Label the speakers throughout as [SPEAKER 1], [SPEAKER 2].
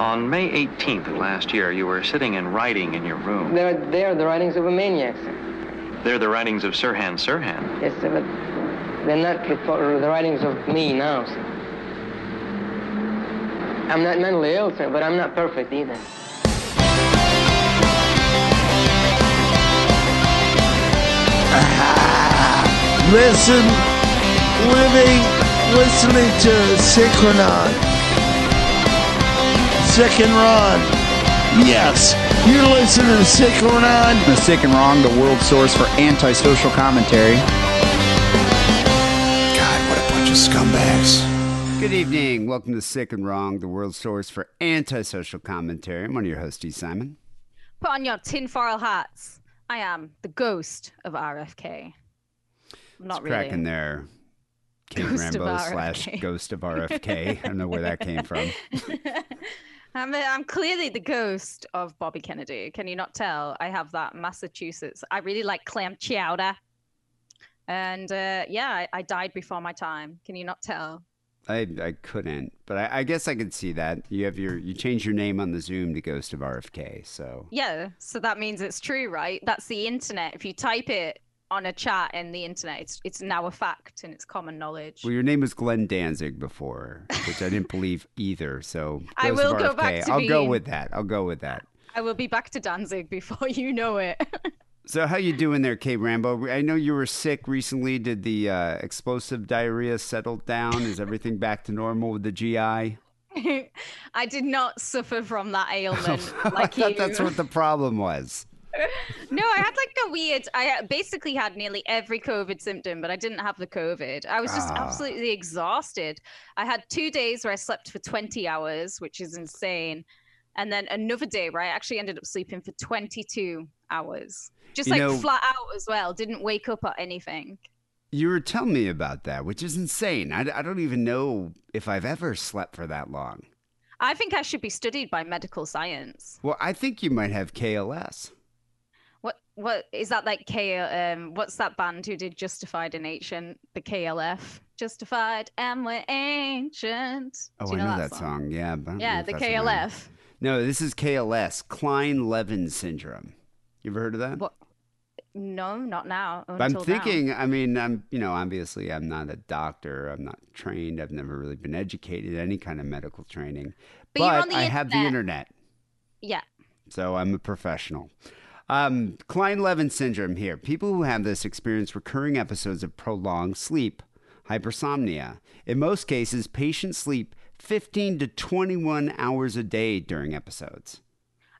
[SPEAKER 1] On May 18th of last year, you were sitting and writing in your room.
[SPEAKER 2] They're, they're the writings of a maniac, sir.
[SPEAKER 1] They're the writings of Sirhan Sirhan.
[SPEAKER 2] Yes, sir, but they're not the writings of me now, sir. I'm not mentally ill, sir, but I'm not perfect either.
[SPEAKER 3] Listen, living, listening to Sick and Wrong. Sick and Wrong. Yes, you're listening to Sick and Wrong.
[SPEAKER 4] The Sick and Wrong, the world source for antisocial commentary.
[SPEAKER 3] God, what a bunch of scumbags.
[SPEAKER 4] Good evening. Welcome to Sick and Wrong, the world source for antisocial commentary. I'm one of your hosts, E. Simon.
[SPEAKER 5] Put on your tinfoil hats. I am the ghost of RFK. I'm Not really.
[SPEAKER 4] Cracking there. Kate
[SPEAKER 5] Ghost
[SPEAKER 4] Rambo slash Ghost of RFK. I don't know where that came from.
[SPEAKER 5] I'm, I'm clearly the ghost of Bobby Kennedy. Can you not tell? I have that Massachusetts. I really like clam chowder. And uh, yeah, I, I died before my time. Can you not tell?
[SPEAKER 4] I, I couldn't, but I, I guess I could see that. You have your you changed your name on the Zoom to Ghost of RFK. So
[SPEAKER 5] Yeah, so that means it's true, right? That's the internet. If you type it on a chat in the internet, it's, it's now a fact and it's common knowledge.
[SPEAKER 4] well, your name was Glenn Danzig before, which I didn't believe either. So
[SPEAKER 5] I will go back to
[SPEAKER 4] I'll go with that. I'll go with that.
[SPEAKER 5] I will be back to Danzig before you know it.
[SPEAKER 4] So how you doing there, Kate Rambo? I know you were sick recently. Did the uh, explosive diarrhea settle down? Is everything back to normal with the GI?
[SPEAKER 5] I did not suffer from that ailment
[SPEAKER 4] I
[SPEAKER 5] like
[SPEAKER 4] thought
[SPEAKER 5] you.
[SPEAKER 4] that's what the problem was.
[SPEAKER 5] No, I had like a weird. I basically had nearly every COVID symptom, but I didn't have the COVID. I was just
[SPEAKER 4] Ah.
[SPEAKER 5] absolutely exhausted. I had two days where I slept for 20 hours, which is insane. And then another day where I actually ended up sleeping for 22 hours. Just
[SPEAKER 4] You
[SPEAKER 5] like
[SPEAKER 4] know-
[SPEAKER 5] flat out as well. Didn't wake up at anything.
[SPEAKER 4] You were telling me about that, which is insane. I, I don't even know if I've ever slept for that long.
[SPEAKER 5] I think I should be studied by medical science.
[SPEAKER 4] Well, I think you might have KLS.
[SPEAKER 5] What is that like K um what's that band who did Justified and Ancient? The KLF. Justified and we're ancient.
[SPEAKER 4] Oh,
[SPEAKER 5] you
[SPEAKER 4] I know that song. Yeah, but don't know
[SPEAKER 5] Yeah, the
[SPEAKER 4] that's what I-
[SPEAKER 5] KLF.
[SPEAKER 4] No, this is KLS, Kleine-Levin syndrome. You ever heard of that?
[SPEAKER 5] What no, not now.
[SPEAKER 4] But I'm
[SPEAKER 5] until now.
[SPEAKER 4] thinking, I mean, I'm, you know, obviously I'm not a doctor. I'm not trained. I've never really been educated, any kind of medical training.
[SPEAKER 5] But the
[SPEAKER 4] I have the
[SPEAKER 5] internet.
[SPEAKER 4] internet,
[SPEAKER 5] Yeah.
[SPEAKER 4] so I'm a professional. Um, Kleine-Levin syndrome here. People who have this experience recurring episodes of prolonged sleep, hypersomnia. In most cases, patients sleep 15 to 21 hours a day during episodes.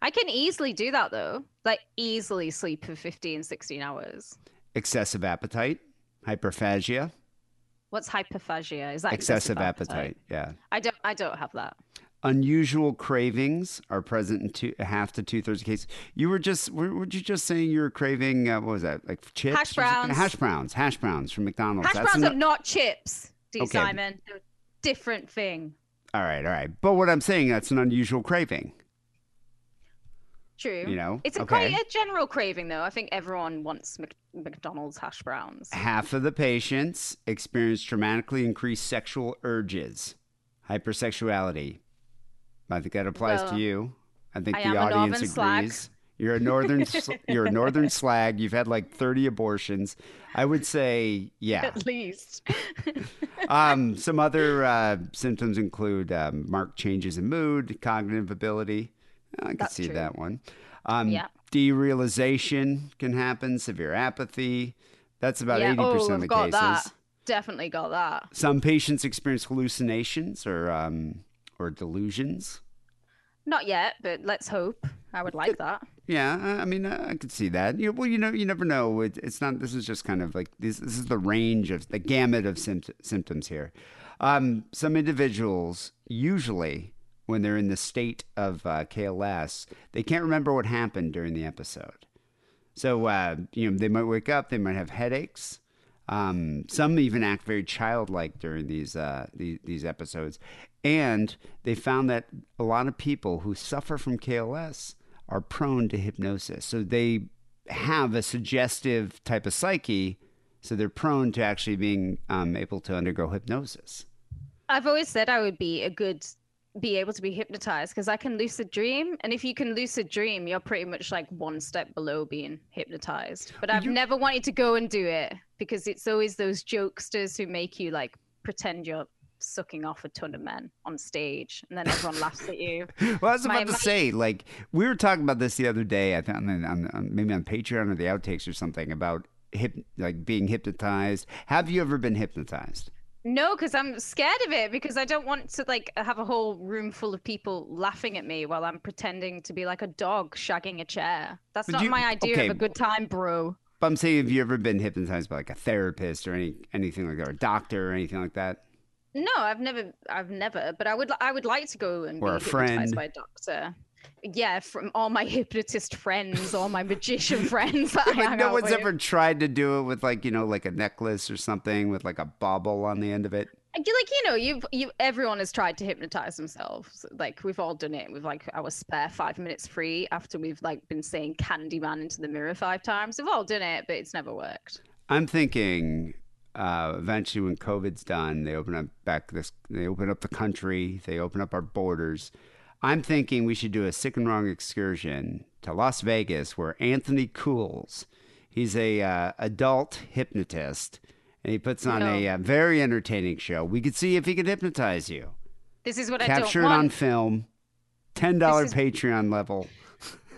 [SPEAKER 5] I can easily do that though. Like easily sleep for 15, 16 hours.
[SPEAKER 4] Excessive appetite, hyperphagia,
[SPEAKER 5] What's hyperphagia? Is that
[SPEAKER 4] excessive, appetite. Yeah.
[SPEAKER 5] I don't I don't have that.
[SPEAKER 4] Unusual cravings are present in two, half to two thirds of cases. You were just, were, were you just saying you were craving, uh, what was that, like chips?
[SPEAKER 5] Hash browns.
[SPEAKER 4] Hash browns, hash browns from McDonald's.
[SPEAKER 5] Hash
[SPEAKER 4] That's
[SPEAKER 5] browns
[SPEAKER 4] ano-
[SPEAKER 5] are not chips, D
[SPEAKER 4] Okay.
[SPEAKER 5] Simon. They're a different thing.
[SPEAKER 4] all right, all right. But what I'm saying, that's an unusual craving.
[SPEAKER 5] True.
[SPEAKER 4] You know,
[SPEAKER 5] It's a
[SPEAKER 4] okay.
[SPEAKER 5] quite a general craving, though. I think everyone wants Mc- McDonald's hash browns.
[SPEAKER 4] Half of the patients experience dramatically increased sexual urges, hypersexuality. I think that applies
[SPEAKER 5] Well,
[SPEAKER 4] to you. I think
[SPEAKER 5] I
[SPEAKER 4] the audience agrees. You're a northern, sl- you're a northern slag. You've had like 30 abortions. I would say, yeah.
[SPEAKER 5] At least.
[SPEAKER 4] um, some other uh, symptoms include um, marked changes in mood, cognitive ability. I can
[SPEAKER 5] That's
[SPEAKER 4] see
[SPEAKER 5] true.
[SPEAKER 4] that one. Um,
[SPEAKER 5] Yeah.
[SPEAKER 4] Derealization can happen, severe apathy. That's about
[SPEAKER 5] yeah.
[SPEAKER 4] 80%
[SPEAKER 5] oh,
[SPEAKER 4] of the
[SPEAKER 5] got
[SPEAKER 4] cases.
[SPEAKER 5] that. Definitely got that.
[SPEAKER 4] Some patients experience hallucinations or um, or delusions.
[SPEAKER 5] Not yet, but let's hope. I would like that.
[SPEAKER 4] Yeah, I mean, I could see that. You well, you know, you never know. It, it's not. This is just kind of like this. This is the range of the gamut of sympt- symptoms here. Um, some individuals usually, when they're in the state of uh, KLS, they can't remember what happened during the episode. So uh, you know, they might wake up. They might have headaches. Um, some even act very childlike during these, uh, these these episodes, and they found that a lot of people who suffer from KLS are prone to hypnosis. So they have a suggestive type of psyche, so they're prone to actually being um, able to undergo hypnosis.
[SPEAKER 5] I've always said I would be a good be able to be hypnotized because I can lucid dream, and if you can lucid dream, you're pretty much like one step below being hypnotized. But I've
[SPEAKER 4] You-
[SPEAKER 5] never wanted to go and do it because it's always those jokesters who make you like pretend you're sucking off a ton of men on stage, and then everyone laughs at you.
[SPEAKER 4] Well, I was
[SPEAKER 5] My-
[SPEAKER 4] about to
[SPEAKER 5] my-
[SPEAKER 4] say, like, we were talking about this the other day. I think on, on, on maybe on Patreon or the outtakes or something about hip, like being hypnotized. Have you ever been hypnotized?
[SPEAKER 5] No, because I'm scared of it because I don't want to like have a whole room full of people laughing at me while I'm pretending to be like a dog shagging a chair. That's
[SPEAKER 4] But
[SPEAKER 5] not
[SPEAKER 4] you-
[SPEAKER 5] my idea
[SPEAKER 4] okay.
[SPEAKER 5] of a good time, bro.
[SPEAKER 4] But I'm saying, have you ever been hypnotized by like a therapist or any anything like that, or a doctor or anything like that?
[SPEAKER 5] No, I've never, I've never, but I would, I would like to go and
[SPEAKER 4] Or
[SPEAKER 5] be
[SPEAKER 4] a friend.
[SPEAKER 5] hypnotized by a doctor. Yeah, from all my hypnotist friends, all my magician friends that I
[SPEAKER 4] no
[SPEAKER 5] out
[SPEAKER 4] one's
[SPEAKER 5] with.
[SPEAKER 4] ever tried to do it with like you know like a necklace or something with like a bauble on the end of it.
[SPEAKER 5] I feel like you know, you've, you, everyone has tried to hypnotize themselves. Like we've all done it with like our spare five minutes free after we've like been saying Candyman into the mirror five times. We've all done it, but it's never worked.
[SPEAKER 4] I'm thinking uh, eventually when COVID's done, they open up back this, they open up the country, they open up our borders. I'm thinking we should do a sick and wrong excursion to Las Vegas, where Anthony Cools, he's a uh, adult hypnotist, and he puts on a
[SPEAKER 5] No.
[SPEAKER 4] uh, very entertaining show. We could see if he could hypnotize you.
[SPEAKER 5] This is what I
[SPEAKER 4] Capture
[SPEAKER 5] don't
[SPEAKER 4] it
[SPEAKER 5] want.
[SPEAKER 4] on film, ten dollar
[SPEAKER 5] is-
[SPEAKER 4] Patreon level.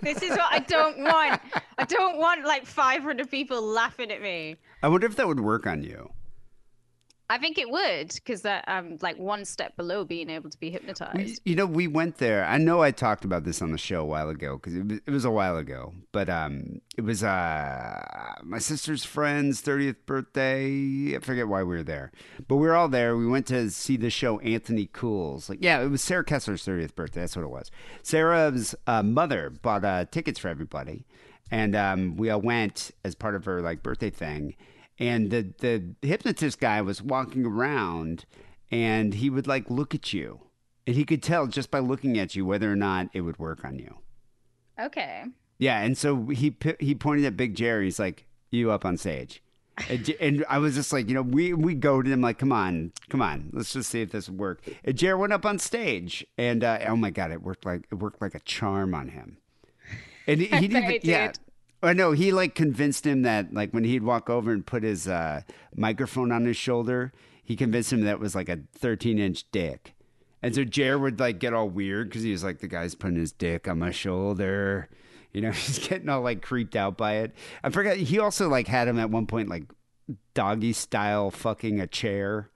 [SPEAKER 5] This is what I don't want. I don't want like 500 people laughing at me.
[SPEAKER 4] I wonder if that would work on you.
[SPEAKER 5] I think it would because that I'm like one step below being able to be hypnotized.
[SPEAKER 4] You know, we went there. I know I talked about this on the show a while ago because it was, it was a while ago, but um, it was uh, my sister's friend's 30th birthday. I forget why we were there, but we were all there. We went to see the show Anthony Cools. Like, yeah, it was Sarah Kessler's 30th birthday. That's what it was. Sarah's uh, mother bought uh, tickets for everybody, and um, we all went as part of her like birthday thing. And the the hypnotist guy was walking around, and he would like look at you. And he could tell just by looking at you whether or not it would work on you.
[SPEAKER 5] Okay.
[SPEAKER 4] Yeah, and so he he pointed at Big Jerry. He's like, "You up on stage?" And, and I was just like, you know, we we go to him like, "Come on, come on, let's just see if this will work." And Jerry went up on stage, and uh, oh my god, it worked like it worked like a charm on him. And he, he didn't, even, yeah. I know he like convinced him that like when he'd walk over and put his uh, microphone on his shoulder, he convinced him that was like a 13 inch dick. And so Jer would like get all weird because he was like, the guy's putting his dick on my shoulder. You know, he's getting all like creeped out by it. I forgot. He also like had him at one point like doggy style fucking a chair.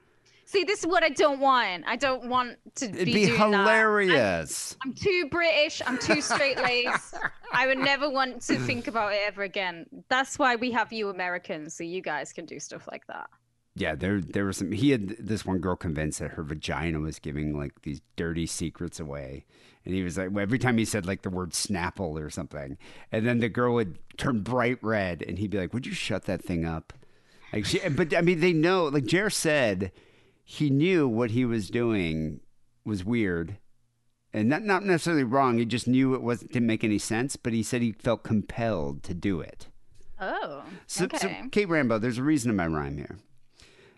[SPEAKER 5] See, this is what I don't want. I don't want to
[SPEAKER 4] It'd
[SPEAKER 5] be,
[SPEAKER 4] be
[SPEAKER 5] doing that.
[SPEAKER 4] hilarious.
[SPEAKER 5] I'm too British. I'm too straight laced. I would never want to think about it ever again. That's why we have you Americans, so you guys can do stuff like that.
[SPEAKER 4] Yeah, there there was some. He had this one girl convinced that her vagina was giving like these dirty secrets away, and he was like, well, every time he said like the word Snapple or something, and then the girl would turn bright red, and he'd be like, "Would you shut that thing up?" Like, she, but I mean, they know. Like Jer said, he knew what he was doing was weird, and not not necessarily wrong. He just knew it wasn't didn't make any sense, but he said he felt compelled to do it.
[SPEAKER 5] Oh,
[SPEAKER 4] So,
[SPEAKER 5] okay.
[SPEAKER 4] so Kate Rambo, there's a reason to my rhyme here.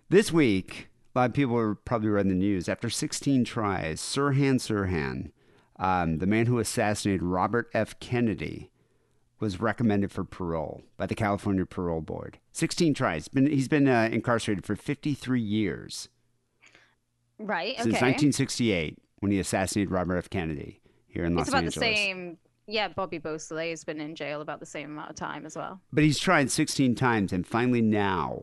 [SPEAKER 4] This week, a lot of people are probably read the news. After 16 tries, Sirhan Sirhan, um, the man who assassinated Robert F. Kennedy, was recommended for parole by the California Parole Board. 16 tries. Been, he's been uh, incarcerated for 53 years
[SPEAKER 5] right. Okay.
[SPEAKER 4] since 1968 when he assassinated Robert F. Kennedy here in Los Angeles.
[SPEAKER 5] it's about
[SPEAKER 4] Angeles.
[SPEAKER 5] the same. Yeah, Bobby Beausoleil has been in jail about the same amount of time as well.
[SPEAKER 4] But he's tried 16 times, and finally now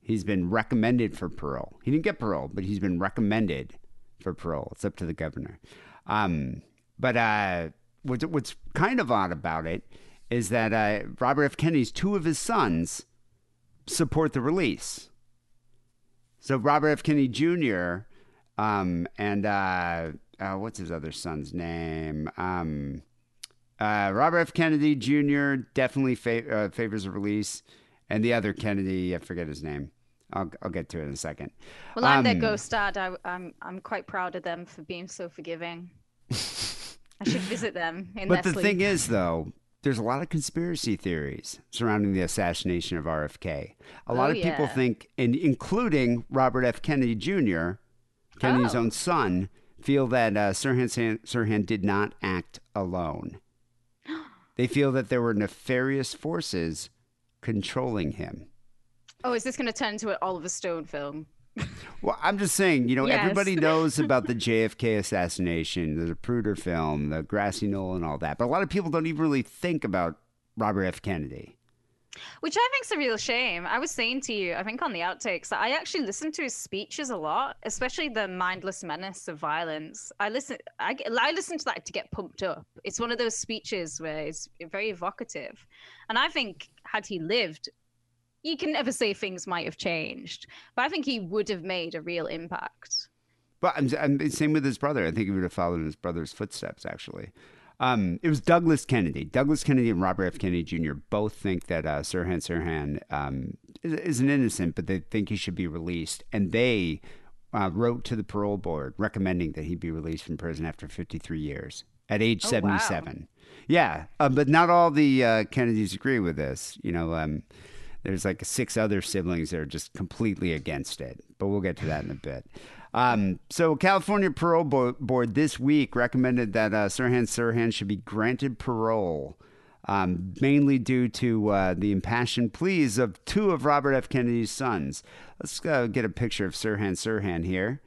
[SPEAKER 4] he's been recommended for parole. He didn't get parole, but he's been recommended for parole. It's up to the governor. Um, but uh, what's, what's kind of odd about it is that uh, Robert F. Kennedy's two of his sons support the release. So Robert F. Kennedy Jr. Um, and uh, uh, what's his other son's name? Um, uh, Robert F. Kennedy Jr. definitely fa- uh, favors a release, and the other Kennedy, I forget his name. I'll, I'll get to it in a second.
[SPEAKER 5] Well, I'm their
[SPEAKER 4] Um,
[SPEAKER 5] ghost dad. I, I'm I'm quite proud of them for being so forgiving. I should visit them in
[SPEAKER 4] But
[SPEAKER 5] their
[SPEAKER 4] the
[SPEAKER 5] sleep.
[SPEAKER 4] thing is, though, there's a lot of conspiracy theories surrounding the assassination of RFK. A lot
[SPEAKER 5] Oh,
[SPEAKER 4] of people
[SPEAKER 5] yeah.
[SPEAKER 4] think, and including Robert F. Kennedy Jr., Kennedy's
[SPEAKER 5] Oh.
[SPEAKER 4] own son, feel that uh, Sirhan, Sirhan did not act alone. They feel that there were nefarious forces controlling him.
[SPEAKER 5] Oh, is this going to turn into an Oliver Stone film?
[SPEAKER 4] Well, I'm just saying, you know,
[SPEAKER 5] Yes.
[SPEAKER 4] everybody knows about the JFK assassination, the Zapruder film, the Grassy Knoll, and all that. But a lot of people don't even really think about Robert F. Kennedy.
[SPEAKER 5] Which I think's a real shame. I was saying to you, I think on the outtakes, I actually listen to his speeches a lot, especially the mindless menace of violence. I listen, I, I listen to that to get pumped up. It's one of those speeches where it's very evocative, and I think had he lived, you can never say things might have changed, but I think he would have made a real impact.
[SPEAKER 4] But I'm same with his brother. I think he would have followed in his brother's footsteps. Actually, um, it was Douglas Kennedy. Douglas Kennedy and Robert F. Kennedy Jr. both think that uh, Sirhan Sirhan um, is, is an innocent, but they think he should be released, and they uh, wrote to the parole board recommending that he be released from prison after 53 years at age
[SPEAKER 5] Oh, wow.
[SPEAKER 4] 77. Yeah, uh, but not all the uh, Kennedys agree with this. You know. Um, there's like six other siblings that are just completely against it, but we'll get to that in a bit. Um, so, California Parole Bo- Board this week recommended that uh, Sirhan Sirhan should be granted parole, um, mainly due to uh, the impassioned pleas of two of Robert F. Kennedy's sons. Let's uh, get a picture of Sirhan Sirhan here.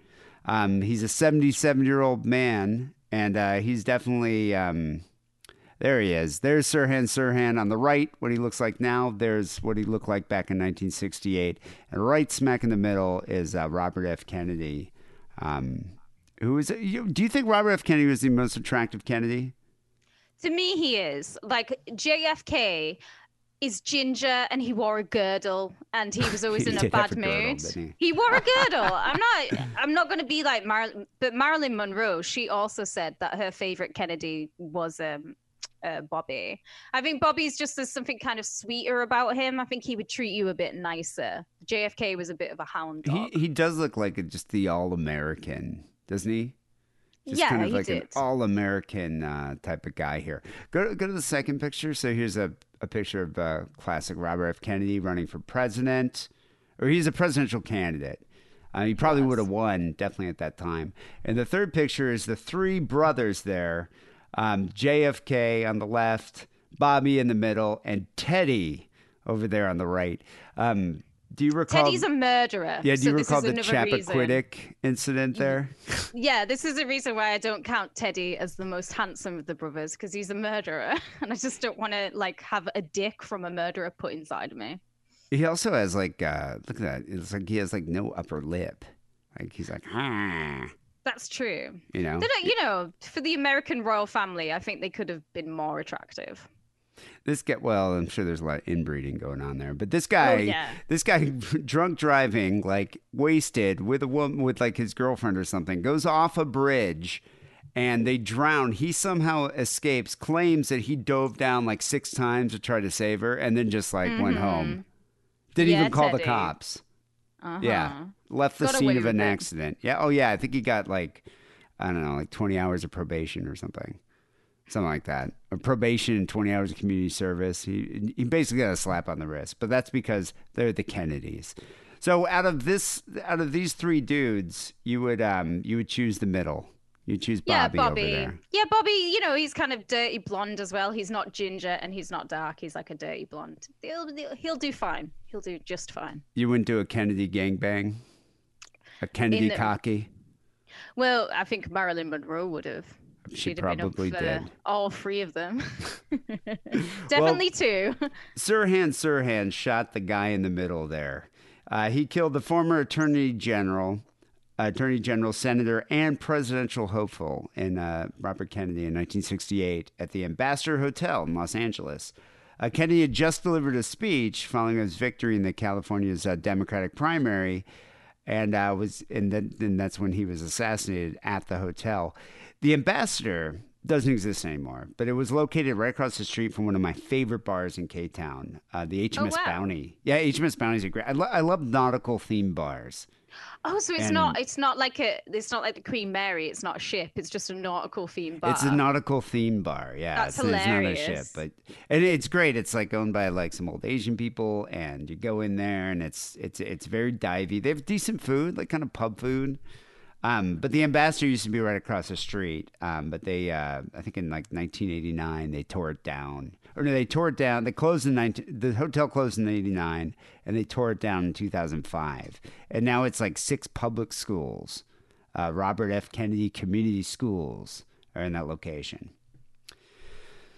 [SPEAKER 4] Um, he's a 77 year old man, and uh, he's definitely. Um, there he is. There's Sirhan Sirhan on the right, what he looks like now. There's what he looked like back in 1968. And right smack in the middle is uh, Robert F. Kennedy. Um, who is you, Do you think Robert F. Kennedy was the most attractive Kennedy?
[SPEAKER 5] To me, he is like JFK is ginger and he wore a girdle and he was always
[SPEAKER 4] He
[SPEAKER 5] in a bad
[SPEAKER 4] a
[SPEAKER 5] mood.
[SPEAKER 4] didn't
[SPEAKER 5] he wore a girdle. I'm not. I'm not going to be like Marilyn, but Marilyn Monroe. She also said that her favorite Kennedy was um, uh, Bobby. I think Bobby's just there's something kind of sweeter about him. I think he would treat you a bit nicer. JFK was a bit of a hound dog.
[SPEAKER 4] He, he does look like a, just the all American, doesn't he? Just
[SPEAKER 5] Yeah,
[SPEAKER 4] kind of
[SPEAKER 5] he
[SPEAKER 4] like an
[SPEAKER 5] did.
[SPEAKER 4] all American uh, type of guy here. Go, go to the second picture. So here's a, a picture of uh, classic Robert F. Kennedy running for president, or he's a presidential candidate. Uh, he probably would have won, definitely at that time. And the third picture is the three brothers there um, JFK on the left, Bobby in the middle, and Teddy over there on the right. Um, do you recall?
[SPEAKER 5] Teddy's a murderer.
[SPEAKER 4] yeah, do
[SPEAKER 5] so
[SPEAKER 4] you
[SPEAKER 5] this
[SPEAKER 4] recall the
[SPEAKER 5] another reason.
[SPEAKER 4] Chappaquiddick incident there?
[SPEAKER 5] Yeah, this is the reason why I don't count Teddy as the most handsome of the brothers because he's a murderer, and I just don't want to like have a dick from a murderer put inside me.
[SPEAKER 4] He also has like, uh, look at that. It's like he has like no upper lip. Like he's like, ah,
[SPEAKER 5] That's true.
[SPEAKER 4] you know.
[SPEAKER 5] You know, for the American royal family, I think they could have been more attractive.
[SPEAKER 4] This guy, well, I'm sure there's a lot of inbreeding going on there, but this guy,
[SPEAKER 5] Oh, yeah.
[SPEAKER 4] this guy, drunk driving, like wasted with a woman, with like his girlfriend or something, goes off a bridge and they drown. He somehow escapes, claims that he dove down like six times to try to save her, and then just like went home. Didn't
[SPEAKER 5] Mm-hmm. Yeah,
[SPEAKER 4] even call the cops.
[SPEAKER 5] Uh-huh.
[SPEAKER 4] Yeah, left the
[SPEAKER 5] Got
[SPEAKER 4] scene of an
[SPEAKER 5] it.
[SPEAKER 4] accident. Yeah. Oh yeah, I think he got like, I don't know, like 20 hours of probation or something. Something like that. Or probation and 20 hours of community service. He he basically got a slap on the wrist, but that's because they're the Kennedys. So out of this out of these three dudes, you would um you would choose the middle. You choose Bobby.
[SPEAKER 5] Yeah,
[SPEAKER 4] Bobby,
[SPEAKER 5] Bobby.
[SPEAKER 4] over there.
[SPEAKER 5] Yeah, Bobby. You know, he's kind of dirty blonde as well. He's not ginger and he's not dark. He's like a dirty blonde. He'll he'll do fine. He'll do just fine.
[SPEAKER 4] You wouldn't do a Kennedy gangbang? A Kennedy
[SPEAKER 5] the-
[SPEAKER 4] cocky?
[SPEAKER 5] Well, I think Marilyn Monroe would have.
[SPEAKER 4] She
[SPEAKER 5] She'd have
[SPEAKER 4] probably
[SPEAKER 5] been up for
[SPEAKER 4] did.
[SPEAKER 5] all three of them. Definitely two.
[SPEAKER 4] Sirhan Sirhan shot the guy in the middle there. Uh, he killed the former Attorney General, Attorney General, Senator, and presidential hopeful in uh, Robert Kennedy in 1968 at the Ambassador Hotel in Los Angeles. Uh, Kennedy had just delivered a speech following his victory in the California's uh, Democratic primary, and uh, was and then, then that's when he was assassinated at the hotel. The ambassador doesn't exist anymore, but it was located right across the street from one of my favorite bars in K Town, uh, the HMS
[SPEAKER 5] wow.
[SPEAKER 4] Bounty. Yeah, HMS Bounty's a great. I, lo- I love nautical themed bars.
[SPEAKER 5] Oh, so it's
[SPEAKER 4] And-
[SPEAKER 5] not it's not like a it's not like the Queen Mary. It's not a ship. It's just a nautical theme bar.
[SPEAKER 4] It's a nautical theme bar. Yeah,
[SPEAKER 5] That's
[SPEAKER 4] it's, it's not a ship, but and it's great. It's like owned by like some old Asian people, and you go in there, and it's it's it's very divey. They have decent food, like kind of pub food. Um, but the ambassador used to be right across the street. Um, but they, uh, I think in like 1989, they tore it down. Or no, they tore it down. They closed in 19, the hotel closed in 89 and they tore it down in 2005. And now it's like six public schools. Uh, Robert F. Kennedy Community Schools are in that location.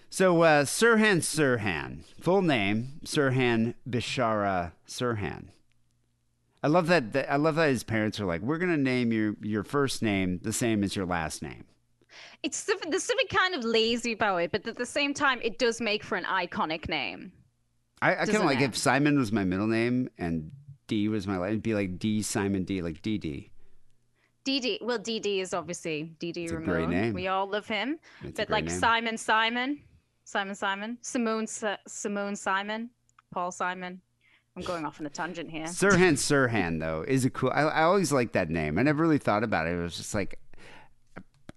[SPEAKER 4] So, uh, Sirhan Sirhan, full name Sirhan Bishara Sirhan. I love that. I love that his parents are like, "We're gonna name your your first name the same as your last name."
[SPEAKER 5] It's there's something kind of lazy about it, but at the same time, it does make for an iconic name.
[SPEAKER 4] I, I kind of like
[SPEAKER 5] it?
[SPEAKER 4] if Simon was my middle name and D was my last. It'd be like D Simon D, like DD.
[SPEAKER 5] DD, well, DD is obviously DD
[SPEAKER 4] Ramone.
[SPEAKER 5] We all love him.
[SPEAKER 4] It's
[SPEAKER 5] but like
[SPEAKER 4] name.
[SPEAKER 5] Simon Simon, Simon Simon, Simone Simone Simon, Paul Simon. I'm going off on a tangent here.
[SPEAKER 4] Sirhan Sirhan though is a cool. I, I always liked that name. I never really thought about it. It was just like,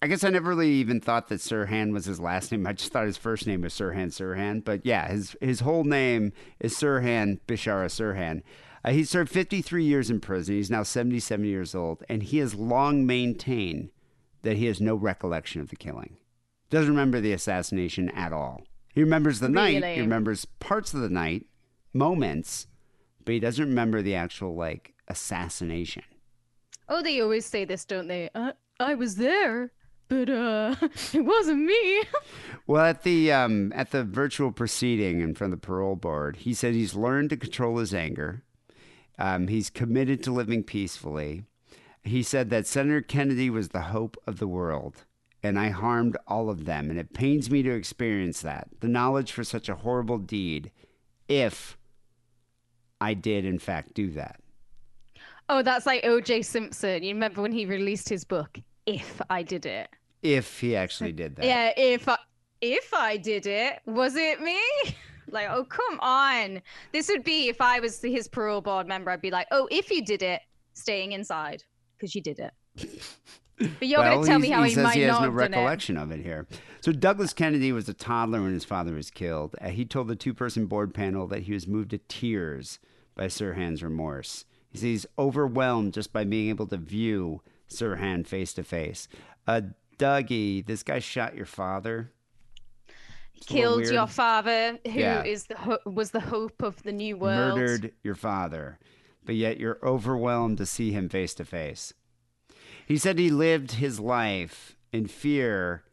[SPEAKER 4] I guess I never really even thought that Sirhan was his last name. I just thought his first name was Sirhan Sirhan. But yeah, his his whole name is Sirhan Bishara Sirhan. Uh, he served 53 years in prison. He's now 77 years old, and he has long maintained that he has no recollection of the killing. Doesn't remember the assassination at all. He remembers the night. He remembers parts of the night, moments, but he doesn't remember the actual like assassination.
[SPEAKER 5] Oh, they always say this, don't they? Uh, I was there, but uh, it wasn't me.
[SPEAKER 4] Well, at the um, at the virtual proceeding in front of the parole board, he said he's learned to control his anger. Um, he's committed to living peacefully. He said that Senator Kennedy was the hope of the world, and I harmed all of them, and it pains me to experience that the knowledge for such a horrible deed, if I did in fact do that.
[SPEAKER 5] oh, that's like O.J. Simpson. You remember when he released his book, If I Did It?
[SPEAKER 4] If he actually did that.
[SPEAKER 5] Yeah, if I if I did it, was it me? Like, oh come on. This would be if I was his parole board member, I'd be like, oh, if you did it, staying inside because you did it. But you're
[SPEAKER 4] well,
[SPEAKER 5] gonna tell me how
[SPEAKER 4] he
[SPEAKER 5] he,
[SPEAKER 4] says
[SPEAKER 5] might
[SPEAKER 4] he has
[SPEAKER 5] not
[SPEAKER 4] no
[SPEAKER 5] done it.
[SPEAKER 4] recollection of it here. So Douglas Kennedy was a toddler when his father was killed. Uh, he told the two-person board panel that he was moved to tears by Sirhan's remorse. He says he's overwhelmed just by being able to view Sirhan face to face. Dougie, this guy shot your father. It's
[SPEAKER 5] Killed your father, who is
[SPEAKER 4] Yeah.
[SPEAKER 5] the ho- was the hope of the new world.
[SPEAKER 4] murdered your father, but yet you're overwhelmed to see him face to face. He said he lived his life in fear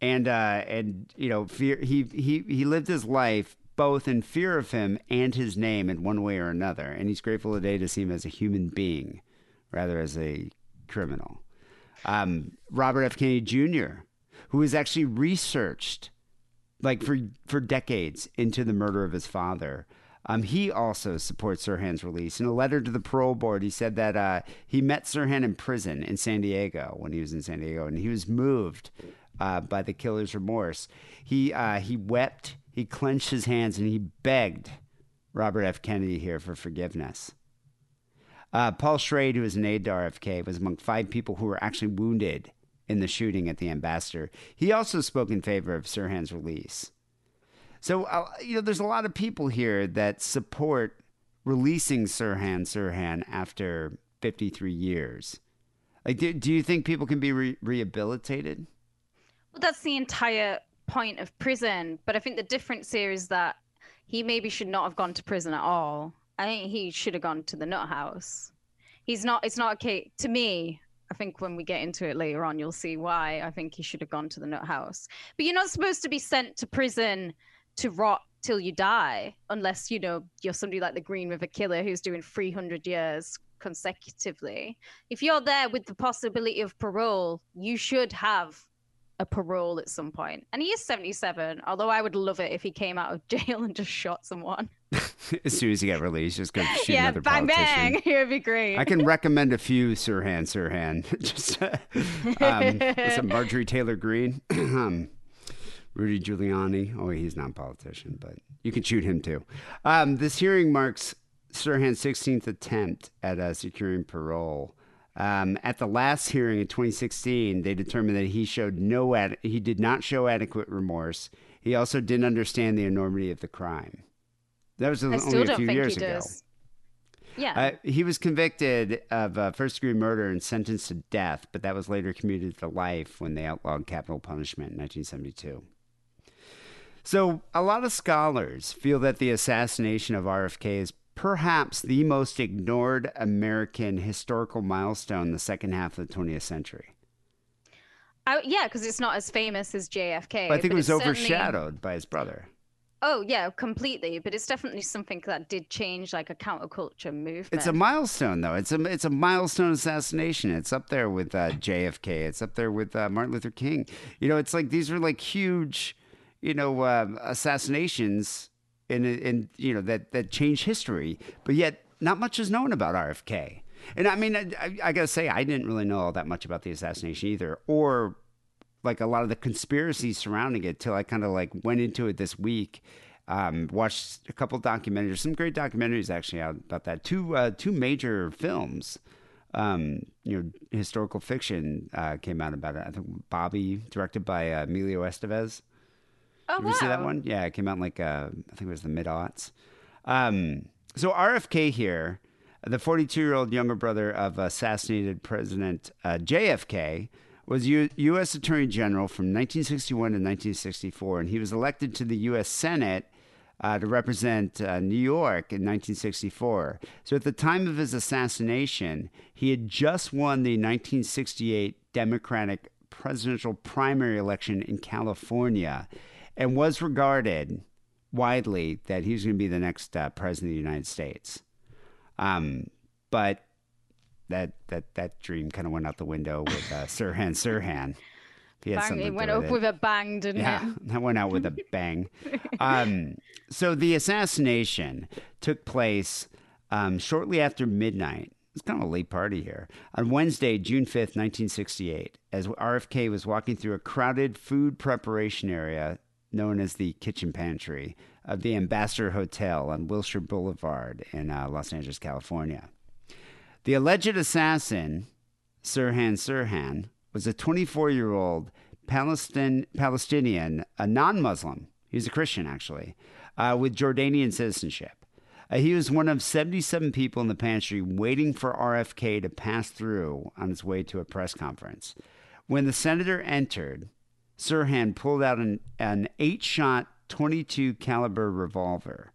[SPEAKER 4] and uh and you know fear he he he lived his life both in fear of him and his name in one way or another and he's grateful today to see him as a human being rather as a criminal um robert f kennedy jr who has actually researched like for for decades into the murder of his father. Um, he also supports Sirhan's release. In a letter to the parole board, he said that uh, he met Sirhan in prison in San Diego when he was in San Diego, and he was moved uh, by the killer's remorse. He uh, he wept, he clenched his hands, and he begged Robert F. Kennedy here for forgiveness. Uh, Paul Schrade, who is an aide to RFK, was among five people who were actually wounded in the shooting at the ambassador. He also spoke in favor of Sirhan's release. So, uh, you know, there's a lot of people here that support releasing Sirhan Sirhan after 53 years. Like, do, do you think people can be re- rehabilitated?
[SPEAKER 5] Well, that's the entire point of prison. But I think the difference here is that he maybe should not have gone to prison at all. I think he should have gone to the nut house. He's not. It's not okay to me. I think when we get into it later on, you'll see why. I think he should have gone to the nut house. But you're not supposed to be sent to prison to rot till you die, unless you know you're somebody like the Green River Killer who's doing 300 years consecutively. If you're there with the possibility of parole, you should have a parole at some point. And he is 77, although I would love it if he came out of jail and just shot someone.
[SPEAKER 4] as soon as he got released, just go shoot
[SPEAKER 5] yeah,
[SPEAKER 4] another
[SPEAKER 5] bang
[SPEAKER 4] politician.
[SPEAKER 5] bang. It would be great.
[SPEAKER 4] I can recommend a few Sirhan Sirhan. Just uh, um, it, Marjorie Taylor Greene, um, Rudy Giuliani. Oh, he's not a politician, but you can shoot him too. Um, this hearing marks Sirhan's 16th attempt at uh, securing parole. Um, at the last hearing in 2016, they determined that he showed no ad- he did not show adequate remorse. He also didn't understand the enormity of the crime. That was only a few years ago.
[SPEAKER 5] does. Yeah.
[SPEAKER 4] Uh, he was convicted of uh, first degree murder and sentenced to death, but that was later commuted to life when they outlawed capital punishment in 1972. So, a lot of scholars feel that the assassination of RFK is perhaps the most ignored American historical milestone in the second half of the 20th century.
[SPEAKER 5] I, yeah, because it's not as famous as JFK.
[SPEAKER 4] But I think it was
[SPEAKER 5] certainly-
[SPEAKER 4] overshadowed by his brother.
[SPEAKER 5] Oh yeah, completely. But it's definitely something that did change like a counterculture movement.
[SPEAKER 4] It's a milestone, though. It's a it's a milestone assassination. It's up there with uh, JFK. It's up there with uh, Martin Luther King. You know, it's like these are like huge, you know, uh, assassinations in in you know that that change history. But yet, not much is known about RFK. And I mean, I, I, I gotta say, I didn't really know all that much about the assassination either, or like a lot of the conspiracies surrounding it till I kind of like went into it this week. Um, watched a couple documentaries, some great documentaries actually out about that. Two uh, two major films, um, you know, historical fiction uh, came out about it. I think Bobby, directed by uh, Emilio Estevez.
[SPEAKER 5] Oh
[SPEAKER 4] Did
[SPEAKER 5] wow.
[SPEAKER 4] you see that one? Yeah, it came out in like uh, I think it was the mid aughts. Um, so RFK here, the 42 year old younger brother of assassinated President uh, JFK, was U- U.S. Attorney General from 1961 to 1964, and he was elected to the U.S. Senate. Uh, to represent uh, New York in 1964. So at the time of his assassination, he had just won the 1968 Democratic presidential primary election in California and was regarded widely that he was going to be the next uh, president of the United States. Um, but that that that dream kind of went out the window with uh, Sirhan Sirhan. He had
[SPEAKER 5] Bang, it went up
[SPEAKER 4] with
[SPEAKER 5] with a bang, didn't
[SPEAKER 4] Yeah,
[SPEAKER 5] it?
[SPEAKER 4] that went out with a bang. um, so the assassination took place um, shortly after midnight. It's kind of a late party here. On Wednesday, June 5th, 1968, as RFK was walking through a crowded food preparation area known as the kitchen pantry of the Ambassador Hotel on Wilshire Boulevard in uh, Los Angeles, California. The alleged assassin, Sirhan Sirhan, was a 24 year old Palestin- Palestinian, a non Muslim. He was a Christian, actually, uh, with Jordanian citizenship. Uh, he was one of 77 people in the pantry waiting for RFK to pass through on his way to a press conference. When the senator entered, Sirhan pulled out an, an eight shot 22 caliber revolver,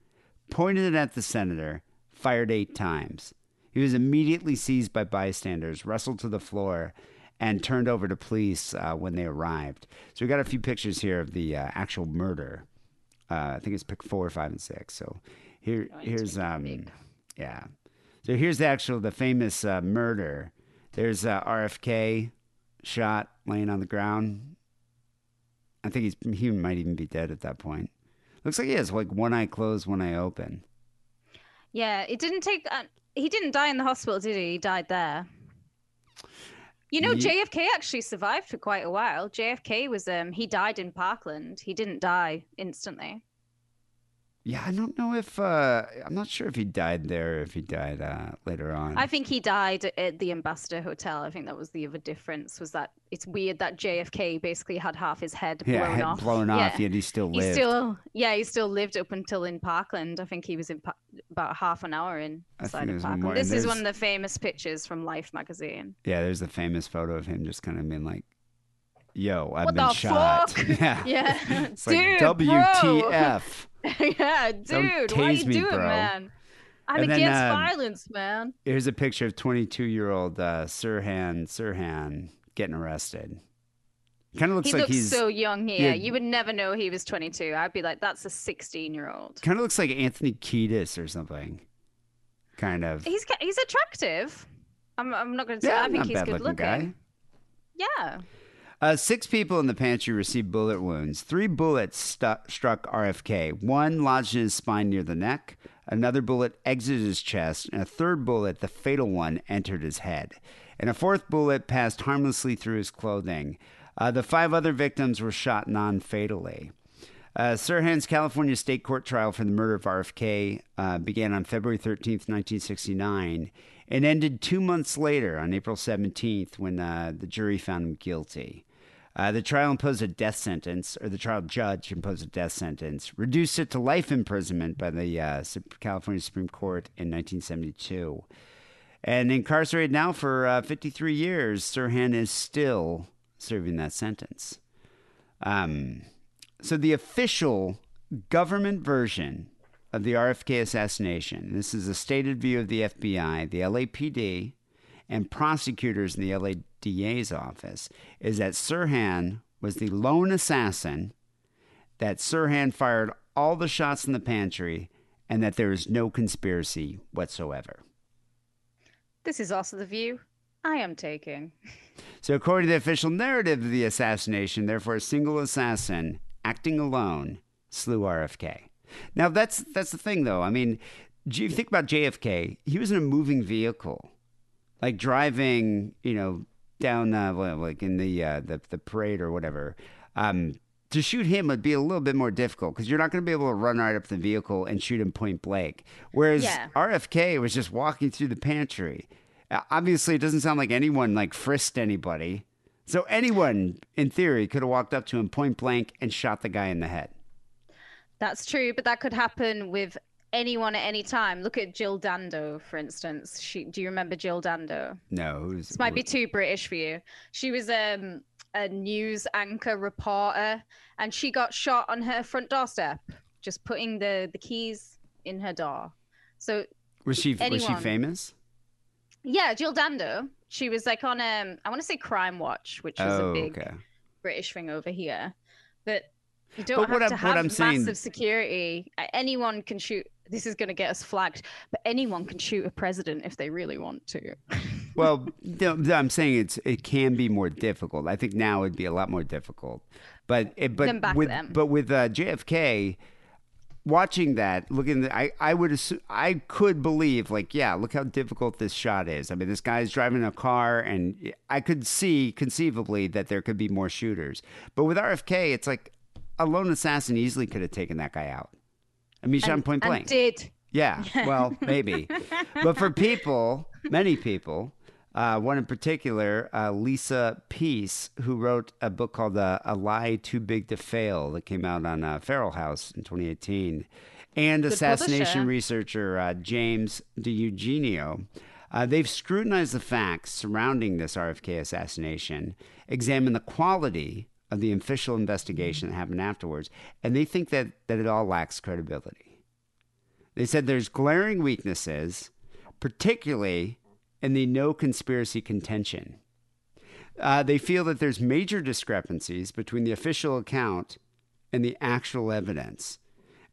[SPEAKER 4] pointed it at the senator, fired eight times. He was immediately seized by bystanders, wrestled to the floor, and turned over to police uh, when they arrived. So we got a few pictures here of the uh, actual murder. Uh, I think it's pick four, five, and six. So here, here's um, yeah. So here's the actual, the famous uh, murder. There's uh, RFK shot laying on the ground. I think he's he might even be dead at that point. Looks like he has like one eye closed, one eye open.
[SPEAKER 5] Yeah, it didn't take. Uh, he didn't die in the hospital, did he? He died there. You know, JFK actually survived for quite a while. JFK was um he died in Parkland. He didn't die instantly.
[SPEAKER 4] Yeah, I don't know if uh, I'm not sure if he died there, or if he died uh, later on.
[SPEAKER 5] I think he died at the Ambassador Hotel. I think that was the other difference. Was that it's weird that JFK basically had half his head
[SPEAKER 4] yeah,
[SPEAKER 5] blown
[SPEAKER 4] head
[SPEAKER 5] off.
[SPEAKER 4] blown
[SPEAKER 5] yeah.
[SPEAKER 4] off, yet he still
[SPEAKER 5] He
[SPEAKER 4] lived.
[SPEAKER 5] still, yeah, he still lived up until in Parkland. I think he was in pa- about half an hour in inside of Parkland.
[SPEAKER 4] more,
[SPEAKER 5] This is one of the famous pictures from Life magazine.
[SPEAKER 4] Yeah, there's the famous photo of him just kind of being like, "Yo, I've
[SPEAKER 5] What
[SPEAKER 4] been
[SPEAKER 5] the
[SPEAKER 4] shot."
[SPEAKER 5] fuck?
[SPEAKER 4] yeah,
[SPEAKER 5] Yeah,
[SPEAKER 4] it's
[SPEAKER 5] dude, bro.
[SPEAKER 4] WTF?
[SPEAKER 5] yeah, dude, what are you
[SPEAKER 4] me,
[SPEAKER 5] doing,
[SPEAKER 4] bro.
[SPEAKER 5] man? I'm
[SPEAKER 4] And then,
[SPEAKER 5] against
[SPEAKER 4] um,
[SPEAKER 5] violence, man.
[SPEAKER 4] Here's a picture of 22 year old uh, Sirhan Sirhan getting arrested. Kind of looks
[SPEAKER 5] He
[SPEAKER 4] like
[SPEAKER 5] looks
[SPEAKER 4] he's
[SPEAKER 5] so young here.
[SPEAKER 4] yeah.
[SPEAKER 5] You would never know he was 22. I'd be like, that's a 16 year old.
[SPEAKER 4] kind of looks like Anthony Kiedis or something. Kind of.
[SPEAKER 5] He's he's attractive. I'm I'm not going to say.
[SPEAKER 4] yeah,
[SPEAKER 5] I think he's good
[SPEAKER 4] looking
[SPEAKER 5] looking.
[SPEAKER 4] guy.
[SPEAKER 5] Yeah.
[SPEAKER 4] Uh, six people in the pantry received bullet wounds. Three bullets stu- struck RFK. One lodged in his spine near the neck. Another bullet exited his chest, and a third bullet, the fatal one, entered his head. And a fourth bullet passed harmlessly through his clothing. Uh, the five other victims were shot non fatally. Uh, Sirhan's California state court trial for the murder of RFK uh, began on February 13th, 1969, and ended two months later on April 17th when uh, the jury found him guilty. Uh, the trial imposed a death sentence, or the trial judge imposed a death sentence, reduced it to life imprisonment by the uh, California Supreme Court in 1972. And incarcerated now for uh, 53 years, Sirhan is still serving that sentence. Um, so the official government version of the RFK assassination, this is a stated view of the FBI, the LAPD, and prosecutors in the LA DA's office, is that Sirhan was the lone assassin, that Sirhan fired all the shots in the pantry, and that there is no conspiracy whatsoever.
[SPEAKER 5] This is also the view I am taking.
[SPEAKER 4] So, according to the official narrative of the assassination, therefore, a single assassin acting alone slew RFK. Now, that's that's the thing, though. I mean, you think about JFK? He was in a moving vehicle, like driving, you know, down uh, like in the uh, the the parade or whatever. Um, to shoot him would be a little bit more difficult because you're not going to be able to run right up the vehicle and shoot him point blank. Whereas
[SPEAKER 5] Yeah.
[SPEAKER 4] RFK was just walking through the pantry. Obviously, it doesn't sound like anyone like frisked anybody. So anyone, in theory, could have walked up to him point blank and shot the guy in the head.
[SPEAKER 5] That's true, but that could happen with anyone at any time. Look at Jill Dando, for instance. She, do you remember Jill Dando?
[SPEAKER 4] No, was,
[SPEAKER 5] This might be too British for you. She was um, a news anchor reporter, and she got shot on her front doorstep, just putting the, the keys in her door. So
[SPEAKER 4] was she was she famous?
[SPEAKER 5] yeah, Jill Dando. She was like on um, I want to say Crime Watch, which is
[SPEAKER 4] Oh,
[SPEAKER 5] a big
[SPEAKER 4] okay.
[SPEAKER 5] British thing over here. But you don't
[SPEAKER 4] But
[SPEAKER 5] have
[SPEAKER 4] what
[SPEAKER 5] to
[SPEAKER 4] I'm-
[SPEAKER 5] have
[SPEAKER 4] I'm saying-
[SPEAKER 5] massive security. Anyone can shoot. This is going to get us flagged, but anyone can shoot a president if they really want to.
[SPEAKER 4] Well, I'm saying it's it can be more difficult. I think now it'd be a lot more difficult. But it, but
[SPEAKER 5] back
[SPEAKER 4] with
[SPEAKER 5] then.
[SPEAKER 4] but with uh, JFK, watching that, looking, at, I I would assume I could believe like yeah, look how difficult this shot is. I mean, this guy's driving a car, and I could see conceivably that there could be more shooters. But with RFK, it's like a lone assassin easily could have taken that guy out. I mean, point blank.
[SPEAKER 5] did.
[SPEAKER 4] Yeah, well, maybe. but for people, many people, uh, one in particular, uh, Lisa Pease, who wrote a book called uh, A Lie Too Big to Fail that came out on uh, Feral House in 2018, and assassination
[SPEAKER 5] publisher.
[SPEAKER 4] researcher uh, James DiEugenio. Uh, they've scrutinized the facts surrounding this RFK assassination, examined the quality of the official investigation that happened afterwards, and they think that, that it all lacks credibility. They said there's glaring weaknesses, particularly in the no conspiracy contention. Uh, they feel that there's major discrepancies between the official account and the actual evidence.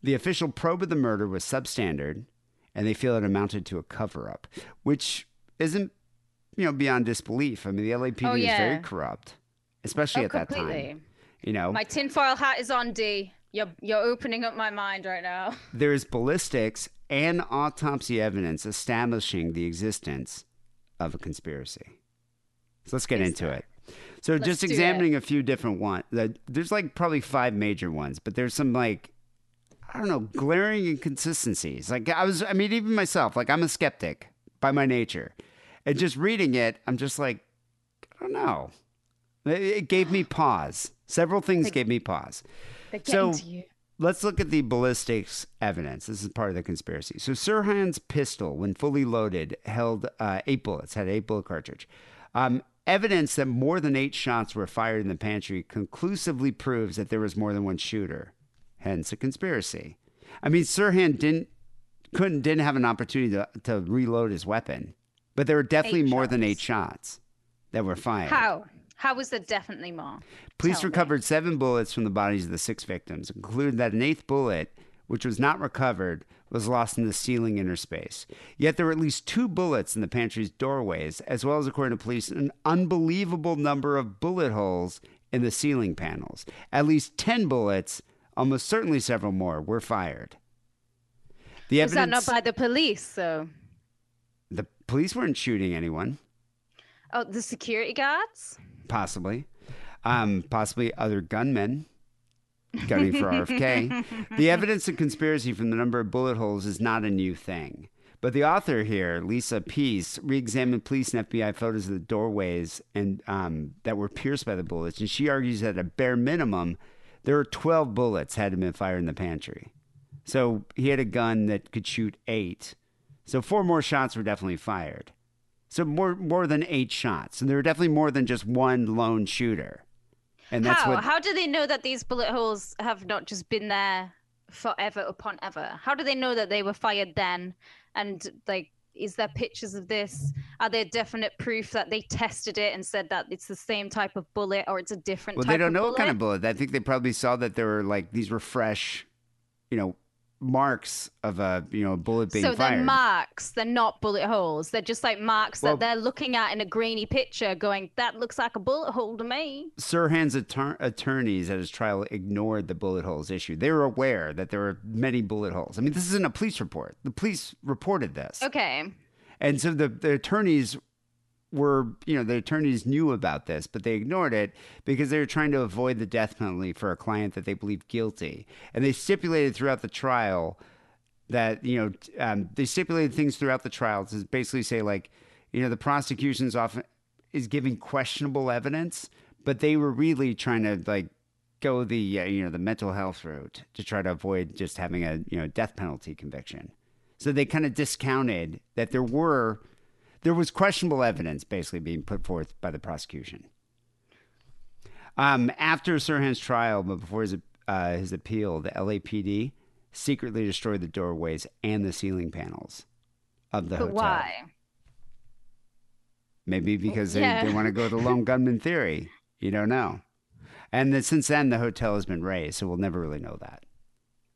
[SPEAKER 4] The official probe of the murder was substandard, and they feel it amounted to a cover up, which isn't, you know, beyond disbelief. I mean, the LAPD
[SPEAKER 5] Oh,
[SPEAKER 4] is very corrupt, especially
[SPEAKER 5] Oh,
[SPEAKER 4] at that time. You know,
[SPEAKER 5] My tinfoil hat is on, D. You're you're opening up my mind right now.
[SPEAKER 4] there is ballistics and autopsy evidence establishing the existence of a conspiracy. So let's get into it. So
[SPEAKER 5] Let's
[SPEAKER 4] just
[SPEAKER 5] it.
[SPEAKER 4] examining a few different ones. There's like probably five major ones, but there's some like I don't know, glaring inconsistencies. Like I was I mean even myself, like I'm a skeptic by my nature. And just reading it, I'm just like I don't know. It, gave me pause. Several things
[SPEAKER 5] Like-
[SPEAKER 4] gave me pause. So-
[SPEAKER 5] getting to you.
[SPEAKER 4] Let's look at the ballistics evidence. This is part of the conspiracy. So Sirhan's pistol, when fully loaded, held uh, eight bullets, had eight bullet cartridge. Um, evidence that more than eight shots were fired in the pantry conclusively proves that there was more than one shooter. Hence a conspiracy. I mean, Sirhan didn't couldn't didn't have an opportunity to, to reload his weapon, but there were definitely
[SPEAKER 5] Eight
[SPEAKER 4] more than eight
[SPEAKER 5] shots.
[SPEAKER 4] shots that were fired.
[SPEAKER 5] How? How was there definitely more?
[SPEAKER 4] Police
[SPEAKER 5] Tell me.
[SPEAKER 4] recovered seven bullets from the bodies of the six victims, and concluded that an eighth bullet, which was not recovered, was lost in the ceiling inner space. Yet there were at least two bullets in the pantry's doorways, as well as, according to police, an unbelievable number of bullet holes in the ceiling panels. At least 10 bullets, almost certainly several more, were fired. The evidence
[SPEAKER 5] Was that
[SPEAKER 4] evidence.
[SPEAKER 5] not by the police? So,
[SPEAKER 4] the police weren't shooting anyone.
[SPEAKER 5] Oh, the security guards.
[SPEAKER 4] possibly, um, possibly other gunmen gunning for RFK. the evidence of conspiracy from the number of bullet holes is not a new thing. But the author here, Lisa Pease, re-examined police and FBI photos of the doorways and um, that were pierced by the bullets, and she argues that at a bare minimum, there were 12 bullets had been fired in the pantry. So he had a gun that could shoot eight. So four more shots were definitely fired. So more more than eight shots, and there were definitely more than just one lone shooter. And that's
[SPEAKER 5] How?
[SPEAKER 4] what
[SPEAKER 5] How do they know that these bullet holes have not just been there forever upon ever? How do they know that they were fired then? And like, is there pictures of this? Are there definite proof that they tested it and said that it's the same type of bullet or it's a different
[SPEAKER 4] Well, they don't know
[SPEAKER 5] bullet?
[SPEAKER 4] what kind of bullet. I think they probably saw that there were like these were fresh, you know, marks of a you know bullet being
[SPEAKER 5] so they're marks. They're not bullet holes. They're just like marks
[SPEAKER 4] Well-
[SPEAKER 5] that they're looking at in a grainy picture, going, "That looks like a bullet hole to me."
[SPEAKER 4] Sirhan's attor- attorneys at his trial ignored the bullet holes issue. They were aware that there were many bullet holes. I mean, this isn't a police report. The police reported this.
[SPEAKER 5] Okay.
[SPEAKER 4] And so the, the attorneys were, you know, the attorneys knew about this, but they ignored it because they were trying to avoid the death penalty for a client that they believed guilty. And they stipulated throughout the trial that, you know, um, they stipulated things throughout the trial to basically say, like, you know, the prosecution's often is giving questionable evidence, but they were really trying to, like, go the, uh, you know, the mental health route to try to avoid just having a, you know, death penalty conviction. So they kind of discounted that there were there was questionable evidence basically being put forth by the prosecution. Um, after Sirhan's trial, but before his uh, his appeal, the LAPD secretly destroyed the doorways and the ceiling panels of the
[SPEAKER 5] But
[SPEAKER 4] hotel.
[SPEAKER 5] why?
[SPEAKER 4] Maybe because they,
[SPEAKER 5] Yeah.
[SPEAKER 4] they want to go the lone gunman theory. You don't know. And then, since then, the hotel has been razed, so we'll never really know that.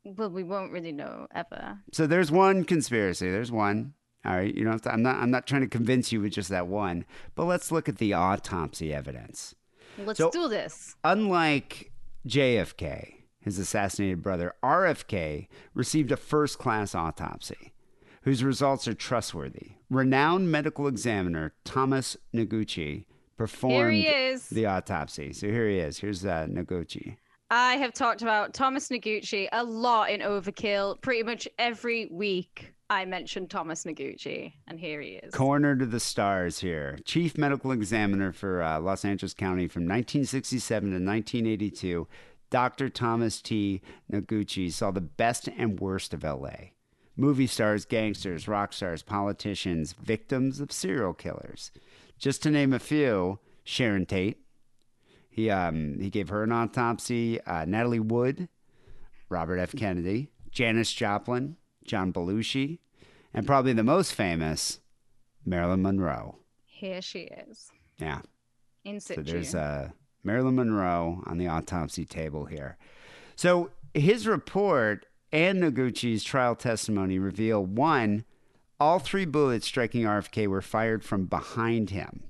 [SPEAKER 5] Well, we won't really know ever.
[SPEAKER 4] So there's one conspiracy. There's one. All right, you don't I'm not. I'm not trying to convince you with just that one. But let's look at the autopsy evidence.
[SPEAKER 5] Let's
[SPEAKER 4] So-
[SPEAKER 5] do this.
[SPEAKER 4] Unlike JFK, his assassinated brother, RFK received a first-class autopsy, whose results are trustworthy. Renowned medical examiner Thomas Noguchi performed
[SPEAKER 5] he
[SPEAKER 4] the autopsy. So here he is. Here's uh, Noguchi.
[SPEAKER 5] I have talked about Thomas Noguchi a lot in Overkill. Pretty much every week, I mentioned Thomas Noguchi, and here he is.
[SPEAKER 4] Coroner to the stars here. Chief medical examiner for uh, Los Angeles County from 1967 to 1982. Dr. Thomas T. Noguchi saw the best and worst of LA. Movie stars, gangsters, rock stars, politicians, victims of serial killers. Just to name a few, Sharon Tate. He um he gave her an autopsy. Uh, Natalie Wood, Robert F. Kennedy, Janis Joplin, John Belushi, and probably the most famous, Marilyn Monroe.
[SPEAKER 5] Here she is,
[SPEAKER 4] Yeah.
[SPEAKER 5] in
[SPEAKER 4] So
[SPEAKER 5] situ.
[SPEAKER 4] there's uh, Marilyn Monroe on the autopsy table here. So his report and Noguchi's trial testimony reveal one, all three bullets striking RFK were fired from behind him.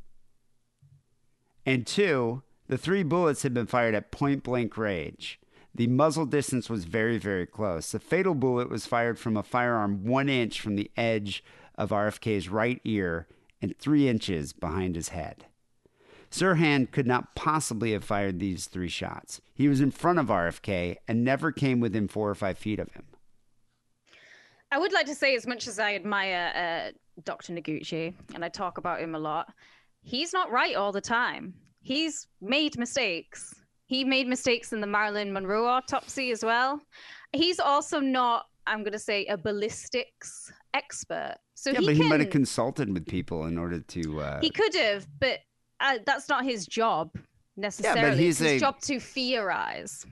[SPEAKER 4] And two, the three bullets had been fired at point blank range. The muzzle distance was very, very close. The fatal bullet was fired from a firearm one inch from the edge of RFK's right ear and three inches behind his head. Sirhan could not possibly have fired these three shots. He was in front of RFK and never came within four or five feet of him.
[SPEAKER 5] I would like to say, as much as I admire uh, Dr. Noguchi, and I talk about him a lot, he's not right all the time. He's made mistakes. He made mistakes in the Marilyn Monroe autopsy as well. He's also not, I'm going to say, a ballistics expert. So
[SPEAKER 4] yeah,
[SPEAKER 5] he
[SPEAKER 4] but
[SPEAKER 5] can,
[SPEAKER 4] he might have consulted with people in order to. Uh,
[SPEAKER 5] he could have, but uh, that's not his job necessarily.
[SPEAKER 4] he's
[SPEAKER 5] it's his
[SPEAKER 4] a-
[SPEAKER 5] job to theorize.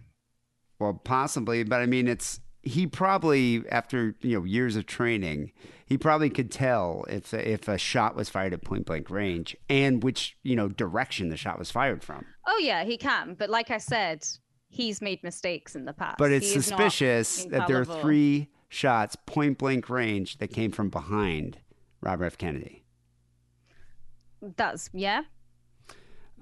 [SPEAKER 4] Well, possibly, but I mean, it's he probably after you know years of training, he probably could tell if if a shot was fired at point blank range and which you know direction the shot was fired from.
[SPEAKER 5] Oh yeah, he can. But like I said, he's made mistakes in the past.
[SPEAKER 4] But it's suspicious that there are three shots point blank range that came from behind Robert F. Kennedy.
[SPEAKER 5] That's yeah.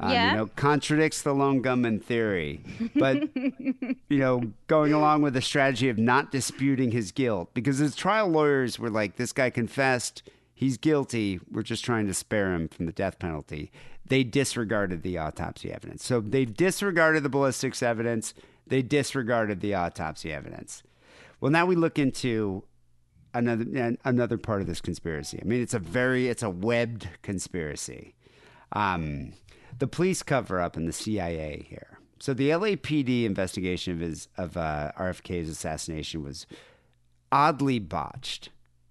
[SPEAKER 4] Um,
[SPEAKER 5] Yeah.
[SPEAKER 4] You know, contradicts the lone gunman theory, but you know, going along with the strategy of not disputing his guilt because his trial lawyers were like, "This guy confessed, he's guilty. We're just trying to spare him from the death penalty." They disregarded the autopsy evidence, so they disregarded the ballistics evidence. They disregarded the autopsy evidence. Well, now we look into another another part of this conspiracy. I mean, it's a very it's a webbed conspiracy. Um, the police cover up and the CIA here. So the LAPD investigation of his of uh, RFK's assassination was oddly botched,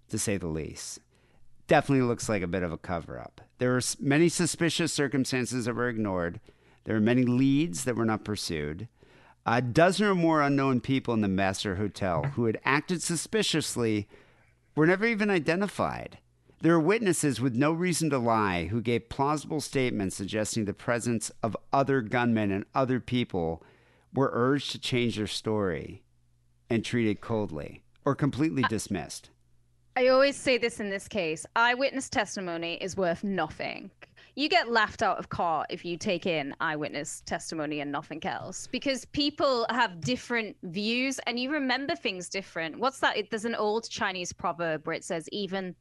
[SPEAKER 4] to say the least. Definitely looks like a bit of a cover up. There were many suspicious circumstances that were ignored. There were many leads that were not pursued. A dozen or more unknown people in the Master Hotel who had acted suspiciously were never even identified. There are witnesses with no reason to lie who gave plausible statements suggesting the presence of other gunmen and other people were urged to change their story and treated coldly or completely dismissed.
[SPEAKER 5] I always say this in this case eyewitness testimony is worth nothing. You get laughed out of court if you take in eyewitness testimony and nothing else because people have different views and you remember things different. What's that? There's an old Chinese proverb where it says, even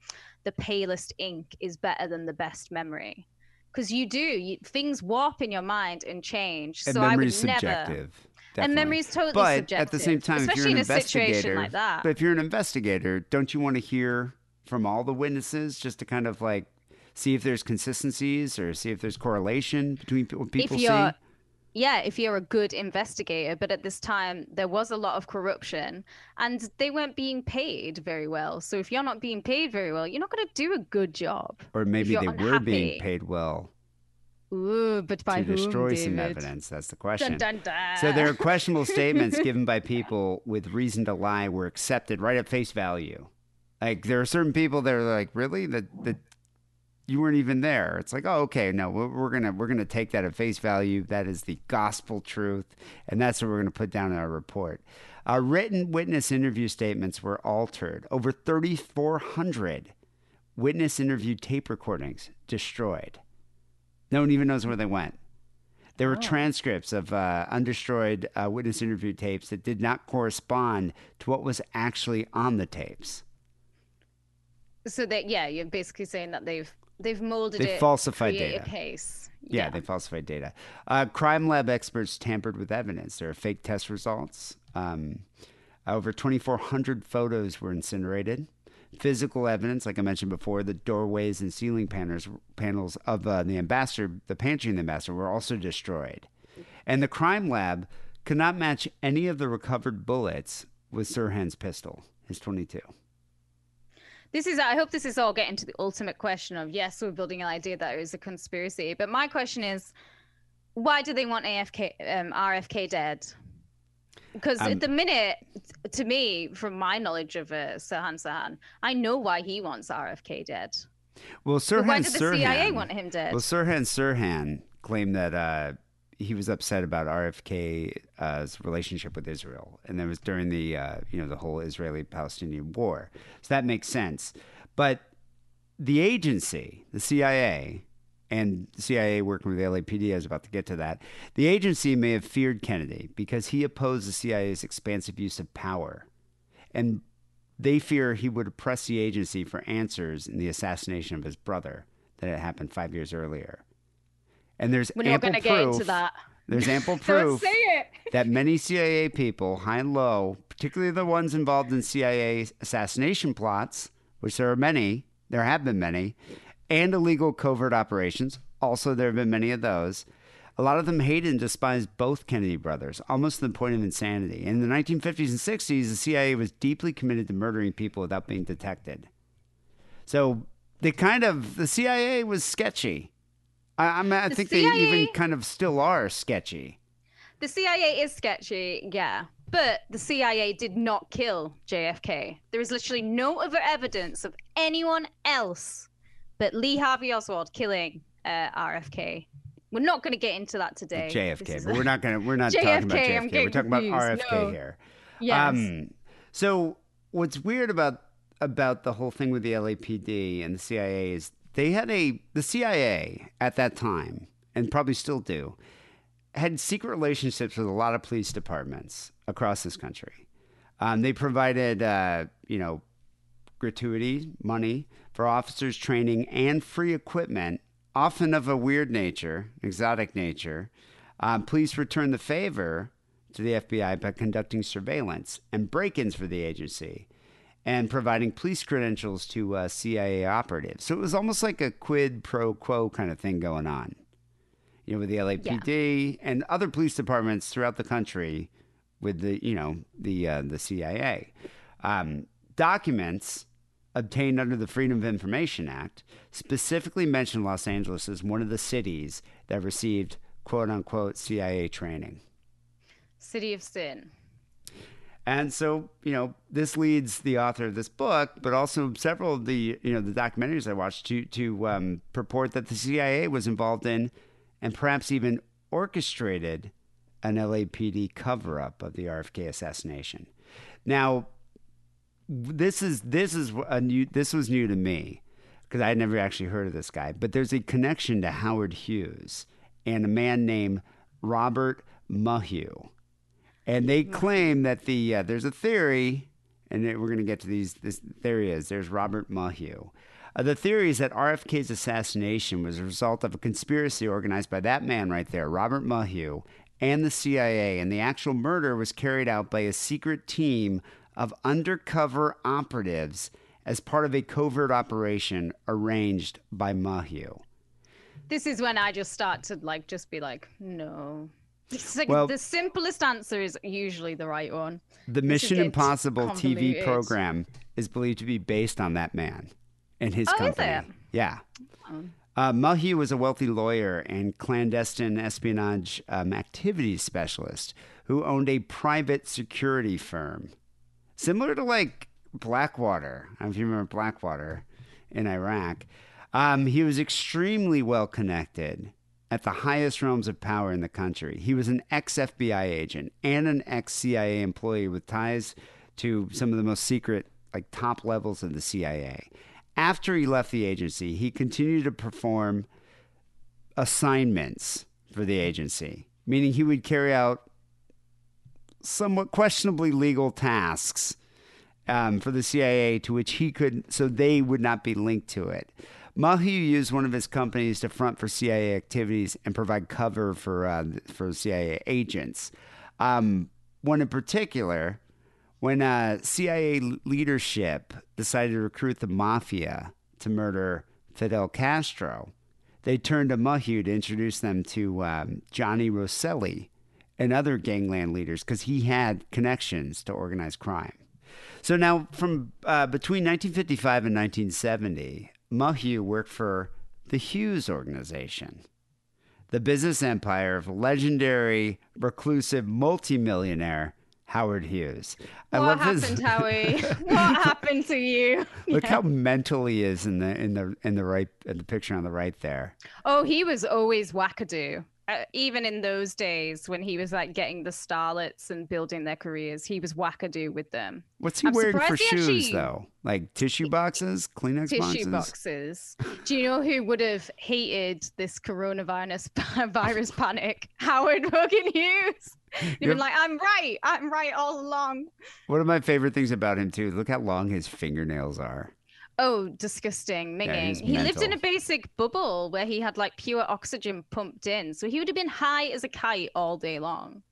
[SPEAKER 5] the palest ink is better than the best memory. Because you do, you, things warp in your mind and change.
[SPEAKER 4] And
[SPEAKER 5] so I would
[SPEAKER 4] memory's
[SPEAKER 5] never.
[SPEAKER 4] Subjective.
[SPEAKER 5] And
[SPEAKER 4] definitely.
[SPEAKER 5] memory's totally
[SPEAKER 4] but
[SPEAKER 5] subjective.
[SPEAKER 4] at the same time, if
[SPEAKER 5] especially
[SPEAKER 4] you're an
[SPEAKER 5] in a situation
[SPEAKER 4] investigator,
[SPEAKER 5] like that.
[SPEAKER 4] but if you're an investigator, don't you want to hear from all the witnesses just to kind of like see if there's consistencies or see if there's correlation between what people
[SPEAKER 5] if
[SPEAKER 4] see?
[SPEAKER 5] yeah if you're a good investigator but at this time there was a lot of corruption and they weren't being paid very well so if you're not being paid very well you're not going to do a good job
[SPEAKER 4] Or maybe they were being paid well
[SPEAKER 5] Ooh, but by
[SPEAKER 4] to
[SPEAKER 5] whom,
[SPEAKER 4] destroy some evidence. That's the question.
[SPEAKER 5] Dun, dun, dun.
[SPEAKER 4] So there are questionable statements given by people with reason to lie were accepted right at face value. Like there are certain people that are like, really that that you weren't even there. It's like, oh, okay, no, we're, we're gonna we're gonna take that at face value. That is the gospel truth, and that's what we're gonna put down in our report. Our written witness interview statements were altered. Over 3,400 witness interview tape recordings destroyed. No one even knows where they went. There were transcripts of uh, undestroyed uh, witness interview tapes that did not correspond to what was actually on the tapes.
[SPEAKER 5] so that yeah you're basically saying that they've they've molded
[SPEAKER 4] They
[SPEAKER 5] it
[SPEAKER 4] falsified data.
[SPEAKER 5] a case
[SPEAKER 4] Yeah, they falsified data. Uh, crime lab experts tampered with evidence. There are fake test results. Um, over 2,400 photos were incinerated. Physical evidence, like I mentioned before, the doorways and ceiling panels, panels of uh, the ambassador, the pantry in the ambassador, were also destroyed. And the crime lab could not match any of the recovered bullets with Sirhan's pistol, his 22.
[SPEAKER 5] This is, I hope this is all getting to the ultimate question of yes, we're building an idea that it was a conspiracy. But my question is, why do they want AFK, um, RFK dead? Because
[SPEAKER 4] Um,
[SPEAKER 5] at the minute, to me, from my knowledge of uh, Sirhan Sirhan, I know why he wants RFK dead.
[SPEAKER 4] Well, Sirhan
[SPEAKER 5] why did the
[SPEAKER 4] Sirhan,
[SPEAKER 5] CIA want him dead?
[SPEAKER 4] Well, Sirhan Sirhan claimed that uh, he was upset about RFK's relationship with Israel, and that was during the uh, you know the whole Israeli-Palestinian war. So that makes sense. But the agency, the CIA, and CIA working with the LAPD, I was about to get to that. The agency may have feared Kennedy because he opposed the CIA's expansive use of power, and they fear he would oppress the agency for answers in the assassination of his brother that had happened five years earlier. And there's
[SPEAKER 5] We're not
[SPEAKER 4] ample
[SPEAKER 5] going to get into
[SPEAKER 4] proof-
[SPEAKER 5] that.
[SPEAKER 4] There's ample proof
[SPEAKER 5] say it.
[SPEAKER 4] that many CIA people, high and low, particularly the ones involved in CIA assassination plots, which there are many, there have been many, and illegal covert operations, also there have been many of those. A lot of them hated and despised both Kennedy brothers, almost to the point of insanity. In the 1950s and 60s, the CIA was deeply committed to murdering people without being detected. So they kind of, the CIA was sketchy. I, I, mean, I
[SPEAKER 5] The
[SPEAKER 4] think they even kind of still are sketchy.
[SPEAKER 5] The CIA is sketchy, yeah. But the CIA did not kill JFK. There is literally no other evidence of anyone else but Lee Harvey Oswald killing uh, RFK. We're not going to get into that today.
[SPEAKER 4] JFK, but we're not gonna we're not talking about
[SPEAKER 5] JFK,
[SPEAKER 4] We're talking about. RFK
[SPEAKER 5] No.
[SPEAKER 4] here.
[SPEAKER 5] Yes.
[SPEAKER 4] Um, so what's weird about about the whole thing with the LAPD and the CIA is they had a the CIA at that time and probably still do had secret relationships with a lot of police departments across this country. Um, they provided uh, you know gratuity money for officers training and free equipment often of a weird nature exotic nature um, police returned the favor to the fbi by conducting surveillance and break-ins for the agency and providing police credentials to uh, CIA operatives. So it was almost like a quid pro quo kind of thing going on. You know, with the LAPD and other police departments throughout the country, with the you know the uh, the CIA. Um, documents obtained under the Freedom of Information Act specifically mentioned Los Angeles as one of the cities that received quote unquote CIA training.
[SPEAKER 5] City of Sin.
[SPEAKER 4] And so, you know, this leads the author of this book, but also several of the, you know, the documentaries I watched to to um, purport that the CIA was involved in, and perhaps even orchestrated, an LAPD cover up of the RFK assassination. Now, this is this is a new this was new to me because I had never actually heard of this guy. But there's a connection to Howard Hughes and a man named Robert Maheu, and they claim that the uh, there's a theory, and we're going to get to these. This he is. There's Robert Maheu. Uh, the theory is that RFK's assassination was a result of a conspiracy organized by that man right there, Robert Maheu, and the CIA, and the actual murder was carried out by a secret team of undercover operatives as part of a covert operation arranged by Maheu.
[SPEAKER 5] This is when I just start to like just be like, no. It's like
[SPEAKER 4] Well-
[SPEAKER 5] the simplest answer is usually the right one.
[SPEAKER 4] The
[SPEAKER 5] This
[SPEAKER 4] Mission Impossible TV program is believed to be based on that man and his
[SPEAKER 5] Oh, is
[SPEAKER 4] company.
[SPEAKER 5] it?
[SPEAKER 4] Yeah. Uh, Maheu was a wealthy lawyer and clandestine espionage um, activities specialist who owned a private security firm, similar to like Blackwater. If you remember Blackwater in Iraq. Um, he was extremely well connected at the highest realms of power in the country. He was an ex FBI agent and an ex CIA employee with ties to some of the most secret, like top levels of the CIA. After he left the agency, he continued to perform assignments for the agency, meaning he would carry out somewhat questionably legal tasks um, for the CIA to which he could, so they would not be linked to it. Maheu used one of his companies to front for CIA activities and provide cover for uh, for CIA agents. Um, one in particular, when uh, CIA leadership decided to recruit the mafia to murder Fidel Castro, they turned to Maheu to introduce them to um, Johnny Rosselli and other gangland leaders because he had connections to organized crime. So now, from uh, between 1955 and 1970, Maheu worked for the Hughes Organization, the business empire of legendary, reclusive, multimillionaire Howard Hughes. I
[SPEAKER 5] what
[SPEAKER 4] love
[SPEAKER 5] happened,
[SPEAKER 4] his.
[SPEAKER 5] Howie? what happened to you?
[SPEAKER 4] Look how mental he is in the in the in the right in the picture on the right there.
[SPEAKER 5] Oh, he was always wackadoo. Uh, even in those days when he was like getting the starlets and building their careers, he was wackadoo with them.
[SPEAKER 4] What's he
[SPEAKER 5] I'm
[SPEAKER 4] wearing for
[SPEAKER 5] he
[SPEAKER 4] shoes
[SPEAKER 5] actually-
[SPEAKER 4] though? Like tissue boxes, Kleenex
[SPEAKER 5] Tissue
[SPEAKER 4] boxes.
[SPEAKER 5] boxes. Do you know who would have hated this coronavirus virus panic? Howard fucking Hughes.
[SPEAKER 4] Yep.
[SPEAKER 5] been like, I'm right. I'm right all along.
[SPEAKER 4] One of my favorite things about him too. Look how long his fingernails are.
[SPEAKER 5] Oh, disgusting. Minging.
[SPEAKER 4] he's
[SPEAKER 5] he lived in a basic bubble where he had like pure oxygen pumped in. So he would have been high as a kite all day long.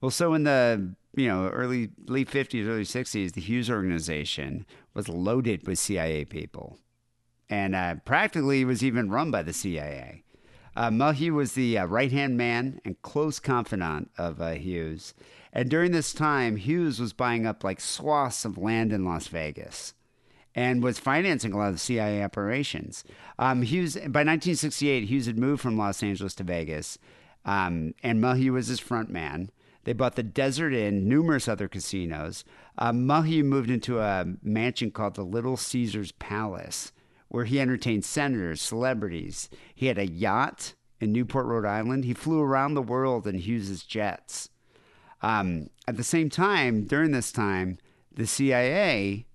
[SPEAKER 4] Well, so in the you know early late fifties, early sixties, the Hughes organization was loaded with CIA people, and uh, practically was even run by the CIA. Uh, was the uh, right hand man and close confidant of uh, Hughes, and during this time, Hughes was buying up like swaths of land in Las Vegas. And was financing a lot of the CIA operations. Um, Hughes by 1968, Hughes had moved from Los Angeles to Vegas, um, and Maheu was his front man. They bought the Desert Inn, numerous other casinos. Uh, moved into a mansion called the Little Caesars Palace, where he entertained senators, celebrities. He had a yacht in Newport, Rhode Island. He flew around the world in Hughes's jets. Um, at the same time, during this time, the CIA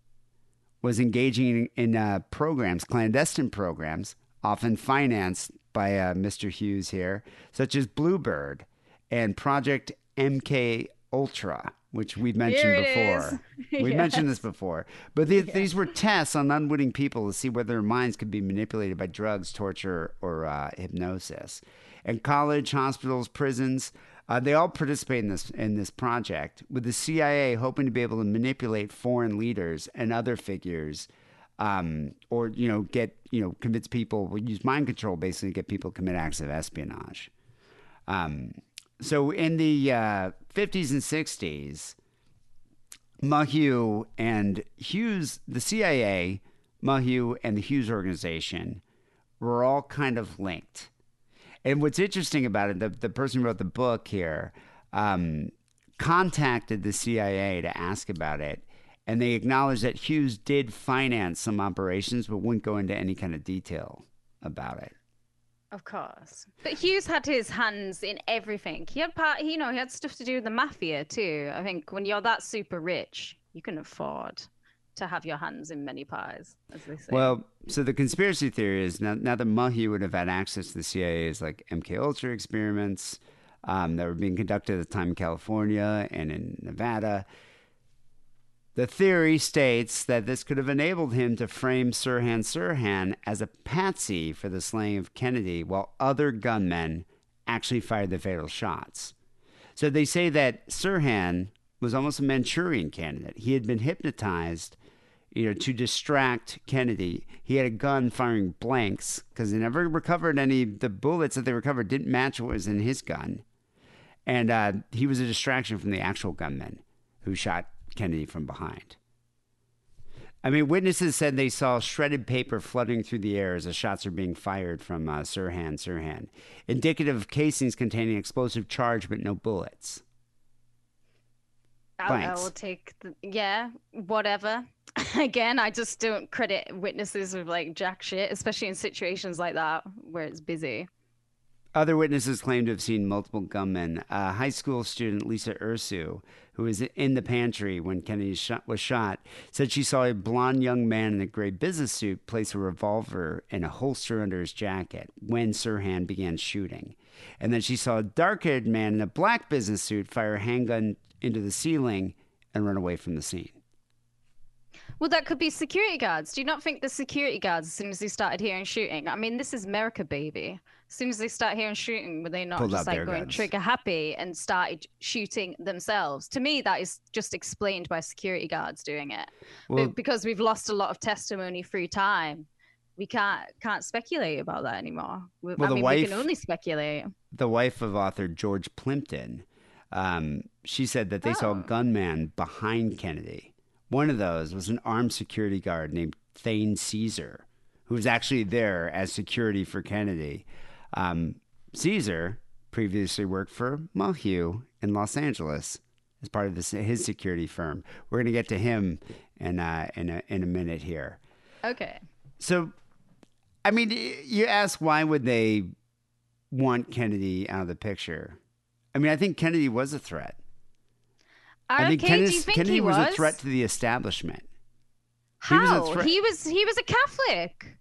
[SPEAKER 4] was engaging in uh, programs, clandestine programs, often financed by uh, Mr. Hughes here, such as Bluebird and Project MK Ultra, which we've mentioned before. We've mentioned this before. But the, these were tests on unwitting people to see whether their minds could be manipulated by drugs, torture, or uh, hypnosis. And college, hospitals, prisons, Uh, they all participate in this in this project, with the CIA hoping to be able to manipulate foreign leaders and other figures, um, or you know, get you know, convince people, use mind control, basically, to get people to commit acts of espionage. Um, so in the uh, 50s and 60s, Maheu and Hughes, the CIA, Maheu, and the Hughes organization were all kind of linked. And what's interesting about it, the, the person who wrote the book here um, contacted the CIA to ask about it. And they acknowledged that Hughes did finance some operations, but wouldn't go into any kind of detail about it.
[SPEAKER 5] Of course. But Hughes had his hands in everything. He had part, you know, he had stuff to do with the mafia too. I think when you're that super rich, you can afford to have your hands in many pies, as they say.
[SPEAKER 4] Well, so the conspiracy theory is now, now that Maheu would have had access to the CIA's like MK Ultra experiments um, that were being conducted at the time in California and in Nevada. The theory states that this could have enabled him to frame Sirhan Sirhan as a patsy for the slaying of Kennedy, while other gunmen actually fired the fatal shots. So they say that Sirhan was almost a Manchurian candidate. He had been hypnotized, you know, to distract Kennedy. He had a gun firing blanks because they never recovered any. The bullets that they recovered didn't match what was in his gun, and uh, he was a distraction from the actual gunman who shot Kennedy from behind. I mean, witnesses said they saw shredded paper fluttering through the air as the shots are being fired from uh, Sirhan Sirhan, indicative of casings containing explosive charge but no bullets.
[SPEAKER 5] I, I will take, the, yeah, whatever. Again, I just don't credit witnesses with like jack shit, especially in situations like that where it's busy.
[SPEAKER 4] Other witnesses claim to have seen multiple gunmen. Uh, high school student Lisa Urso, who was in the pantry when Kennedy shot, was shot, said she saw a blond young man in a gray business suit place a revolver in a holster under his jacket when Sirhan began shooting. And then she saw a dark haired man in a black business suit fire a handgun into the ceiling and run away from the scene.
[SPEAKER 5] Well, that could be security guards. Do you not think the security guards, as soon as they started hearing shooting, I mean, this is America, baby. As soon as they start hearing shooting, were they not
[SPEAKER 4] Pulled
[SPEAKER 5] just like going
[SPEAKER 4] guns.
[SPEAKER 5] trigger happy and started shooting themselves? To me, that is just explained by security guards doing it. But because we've lost a lot of testimony through time, we can't can't speculate about that anymore.
[SPEAKER 4] Well,
[SPEAKER 5] I
[SPEAKER 4] the
[SPEAKER 5] mean, we
[SPEAKER 4] wife-
[SPEAKER 5] can only speculate.
[SPEAKER 4] the wife of author George Plimpton, um, she said that they saw a
[SPEAKER 5] Oh.
[SPEAKER 4] gunman behind Kennedy. One of those was an armed security guard named Thane Cesar, who was actually there as security for Kennedy. Um, Cesar previously worked for Maheu in Los Angeles as part of this, his security firm. We're going to get to him in, uh, in, a, in a minute here.
[SPEAKER 5] Okay.
[SPEAKER 4] So, I mean, you ask why would they want Kennedy out of the picture? I mean, I think Kennedy was a threat. I think
[SPEAKER 5] okay,
[SPEAKER 4] Kennedy,
[SPEAKER 5] think
[SPEAKER 4] Kennedy was,
[SPEAKER 5] was
[SPEAKER 4] a threat to the establishment. He was
[SPEAKER 5] How? He was he was a Catholic.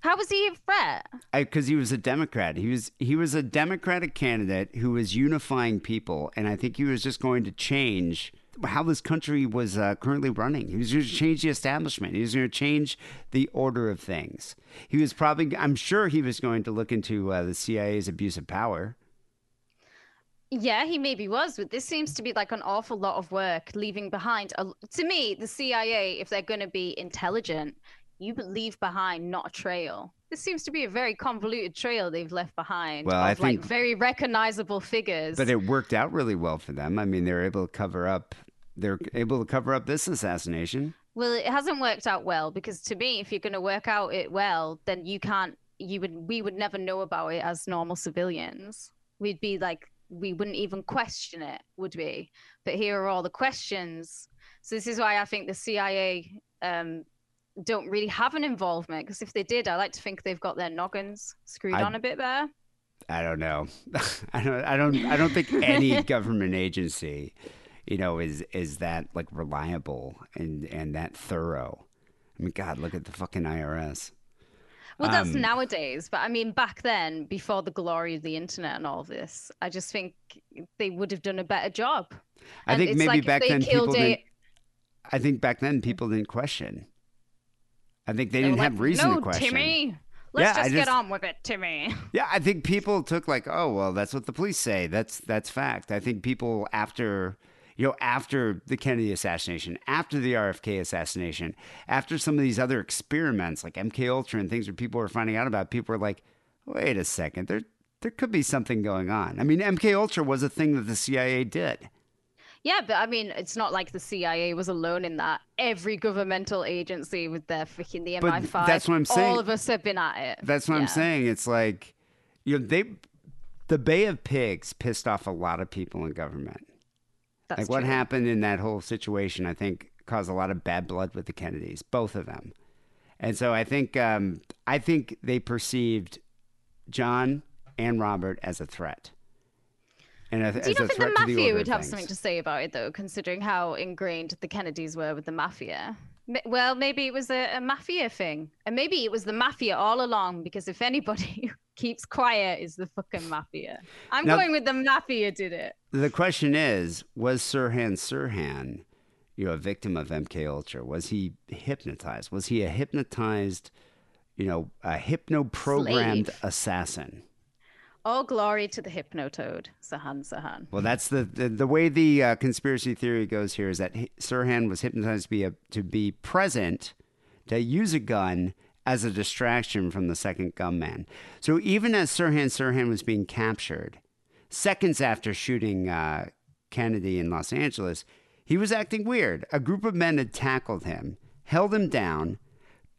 [SPEAKER 5] How was he a threat?
[SPEAKER 4] because he was a Democrat. He was he was a Democratic candidate who was unifying people, and I think he was just going to change how this country was uh, currently running. He was going to change the establishment. He was going to change the order of things. He was probably, I'm sure, he was going to look into uh, the CIA's abuse of power.
[SPEAKER 5] Yeah, he maybe was, but this seems to be like an awful lot of work leaving behind. A, to me, the CIA, if they're going to be intelligent, you leave behind not a trail. This seems to be a very convoluted trail they've left behind
[SPEAKER 4] Well,
[SPEAKER 5] of
[SPEAKER 4] I
[SPEAKER 5] like
[SPEAKER 4] think-
[SPEAKER 5] very recognizable figures.
[SPEAKER 4] But it worked out really well for them. I mean, they're able to cover up. They're able to cover up this assassination.
[SPEAKER 5] Well, it hasn't worked out well because to me, if you're going to work out it well, then you can't. You would. We would never know about it as normal civilians. We'd be like, we wouldn't even question it, would we? But here are all the questions. So this is why I think the CIA um, don't really have an involvement. Because if they did, I like to think they've got their noggins screwed
[SPEAKER 4] I-
[SPEAKER 5] on a bit there.
[SPEAKER 4] I don't know. I don't. I don't. I don't think any government agency, you know, is is that like reliable and and that thorough. I mean, God, look at the fucking IRS.
[SPEAKER 5] Well, that's
[SPEAKER 4] Um,
[SPEAKER 5] nowadays, but I mean, back then, before the glory of the internet and all of this, I just think they would have done a better job.
[SPEAKER 4] I
[SPEAKER 5] And
[SPEAKER 4] think maybe
[SPEAKER 5] like
[SPEAKER 4] back then people didn't. I think back then people didn't question. I think they
[SPEAKER 5] They
[SPEAKER 4] didn't have reason
[SPEAKER 5] no,
[SPEAKER 4] to question.
[SPEAKER 5] Timmy, Let's
[SPEAKER 4] Yeah, I
[SPEAKER 5] just, get on with it, Timmy.
[SPEAKER 4] Yeah, I think people took like, oh well, that's what the police say. That's that's fact. I think people after you know after the Kennedy assassination, after the RFK assassination, after some of these other experiments like MK Ultra and things where people were finding out about, people were like, wait a second, there there could be something going on. I mean, MK Ultra was a thing that the CIA did.
[SPEAKER 5] Yeah, but I mean, it's not like the CIA was alone in that. Every governmental agency with their freaking the
[SPEAKER 4] But
[SPEAKER 5] MI5.
[SPEAKER 4] that's what I'm saying.
[SPEAKER 5] All of us have been at it.
[SPEAKER 4] That's what I'm saying. It's like you know they the Bay of Pigs pissed off a lot of people in government.
[SPEAKER 5] That's
[SPEAKER 4] like what
[SPEAKER 5] true.
[SPEAKER 4] happened in that whole situation, I think, caused a lot of bad blood with the Kennedys, both of them. And so I think um, I think they perceived John and Robert as a threat. And a,
[SPEAKER 5] Do you
[SPEAKER 4] as
[SPEAKER 5] not
[SPEAKER 4] a
[SPEAKER 5] think the
[SPEAKER 4] to the
[SPEAKER 5] mafia would have
[SPEAKER 4] things.
[SPEAKER 5] something to say about it, though, considering how ingrained the Kennedys were with the mafia? Well, maybe it was a, a mafia thing. And maybe it was the mafia all along, because if anybody keeps quiet, is the fucking mafia. I'm
[SPEAKER 4] Now-
[SPEAKER 5] going with the mafia did it.
[SPEAKER 4] The question is, was Sirhan Sirhan, you know, a victim of MK Ultra? Was he hypnotized? Was he a hypnotized, you know, a hypno-programmed
[SPEAKER 5] Slave.
[SPEAKER 4] assassin?
[SPEAKER 5] All glory to the hypnotoad, Sahan Sahan.
[SPEAKER 4] Well, that's the the, the way the uh, conspiracy theory goes here is that Sirhan was hypnotized to be a, to be present, to use a gun as a distraction from the second gunman. So even as Sirhan Sirhan was being captured, seconds after shooting uh, Kennedy in Los Angeles, he was acting weird. A group of men had tackled him, held him down,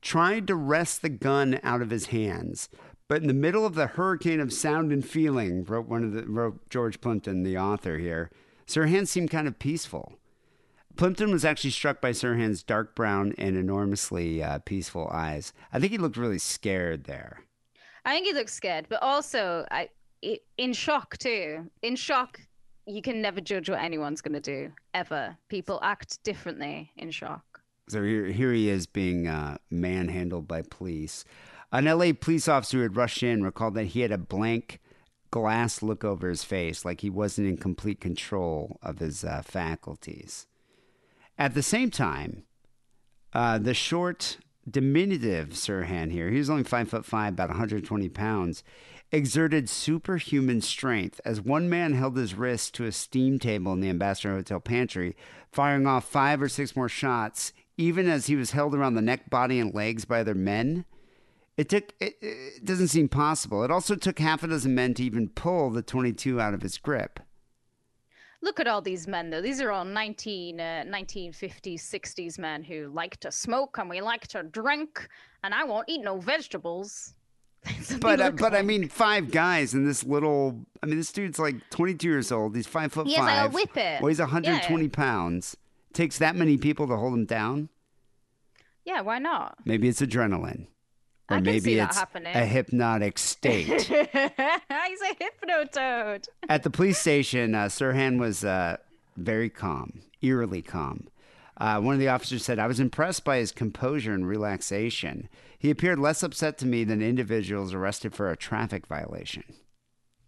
[SPEAKER 4] tried to wrest the gun out of his hands. But in the middle of the hurricane of sound and feeling, wrote one of the wrote George Plimpton, the author here, Sirhan seemed kind of peaceful. Plimpton was actually struck by Sirhan's dark brown and enormously uh, peaceful eyes. I think he looked really scared there.
[SPEAKER 5] I think he looked scared, but also I, in shock too. In shock, you can never judge what anyone's going to do, ever. People act differently in shock.
[SPEAKER 4] So here, here he is being uh, manhandled by police. An LA police officer who had rushed in recalled that he had a blank glass look over his face, like he wasn't in complete control of his uh, faculties. At the same time, uh, the short, diminutive Sirhan here, he was only five foot five, about 120 pounds, exerted superhuman strength as one man held his wrist to a steam table in the Ambassador Hotel pantry, firing off five or six more shots, even as he was held around the neck, body, and legs by other men. It took. It, it doesn't seem possible. It also took half a dozen men to even pull the 22 out of his grip.
[SPEAKER 5] Look at all these men, though. These are all 19, uh, 1950s, 60s men who like to smoke and we like to drink, and I won't eat no vegetables.
[SPEAKER 4] But uh, but I mean, five guys in this little. I mean, this dude's like 22 years old. He's five foot
[SPEAKER 5] He has, like, a
[SPEAKER 4] five. Well, he's
[SPEAKER 5] Yeah.
[SPEAKER 4] 120 pounds. Takes that many people to hold him down.
[SPEAKER 5] yeah, why not?
[SPEAKER 4] Maybe it's adrenaline, or maybe it's a hypnotic state.
[SPEAKER 5] He's a hypnotoad.
[SPEAKER 4] At the police station, uh, Sirhan was uh, very calm, eerily calm. Uh, one of the officers said, I was impressed by his composure and relaxation. He appeared less upset to me than individuals arrested for a traffic violation.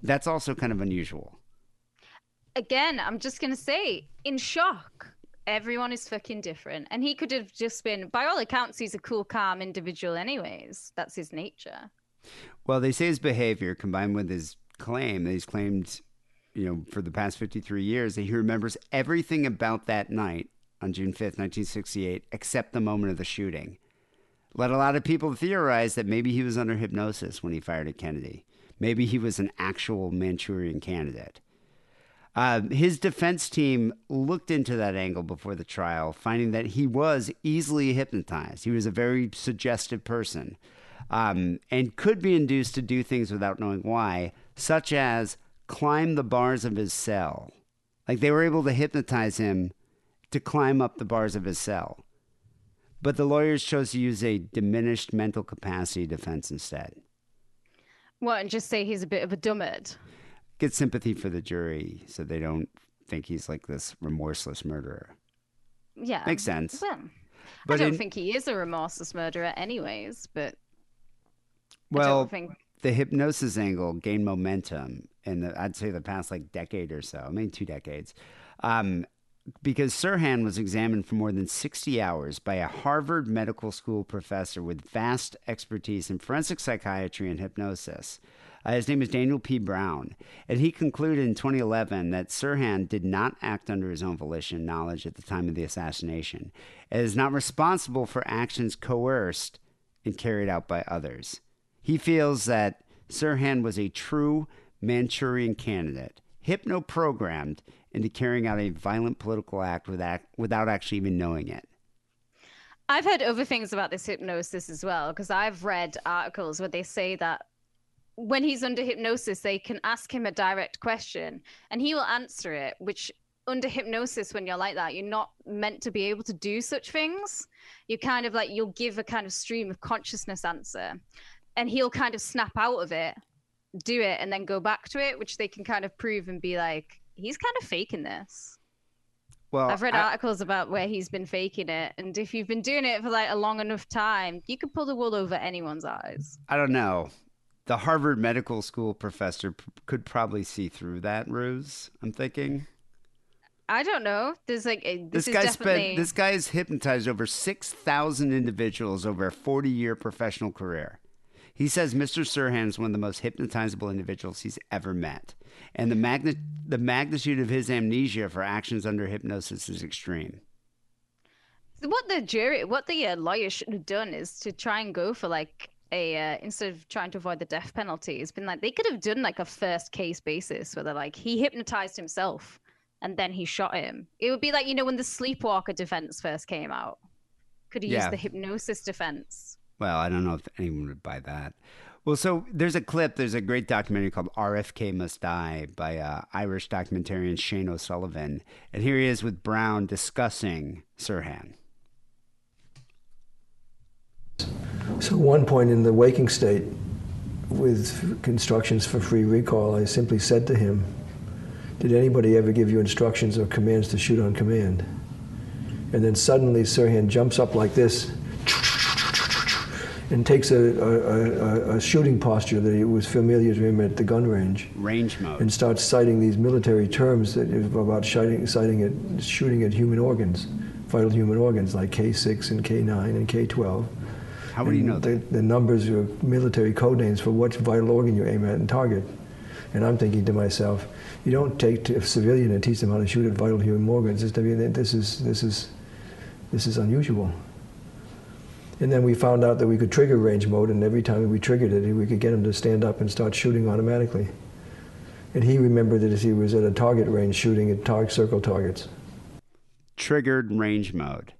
[SPEAKER 4] That's also kind of unusual.
[SPEAKER 5] Again, I'm just gonna say, in shock. Everyone is fucking different, and he could have just been. By all accounts, he's a cool, calm individual. Anyways, that's his nature.
[SPEAKER 4] Well, they say his behavior combined with his claim that he's claimed, you know, for the past 53 years that he remembers everything about that night on June 5th, 1968, except the moment of the shooting. Led a lot of people theorize that maybe he was under hypnosis when he fired at Kennedy. Maybe he was an actual Manchurian candidate. Uh, his defense team looked into that angle before the trial, finding that he was easily hypnotized. He was a very suggestive person um, and could be induced to do things without knowing why, such as climb the bars of his cell. Like they were able to hypnotize him to climb up the bars of his cell. But the lawyers chose to use a diminished mental capacity defense instead.
[SPEAKER 5] Well, and just say he's a bit of a dummard?
[SPEAKER 4] Get sympathy for the jury so they don't think he's like this remorseless murderer.
[SPEAKER 5] Yeah,
[SPEAKER 4] Makes sense.
[SPEAKER 5] Well,
[SPEAKER 4] But
[SPEAKER 5] I don't
[SPEAKER 4] in-
[SPEAKER 5] think he is a remorseless murderer, anyways. But
[SPEAKER 4] Well,
[SPEAKER 5] think
[SPEAKER 4] the hypnosis angle gained momentum in the, I'd say the past like decade or so, I mean two decades. Um, because Sirhan was examined for more than 60 hours by a Harvard Medical School professor with vast expertise in forensic psychiatry and hypnosis. Uh, his name is Daniel P. Brown, and he concluded in 2011 that Sirhan did not act under his own volition and knowledge at the time of the assassination, and is not responsible for actions coerced and carried out by others. He feels that Sirhan was a true Manchurian candidate, hypno-programmed into carrying out a violent political act without, without actually even knowing it.
[SPEAKER 5] I've heard other things about this hypnosis as well, because I've read articles where they say that when he's under hypnosis, they can ask him a direct question and he will answer it, which under hypnosis, when you're like that, you're not meant to be able to do such things. You kind of like, you'll give a kind of stream of consciousness answer and he'll kind of snap out of it, do it, and then go back to it, which they can kind of prove and be like, he's kind of faking this.
[SPEAKER 4] Well,
[SPEAKER 5] I've read
[SPEAKER 4] I-
[SPEAKER 5] articles about where he's been faking it, and if you've been doing it for like a long enough time, you could pull the wool over anyone's eyes.
[SPEAKER 4] I don't know. The Harvard Medical School professor p- could probably see through that ruse. I'm thinking
[SPEAKER 5] I don't know. There's like a,
[SPEAKER 4] this,
[SPEAKER 5] this,
[SPEAKER 4] guy
[SPEAKER 5] definitely
[SPEAKER 4] spent this guy has hypnotized over six thousand individuals over a 40 year professional career. He says Mr. Sirhan is one of the most hypnotizable individuals he's ever met, and the magni- the magnitude of his amnesia for actions under hypnosis is extreme.
[SPEAKER 5] what the jury, what the uh, lawyer should have done is to try and go for like a uh, instead of trying to avoid the death penalty, it's been like they could have done like a first case basis where they're like he hypnotized himself and then he shot him. It would be like you know when the sleepwalker defense first came out, could he
[SPEAKER 4] Yeah.
[SPEAKER 5] used the hypnosis defense.
[SPEAKER 4] Well, I don't know if anyone would buy that. Well, so there's a clip. There's a great documentary called RFK Must Die by uh, Irish documentarian Shane O'Sullivan. And here he is with Brown discussing Sirhan.
[SPEAKER 6] So, one point in the waking state, with instructions for free recall, I simply said to him, Did anybody ever give you instructions or commands to shoot on command? And then suddenly Sirhan jumps up like this and takes a, a, a, a shooting posture that was familiar to him at the gun range
[SPEAKER 4] Range mode.
[SPEAKER 6] and starts citing these military terms that about shooting, citing at, shooting at human organs, vital human organs like K6 and K9 and K12.
[SPEAKER 4] How would you know
[SPEAKER 6] the,
[SPEAKER 4] that?
[SPEAKER 6] the numbers are military code names for what vital organ you aim at and target. And I'm thinking to myself, you don't take to a civilian and teach them how to shoot at vital human organs. This, I mean, this is this is this is unusual. And then we found out that we could trigger range mode, and every time we triggered it, we could get him to stand up and start shooting automatically. And he remembered that as he was at a target range shooting at target circle targets.
[SPEAKER 4] Triggered range mode.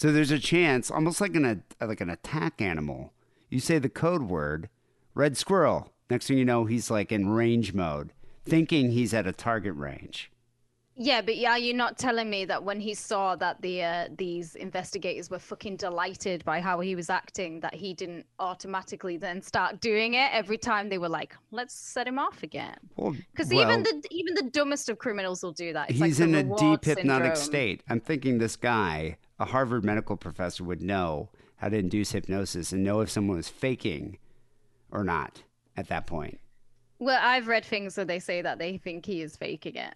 [SPEAKER 4] So there's a chance, almost like an a, like an attack animal. You say the code word, red squirrel. Next thing you know, he's like in range mode, thinking he's at a target range.
[SPEAKER 5] Yeah, but yeah, you're not telling me that when he saw that the uh, these investigators were fucking delighted by how he was acting, that he didn't automatically then start doing it every time they were like, "Let's set him off again." Because
[SPEAKER 4] well,
[SPEAKER 5] even the even the dumbest of criminals will do that. It's
[SPEAKER 4] he's
[SPEAKER 5] the
[SPEAKER 4] in a deep hypnotic
[SPEAKER 5] syndrome.
[SPEAKER 4] state. I'm thinking this guy, a Harvard medical professor, would know how to induce hypnosis and know if someone was faking or not at that point.
[SPEAKER 5] Well, I've read things where they say that they think he is faking it.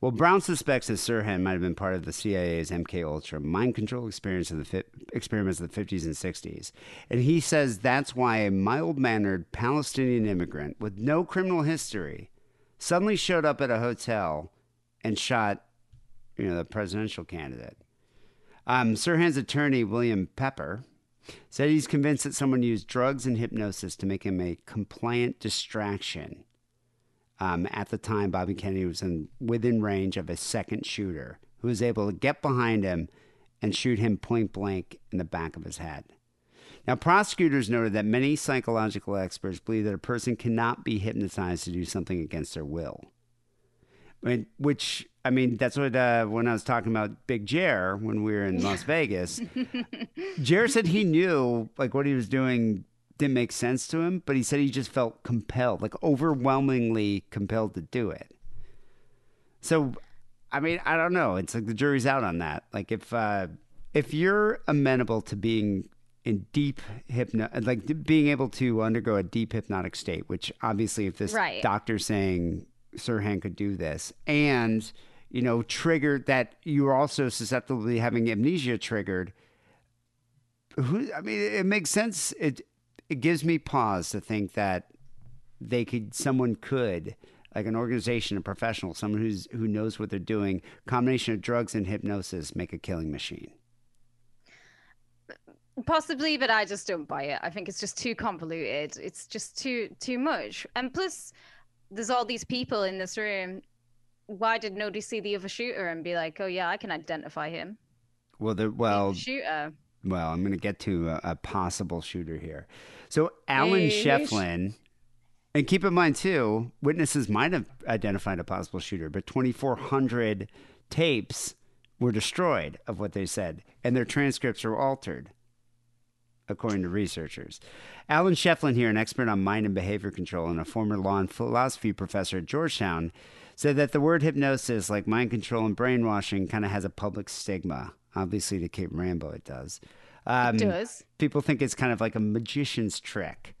[SPEAKER 4] Well, Brown suspects that Sirhan might have been part of the CIA's MK Ultra mind control experience of the fi- experiments of the 50s and 60s, and he says that's why a mild-mannered Palestinian immigrant with no criminal history suddenly showed up at a hotel and shot, you know, the presidential candidate. Um, Sirhan's attorney William Pepper said he's convinced that someone used drugs and hypnosis to make him a compliant distraction. Um, at the time, Bobby Kennedy was in, within range of a second shooter who was able to get behind him and shoot him point blank in the back of his head. Now, prosecutors noted that many psychological experts believe that a person cannot be hypnotized to do something against their will. Which, I mean, that's what, uh, when I was talking about Big Jer when we were in Las Vegas, Jer said he knew like what he was doing didn't make sense to him, but he said he just felt compelled, like overwhelmingly compelled to do it. So, I mean, I don't know. It's like the jury's out on that. Like if uh, if you're amenable to being in deep hypno, like being able to undergo a deep hypnotic state, which obviously, if this
[SPEAKER 5] Right.
[SPEAKER 4] doctor's saying Sirhan could do this, and you know, triggered that you were also susceptible to having amnesia triggered. Who? I mean, it makes sense. It it gives me pause to think that they could, someone could, like an organization, a professional, someone who's who knows what they're doing, combination of drugs and hypnosis, make a killing machine.
[SPEAKER 5] Possibly, but I just don't buy it. I think it's just too convoluted. It's just too too much. And plus, there's all these people in this room. Why did nobody see the other shooter and be like, "Oh yeah, I can identify him"?
[SPEAKER 4] Well, the well,
[SPEAKER 5] The shooter.
[SPEAKER 4] well, I'm going to get to a, a possible shooter here. So Alan
[SPEAKER 5] Yeesh.
[SPEAKER 4] Scheflin, and keep in mind too, witnesses might have identified a possible shooter, but 2,400 tapes were destroyed of what they said, and their transcripts were altered, according to researchers. Alan Scheflin, here, an expert on mind and behavior control and a former law and philosophy professor at Georgetown, said that the word hypnosis, like mind control and brainwashing, kind of has a public stigma. Obviously, to Kate Rambo, it does. Um,
[SPEAKER 5] does.
[SPEAKER 4] People think it's kind of like a magician's trick.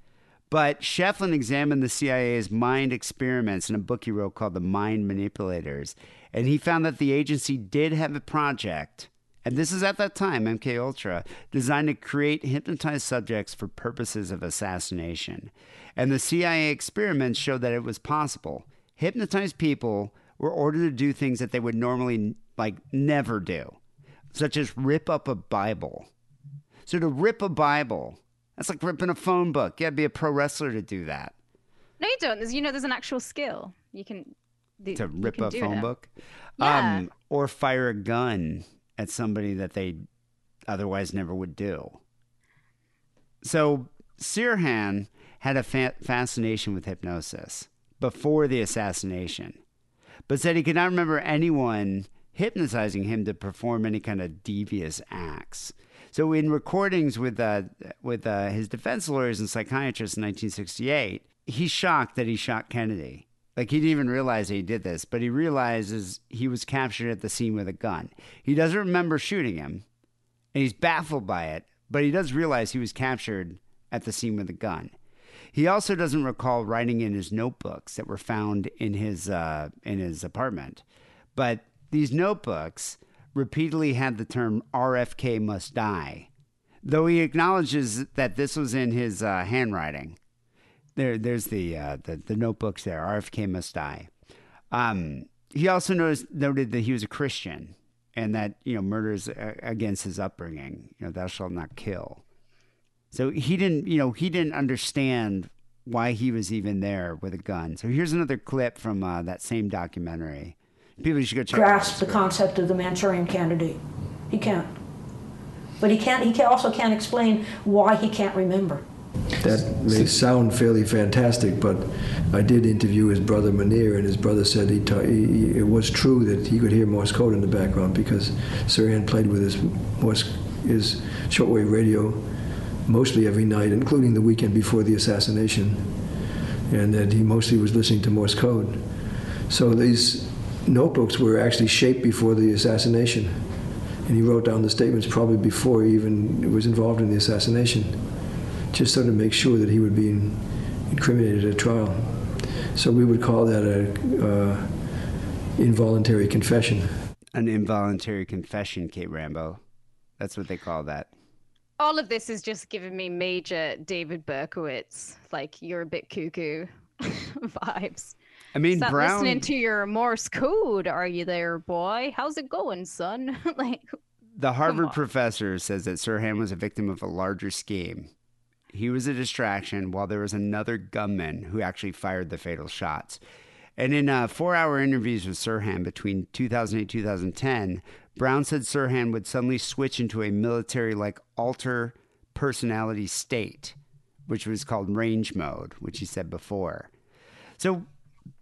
[SPEAKER 4] But Scheflin examined the CIA's mind experiments in a book he wrote called The Mind Manipulators, and he found that the agency did have a project, and this is at that time, MK Ultra, designed to create hypnotized subjects for purposes of assassination. And the CIA experiments showed that it was possible. Hypnotized people were ordered to do things that they would normally like never do, such as rip up a Bible. So to rip a Bible, that's like ripping a phone book. You gotta be a pro wrestler to do that.
[SPEAKER 5] No, you don't. There's, you know, there's an actual skill. You can the,
[SPEAKER 4] To rip
[SPEAKER 5] can
[SPEAKER 4] a phone
[SPEAKER 5] it.
[SPEAKER 4] book.
[SPEAKER 5] Yeah.
[SPEAKER 4] Um, or fire a gun at somebody that they otherwise never would do. So Sirhan had a fa- fascination with hypnosis before the assassination, but said he could not remember anyone hypnotizing him to perform any kind of devious acts. So in recordings with uh, with uh, his defense lawyers and psychiatrists in 1968, he's shocked that he shot Kennedy. Like he didn't even realize he did this, but he realizes he was captured at the scene with a gun. He doesn't remember shooting him, and he's baffled by it, but he does realize he was captured at the scene with a gun. He also doesn't recall writing in his notebooks that were found in his uh, in his apartment, but these notebooks repeatedly had the term "RFK must die," though he acknowledges that this was in his uh, handwriting. There, there's the, uh, the the notebooks there. RFK must die. Um, he also noticed, noted that he was a Christian and that you know murders against his upbringing. You know, thou shalt not kill. So he didn't, you know, he didn't understand why he was even there with a gun. So here's another clip from uh, that same documentary. People should go check. it out.
[SPEAKER 7] grasp the concept of the Manchurian candidate. He can't. But he can't. He can also can't explain why he can't remember.
[SPEAKER 6] That may sound fairly fantastic, but I did interview his brother Munir, and his brother said he, ta- he, he- it was true that he could hear Morse code in the background because Sirhan played with his Morse, his shortwave radio mostly every night, including the weekend before the assassination, and that he mostly was listening to Morse code. So these notebooks were actually shaped before the assassination, and he wrote down the statements probably before he even was involved in the assassination just so to make sure that he would be incriminated at trial. So we would call that a uh, involuntary confession.
[SPEAKER 4] An involuntary confession, Kate Rambo. That's what they call that.
[SPEAKER 5] All of this is just giving me major David Berkowitz, like you're a bit cuckoo vibes.
[SPEAKER 4] I mean,
[SPEAKER 5] Stop
[SPEAKER 4] Brown.
[SPEAKER 5] listening to your Morse code. Are you there, boy? How's it going, son? like,
[SPEAKER 4] The Harvard professor says that Sirhan was a victim of a larger scheme. He was a distraction while there was another gunman who actually fired the fatal shots. And in uh, four hour interviews with Sirhan between 2008 2010, Brown said Sirhan would suddenly switch into a military like alter personality state, which was called range mode, which he said before. So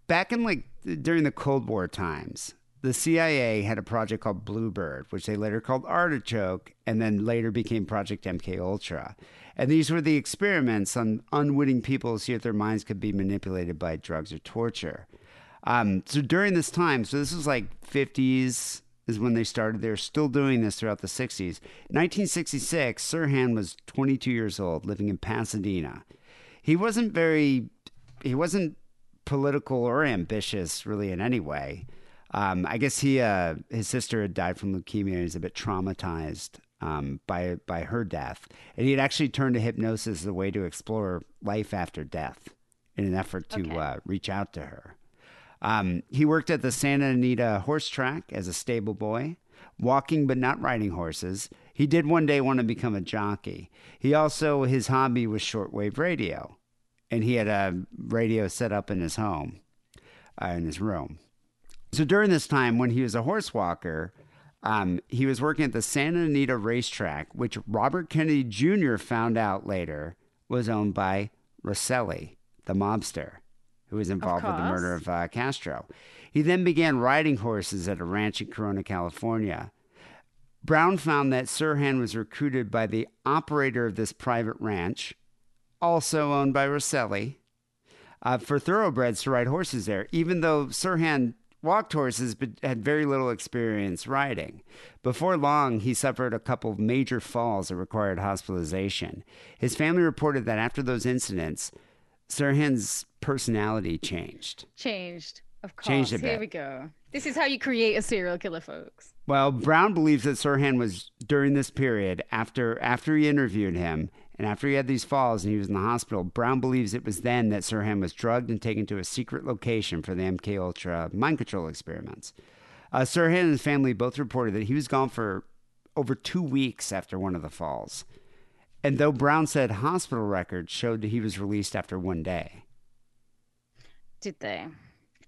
[SPEAKER 4] back in like during the Cold War times, the CIA had a project called Bluebird, which they later called Artichoke, and then later became Project MK Ultra. And these were the experiments on unwitting people to see if their minds could be manipulated by drugs or torture. Um, so during this time, so this was like 50s is when they started. They're still doing this throughout the 60s. 1966, Sirhan was 22 years old, living in Pasadena. He wasn't very, he wasn't political or ambitious really in any way. Um, I guess he uh, his sister had died from leukemia. and He's a bit traumatized um, by by her death, and he had actually turned to hypnosis as a way to explore life after death in an effort to
[SPEAKER 5] Okay.
[SPEAKER 4] uh, reach out to her. Um, he worked at the Santa Anita horse track as a stable boy, walking but not riding horses. He did one day want to become a jockey. He also, his hobby was shortwave radio, and he had a radio set up in his home, uh, in his room. So during this time, when he was a horse walker, um, he was working at the Santa Anita racetrack, which Robert Kennedy Jr. found out later was owned by Rosselli, the mobster, who was involved with the murder of uh, Castro. He then began riding horses at a ranch in Corona, California. Brown found that Sirhan was recruited by the operator of this private ranch, also owned by Rosselli, uh, for thoroughbreds to ride horses there, even though Sirhan walked horses but had very little experience riding. Before long, he suffered a couple of major falls that required hospitalization. His family reported that after those incidents, Sirhan's personality changed.
[SPEAKER 5] Changed. Of course.
[SPEAKER 4] Changed a bit.
[SPEAKER 5] Here we go. This is how you create a serial killer, folks.
[SPEAKER 4] Well, Brown believes that Sirhan was during this period after after he interviewed him and after he had these falls and he was in the hospital. Brown believes it was then that Sirhan was drugged and taken to a secret location for the MK Ultra mind control experiments. Uh, Sirhan and his family both reported that he was gone for over two weeks after one of the falls. And though Brown said hospital records showed that he was released after one day.
[SPEAKER 5] Did they?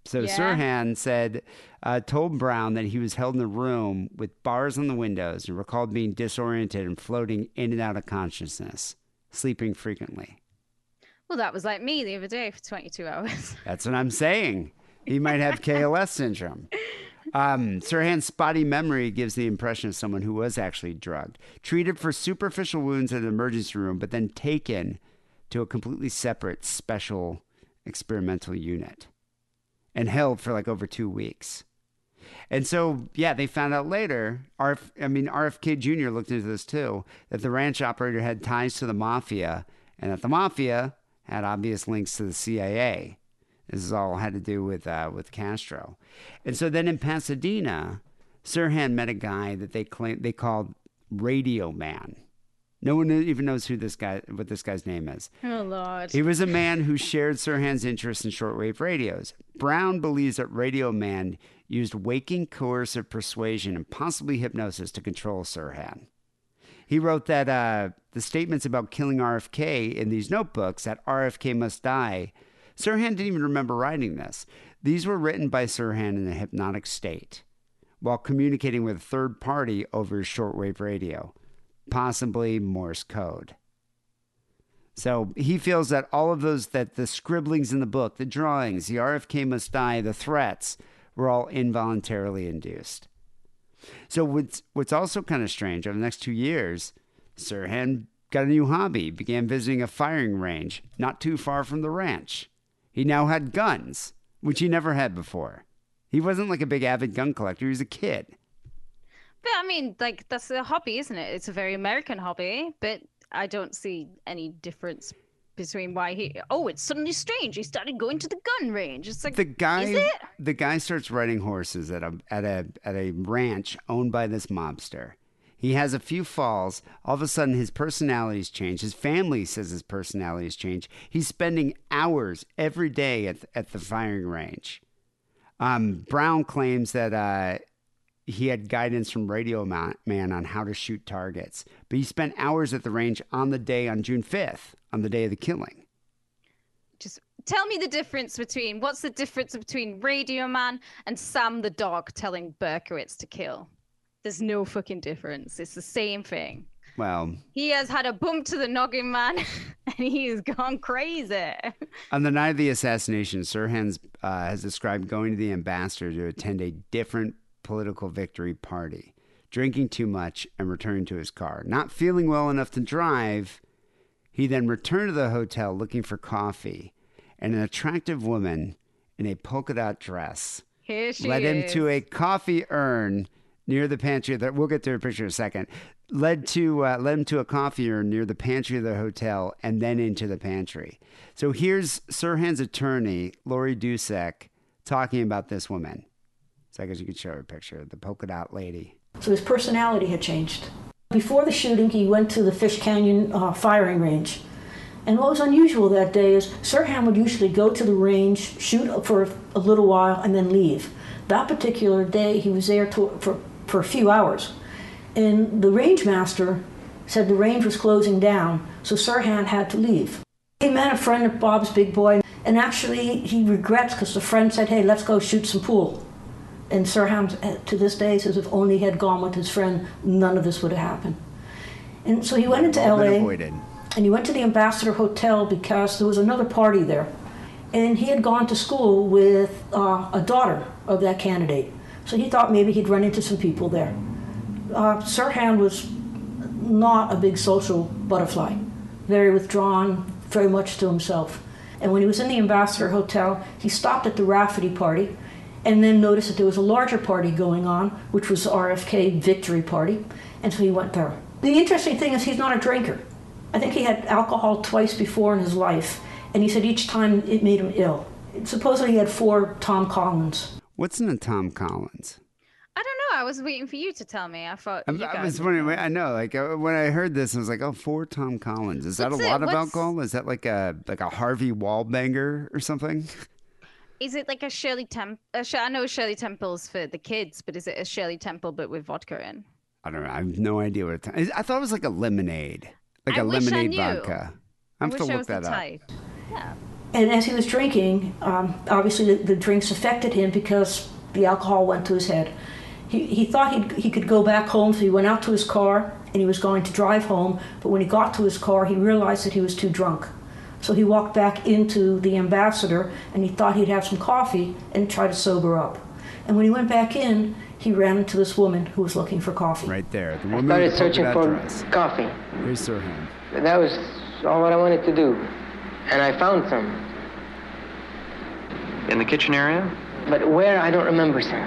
[SPEAKER 4] So
[SPEAKER 5] Yeah.
[SPEAKER 4] Sirhan said, uh, told Brown that he was held in a room with bars on the windows and recalled being disoriented and floating in and out of consciousness, sleeping frequently.
[SPEAKER 5] Well, that was like me the other day for 22 hours.
[SPEAKER 4] That's what I'm saying. He might have KLS syndrome. Um, Sirhan's spotty memory gives the impression of someone who was actually drugged, treated for superficial wounds in the emergency room, but then taken to a completely separate special experimental unit and held for like over two weeks. And so, yeah, they found out later. RF, I mean, RFK Jr. looked into this too. That the ranch operator had ties to the mafia, and that the mafia had obvious links to the CIA. This is all had to do with uh, with Castro. And so then in Pasadena, Sirhan met a guy that they claim they called Radio Man. No one even knows who this guy, what this guy's name is.
[SPEAKER 5] oh, Lord.
[SPEAKER 4] He was a man who shared Sirhan's interest in shortwave radios. Brown believes that Radio Man used waking coercive persuasion and possibly hypnosis to control Sirhan. He wrote that uh, the statements about killing RFK in these notebooks, that RFK must die, Sirhan didn't even remember writing this. These were written by Sirhan in a hypnotic state while communicating with a third party over shortwave radio, possibly Morse code. So he feels that all of those, that the scribblings in the book, the drawings, the RFK must die, the threats, were all involuntarily induced. So what's what's also kind of strange over the next two years, Sirhan got a new hobby, began visiting a firing range not too far from the ranch. He now had guns, which he never had before. He wasn't like a big avid gun collector, he was a kid.
[SPEAKER 5] But I mean, like, that's a hobby, isn't it? It's a very American hobby, but I don't see any difference between why he. Oh, it's suddenly strange. He started going to the gun range. It's like,
[SPEAKER 4] the guy
[SPEAKER 5] is it?
[SPEAKER 4] the guy starts riding horses at a at a at a ranch owned by this mobster. He has a few falls. All of a sudden, his personality's changed. His family says his personality's changed. He's spending hours every day at at the firing range. Um, Brown claims that uh, he had guidance from Radio Man, on how to shoot targets, but he spent hours at the range on the day on June fifth, on the day of the killing.
[SPEAKER 5] Just tell me the difference between what's the difference between Radio Man and Sam the dog telling Berkowitz to kill? There's no fucking difference. It's the same thing.
[SPEAKER 4] Well,
[SPEAKER 5] He has had a bump to the noggin, man, and he's gone crazy.
[SPEAKER 4] On the night of the assassination, Sirhan uh, has described going to the ambassador to attend a different political victory party, drinking too much, and returning to his car. Not feeling well enough to drive, he then returned to the hotel looking for coffee, and an attractive woman in a polka dot dress
[SPEAKER 5] Here she
[SPEAKER 4] led him to a coffee urn near the pantry. That we'll get to a picture in a second. Led to uh, led him to a coffee urn near the pantry of the hotel, and then into the pantry. So here's Sirhan's attorney, Laurie Dusek, talking about this woman. So I guess you could show her a picture. The polka dot lady.
[SPEAKER 7] So his personality had changed. Before the shooting, he went to the Fish Canyon uh, firing range. And what was unusual that day is Sirhan would usually go to the range, shoot for a little while, and then leave. That particular day, he was there to, for, for a few hours. And the range master said the range was closing down, so Sirhan had to leave. He met a friend of Bob's big boy, and actually he regrets because the friend said, hey, let's go shoot some pool. And Sirhan, uh, to this day, says if only he had gone with his friend, none of this would have happened. And so he went into LA
[SPEAKER 4] avoided.
[SPEAKER 7] and he went to the Ambassador Hotel because there was another party there. And he had gone to school with uh, a daughter of that candidate. So he thought maybe he'd run into some people there. Uh, Sirhan was not a big social butterfly, very withdrawn, very much to himself. And when he was in the Ambassador Hotel, he stopped at the Rafferty party and then noticed that there was a larger party going on, which was RFK Victory Party, and so he went there. The interesting thing is he's not a drinker. I think he had alcohol twice before in his life, and he said each time it made him ill. Supposedly he had four Tom Collins.
[SPEAKER 4] What's in a Tom Collins?
[SPEAKER 5] I don't know. I was waiting for you to tell me. I thought
[SPEAKER 4] I,
[SPEAKER 5] you
[SPEAKER 4] I
[SPEAKER 5] guys
[SPEAKER 4] was wondering.
[SPEAKER 5] know.
[SPEAKER 4] I know, like uh, when I heard this, I was like, "Oh, for Tom Collins, is that
[SPEAKER 5] What's
[SPEAKER 4] a
[SPEAKER 5] it?
[SPEAKER 4] lot of
[SPEAKER 5] What's-
[SPEAKER 4] alcohol? Is that like a like a Harvey Wallbanger or something?"
[SPEAKER 5] Is it like a Shirley Temple? I know Shirley Temple's for the kids, but is it a Shirley Temple but with vodka in?
[SPEAKER 4] I don't know. I have no idea what it. I thought it was like a lemonade, like
[SPEAKER 5] I
[SPEAKER 4] a
[SPEAKER 5] wish I
[SPEAKER 4] lemonade
[SPEAKER 5] knew.
[SPEAKER 4] vodka. I
[SPEAKER 5] I wish
[SPEAKER 4] to
[SPEAKER 5] I
[SPEAKER 4] look
[SPEAKER 5] was
[SPEAKER 4] that
[SPEAKER 5] the
[SPEAKER 4] up.
[SPEAKER 5] type. Yeah.
[SPEAKER 7] And as he was drinking, um, obviously the, the drinks affected him because the alcohol went to his head. He, he thought he'd, he could go back home, so he went out to his car and he was going to drive home. But when he got to his car, he realized that he was too drunk. So he walked back into the ambassador and he thought he'd have some coffee and try to sober up. And when he went back in, he ran into this woman who was looking for coffee.
[SPEAKER 4] Right there, the
[SPEAKER 2] I
[SPEAKER 4] woman
[SPEAKER 2] started
[SPEAKER 4] with
[SPEAKER 2] searching for
[SPEAKER 4] dress.
[SPEAKER 2] coffee.
[SPEAKER 4] Here's Sirhan.
[SPEAKER 2] That was all what I wanted to do. And I found some.
[SPEAKER 1] In the kitchen area?
[SPEAKER 2] But where, I don't remember, sir.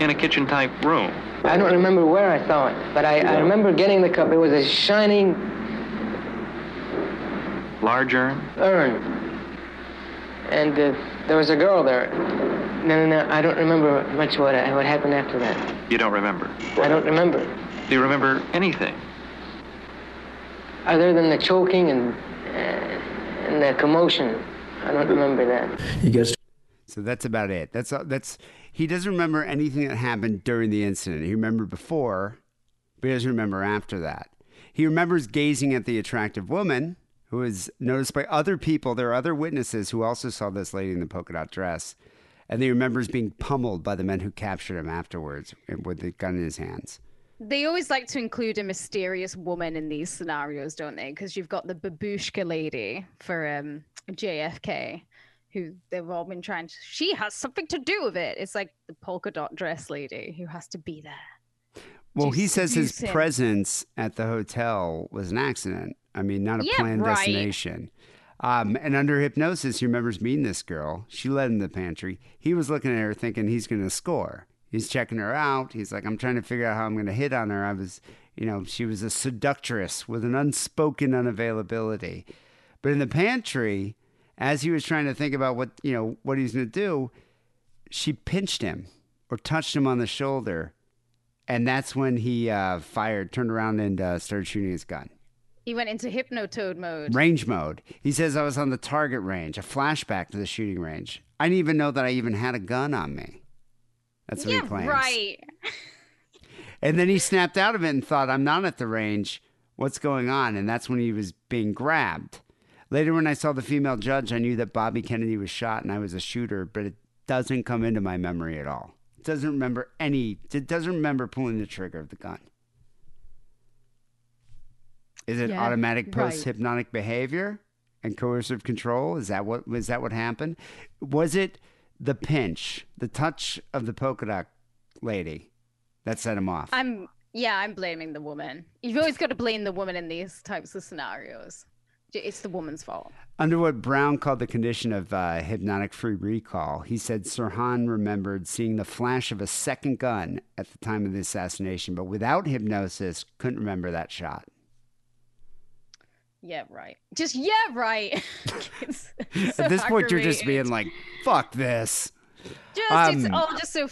[SPEAKER 1] In a kitchen type room?
[SPEAKER 2] I don't remember where I saw it. But I, I remember getting the cup. It was a shining
[SPEAKER 1] Larger?
[SPEAKER 2] urn. And uh, there was a girl there. No, no, no. I don't remember much what, what happened after that.
[SPEAKER 1] You don't remember.
[SPEAKER 2] I don't remember.
[SPEAKER 1] Do you remember anything?
[SPEAKER 2] Other than the choking and, uh, and the commotion. I don't remember that.
[SPEAKER 6] He gets
[SPEAKER 4] So that's about it. That's that's he doesn't remember anything that happened during the incident. He remembered before, but he doesn't remember after that. He remembers gazing at the attractive woman who was noticed by other people. There are other witnesses who also saw this lady in the polka dot dress, and he remembers being pummeled by the men who captured him afterwards eh, with the gun in his hands.
[SPEAKER 5] They always like to include a mysterious woman in these scenarios, don't they? Because you've got the babushka lady for um, JFK, who they've all been trying to. She has something to do with it. It's like the polka dot dress lady who has to be there.
[SPEAKER 4] Well, he says his
[SPEAKER 5] him.
[SPEAKER 4] presence at the hotel was an accident. I mean, not a
[SPEAKER 5] Yeah,
[SPEAKER 4] planned
[SPEAKER 5] right.
[SPEAKER 4] destination. Um, and under hypnosis, he remembers meeting this girl. She led him to the pantry. He was looking at her thinking he's going to score. He's checking her out. He's like, I'm trying to figure out how I'm going to hit on her. I was, you know, she was a seductress with an unspoken unavailability. But in the pantry, as he was trying to think about what, you know, what he's going to do, she pinched him or touched him on the shoulder. And that's when he uh, fired, turned around, and uh, started shooting his gun.
[SPEAKER 5] He went into hypnotoad mode.
[SPEAKER 4] Range mode. He says I was on the target range, a flashback to the shooting range. I didn't even know that I even had a gun on me. That's what
[SPEAKER 5] yeah,
[SPEAKER 4] he claims.
[SPEAKER 5] right.
[SPEAKER 4] And then he snapped out of it and thought, I'm not at the range. What's going on? And that's when he was being grabbed. Later, when I saw the female judge, I knew that Bobby Kennedy was shot and I was a shooter, but it doesn't come into my memory at all. It doesn't remember any, it doesn't remember pulling the trigger of the gun. Is it
[SPEAKER 5] Yeah,
[SPEAKER 4] automatic post hypnotic behavior and coercive control? Is that what was that what happened? Was it the pinch, the touch of the polka dot lady that set him off?
[SPEAKER 5] I'm yeah, I'm blaming the woman. You've always got to blame the woman in these types of scenarios. It's the woman's fault.
[SPEAKER 4] Under what Brown called the condition of uh, hypnotic free recall, he said Sirhan remembered seeing the flash of a second gun at the time of the assassination, but without hypnosis, couldn't remember that shot.
[SPEAKER 5] Yeah, right. Just yeah, right. It's so
[SPEAKER 4] At this point, you're just being like, fuck this.
[SPEAKER 5] Just it's
[SPEAKER 4] Um,
[SPEAKER 5] all just so,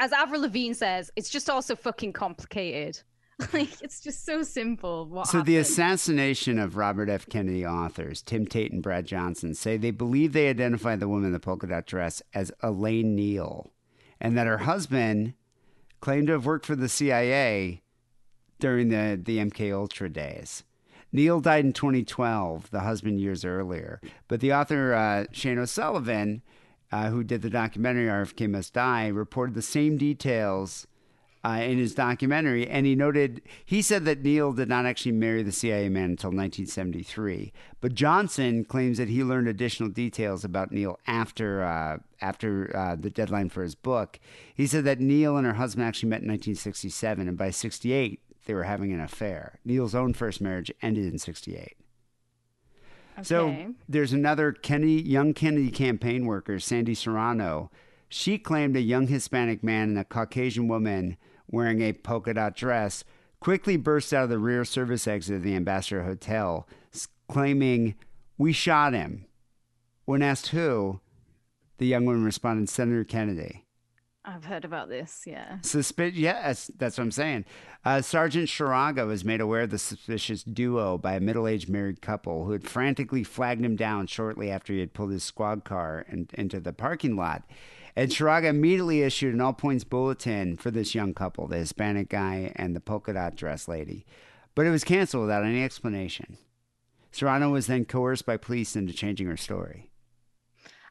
[SPEAKER 5] as Avril Lavigne says, it's just all so fucking complicated. like it's just so simple. What
[SPEAKER 4] So the assassination of Robert F. Kennedy authors Tim Tate and Brad Johnson say they believe they identified the woman in the polka dot dress as Elaine Neal, and that her husband claimed to have worked for the CIA during the the MK Ultra days. Neal died in 2012, the husband years earlier. But the author uh, Shane O'Sullivan, uh, who did the documentary RFK Must Die, reported the same details uh, in his documentary, and he noted he said that Neal did not actually marry the CIA man until 1973, but Johnson claims that he learned additional details about Neal after uh, after uh, the deadline for his book. He said that Neal and her husband actually met in 1967, and by 68 they were having an affair. Neal's own first marriage ended in 68.
[SPEAKER 5] Okay.
[SPEAKER 4] So there's another Kennedy, young Kennedy campaign worker, Sandy Serrano. She claimed a young Hispanic man and a Caucasian woman wearing a polka dot dress quickly burst out of the rear service exit of the Ambassador Hotel, claiming, We shot him. When asked who, the young woman responded, Senator Kennedy.
[SPEAKER 5] I've heard about this. Yeah.
[SPEAKER 4] Suspi- yeah, that's, that's what I'm saying. Uh, Sergeant Sharaga was made aware of the suspicious duo by a middle aged married couple who had frantically flagged him down shortly after he had pulled his squad car in, into the parking lot. And Sharaga immediately issued an all points bulletin for this young couple, the Hispanic guy and the polka dot dress lady. But it was canceled without any explanation. Serrano was then coerced by police into changing her story.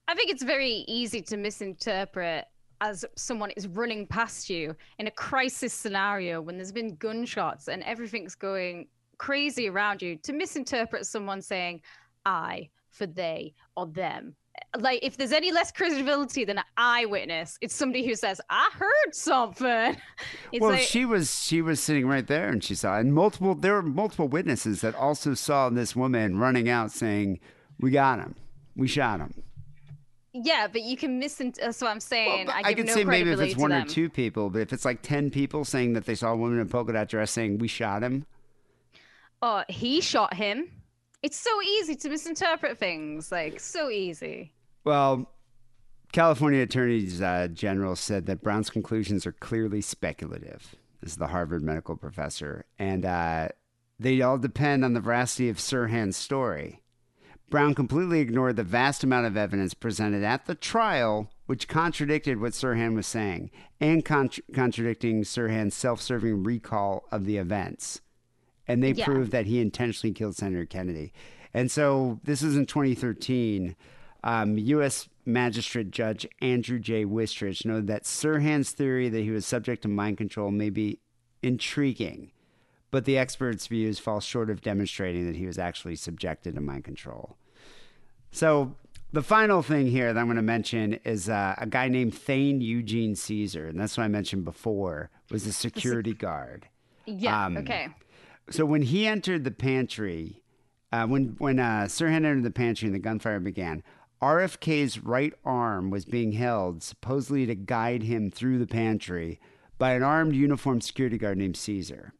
[SPEAKER 5] I think it's very easy to misinterpret as someone is running past you in a crisis scenario when there's been gunshots and everything's going crazy around you to misinterpret someone saying I for they or them. Like if there's any less credibility than an eyewitness, it's somebody who says, I heard something. It's
[SPEAKER 4] well,
[SPEAKER 5] like
[SPEAKER 4] she was she was sitting right there, and she saw, and multiple there were multiple witnesses that also saw this woman running out saying, "We got him, we shot him."
[SPEAKER 5] Yeah, but you can misinterpret that's what I'm saying.
[SPEAKER 4] Well,
[SPEAKER 5] I,
[SPEAKER 4] I, could
[SPEAKER 5] no
[SPEAKER 4] say maybe if it's one or two people, but if it's like ten people saying that they saw a woman in a polka dot dress saying, "We shot him,"
[SPEAKER 5] Oh, he shot him. It's so easy to misinterpret things. Like so easy.
[SPEAKER 4] well, California attorneys uh, general said that Brown's conclusions are clearly speculative. This is the Harvard medical professor, and uh, they all depend on the veracity of Sirhan's story. Brown completely ignored the vast amount of evidence presented at the trial, which contradicted what Sirhan was saying, and contr contradicting Sirhan's self serving recall of the events. And they
[SPEAKER 5] Yeah.
[SPEAKER 4] proved that he intentionally killed Senator Kennedy. And so this is in 2013. Um, U.S. Magistrate Judge Andrew J. Wistrich noted that Sirhan's theory that he was subject to mind control may be intriguing, but the experts' views fall short of demonstrating that he was actually subjected to mind control. So the final thing here that I'm going to mention is uh, a guy named Thane Eugene Cesar, and that's what I mentioned before, was a security guard.
[SPEAKER 5] Yeah.
[SPEAKER 4] Um,
[SPEAKER 5] okay.
[SPEAKER 4] So when he entered the pantry, uh, when when uh, Sirhan entered the pantry and the gunfire began, RFK's right arm was being held, supposedly to guide him through the pantry, by an armed uniformed security guard named Cesar.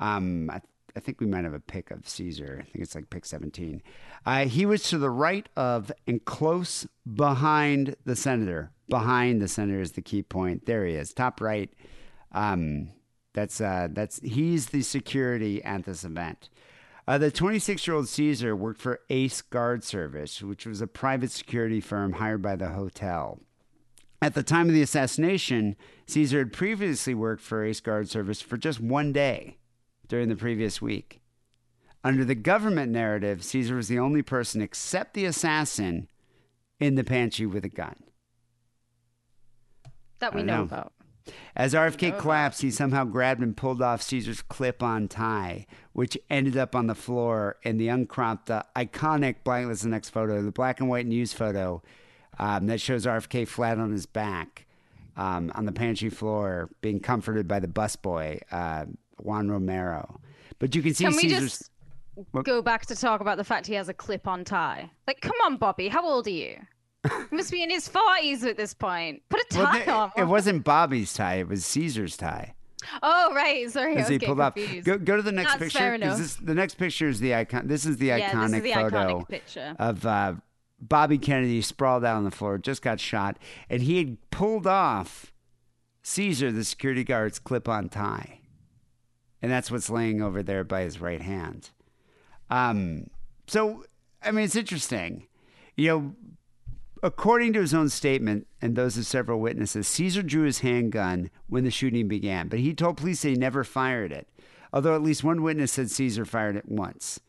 [SPEAKER 4] Um, I, I think we might have a pic of Cesar. I think it's like pic 17. Uh, he was to the right of and close behind the senator. Behind the senator is the key point. There he is, top right. Um, that's uh, that's he's the security at this event. Uh, the 26 year old Cesar worked for Ace Guard Service, which was a private security firm hired by the hotel. At the time of the assassination, Cesar had previously worked for Ace Guard Service for just one day during the previous week. Under the government narrative, Cesar was the only person except the assassin in the pantry with a gun.
[SPEAKER 5] That we know,
[SPEAKER 4] know.
[SPEAKER 5] about.
[SPEAKER 4] As RFK collapsed, he somehow grabbed and pulled off Cesar's clip on tie, which ended up on the floor in the uncropped, uh, iconic black, that's the next photo, the black and white news photo um, that shows RFK flat on his back um, on the pantry floor, being comforted by the busboy, uh, Juan Romero. But you can see
[SPEAKER 5] Can we
[SPEAKER 4] Cesar's.
[SPEAKER 5] just
[SPEAKER 4] What-
[SPEAKER 5] go back to talk about the fact he has a clip-on tie? Like, come on, Bobby. How old are you? he must be in his forties at this point. Put a
[SPEAKER 4] Well,
[SPEAKER 5] tie on.
[SPEAKER 4] it wasn't Bobby's tie; it was Cesar's tie.
[SPEAKER 5] Oh, right. Sorry,
[SPEAKER 4] As he pulled
[SPEAKER 5] confused.
[SPEAKER 4] Go, go to the next
[SPEAKER 5] That's
[SPEAKER 4] picture.
[SPEAKER 5] fair
[SPEAKER 4] 'cause
[SPEAKER 5] enough.
[SPEAKER 4] This, the next picture is the icon. This is the
[SPEAKER 5] Yeah, this is
[SPEAKER 4] iconic
[SPEAKER 5] the
[SPEAKER 4] photo
[SPEAKER 5] iconic picture.
[SPEAKER 4] of uh, Bobby Kennedy sprawled out on the floor, just got shot, and he had pulled off Cesar, the security guard's clip on tie. And that's what's laying over there by his right hand. Um, so, I mean, it's interesting. You know, according to his own statement and those of several witnesses, Cesar drew his handgun when the shooting began, but he told police that he never fired it, although at least one witness said Cesar fired it once.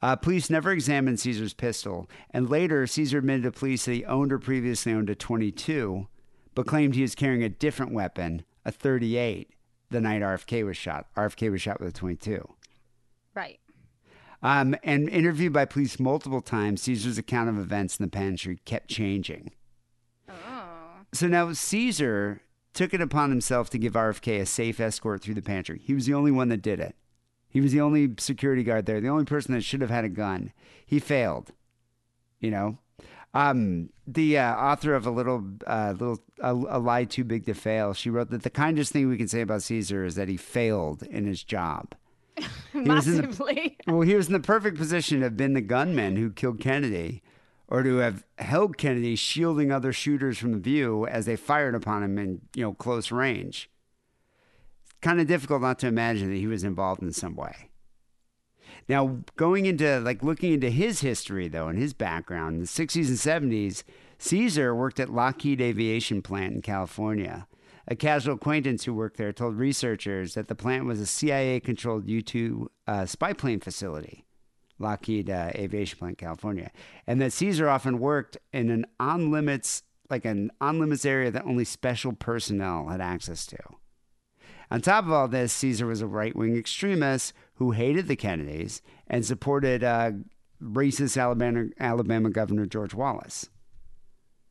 [SPEAKER 4] Uh, police never examined Cesar's pistol, and later Cesar admitted to police that he owned or previously owned a 22, but claimed he was carrying a different weapon, a 38, the night RFK was shot. RFK was shot with a 22.
[SPEAKER 5] Right.
[SPEAKER 4] Um, and interviewed by police multiple times, Cesar's account of events in the pantry kept changing.
[SPEAKER 5] Oh.
[SPEAKER 4] So now Cesar took it upon himself to give RFK a safe escort through the pantry. He was the only one that did it. He was the only security guard there, the only person that should have had a gun. He failed. You know, um, the uh, author of a little, uh, little, a, a lie too big to fail. She wrote that the kindest thing we can say about Cesar is that he failed in his job. was in the- Well, he was in the perfect position to have been the gunman who killed Kennedy, or to have held Kennedy, shielding other shooters from the view as they fired upon him in you know close range. It's kind of difficult not to imagine that he was involved in some way. Now, going into like looking into his history though and his background in the 60s and 70s, Cesar worked at Lockheed Aviation Plant in California. A casual acquaintance who worked there told researchers that the plant was a CIA controlled U 2 uh, spy plane facility, Lockheed uh, Aviation Plant, California, and that Cesar often worked in an on limits, like an on limits area that only special personnel had access to. On top of all this, Cesar was a right wing extremist who hated the Kennedys and supported uh, racist Alabama, Alabama Governor George Wallace.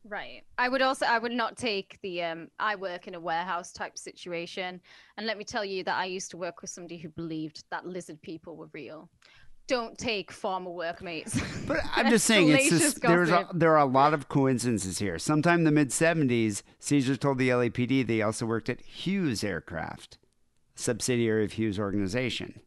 [SPEAKER 5] Right. I would also I would not take the um I work in a warehouse type situation. And let me tell you that I used to work with somebody who believed that lizard people were real. Don't take former workmates.
[SPEAKER 4] But I'm just saying, it's just, there's a, there are a lot of coincidences here. Sometime in the mid 70s, Cesar told the LAPD they also worked at Hughes Aircraft, a subsidiary of Hughes Organization.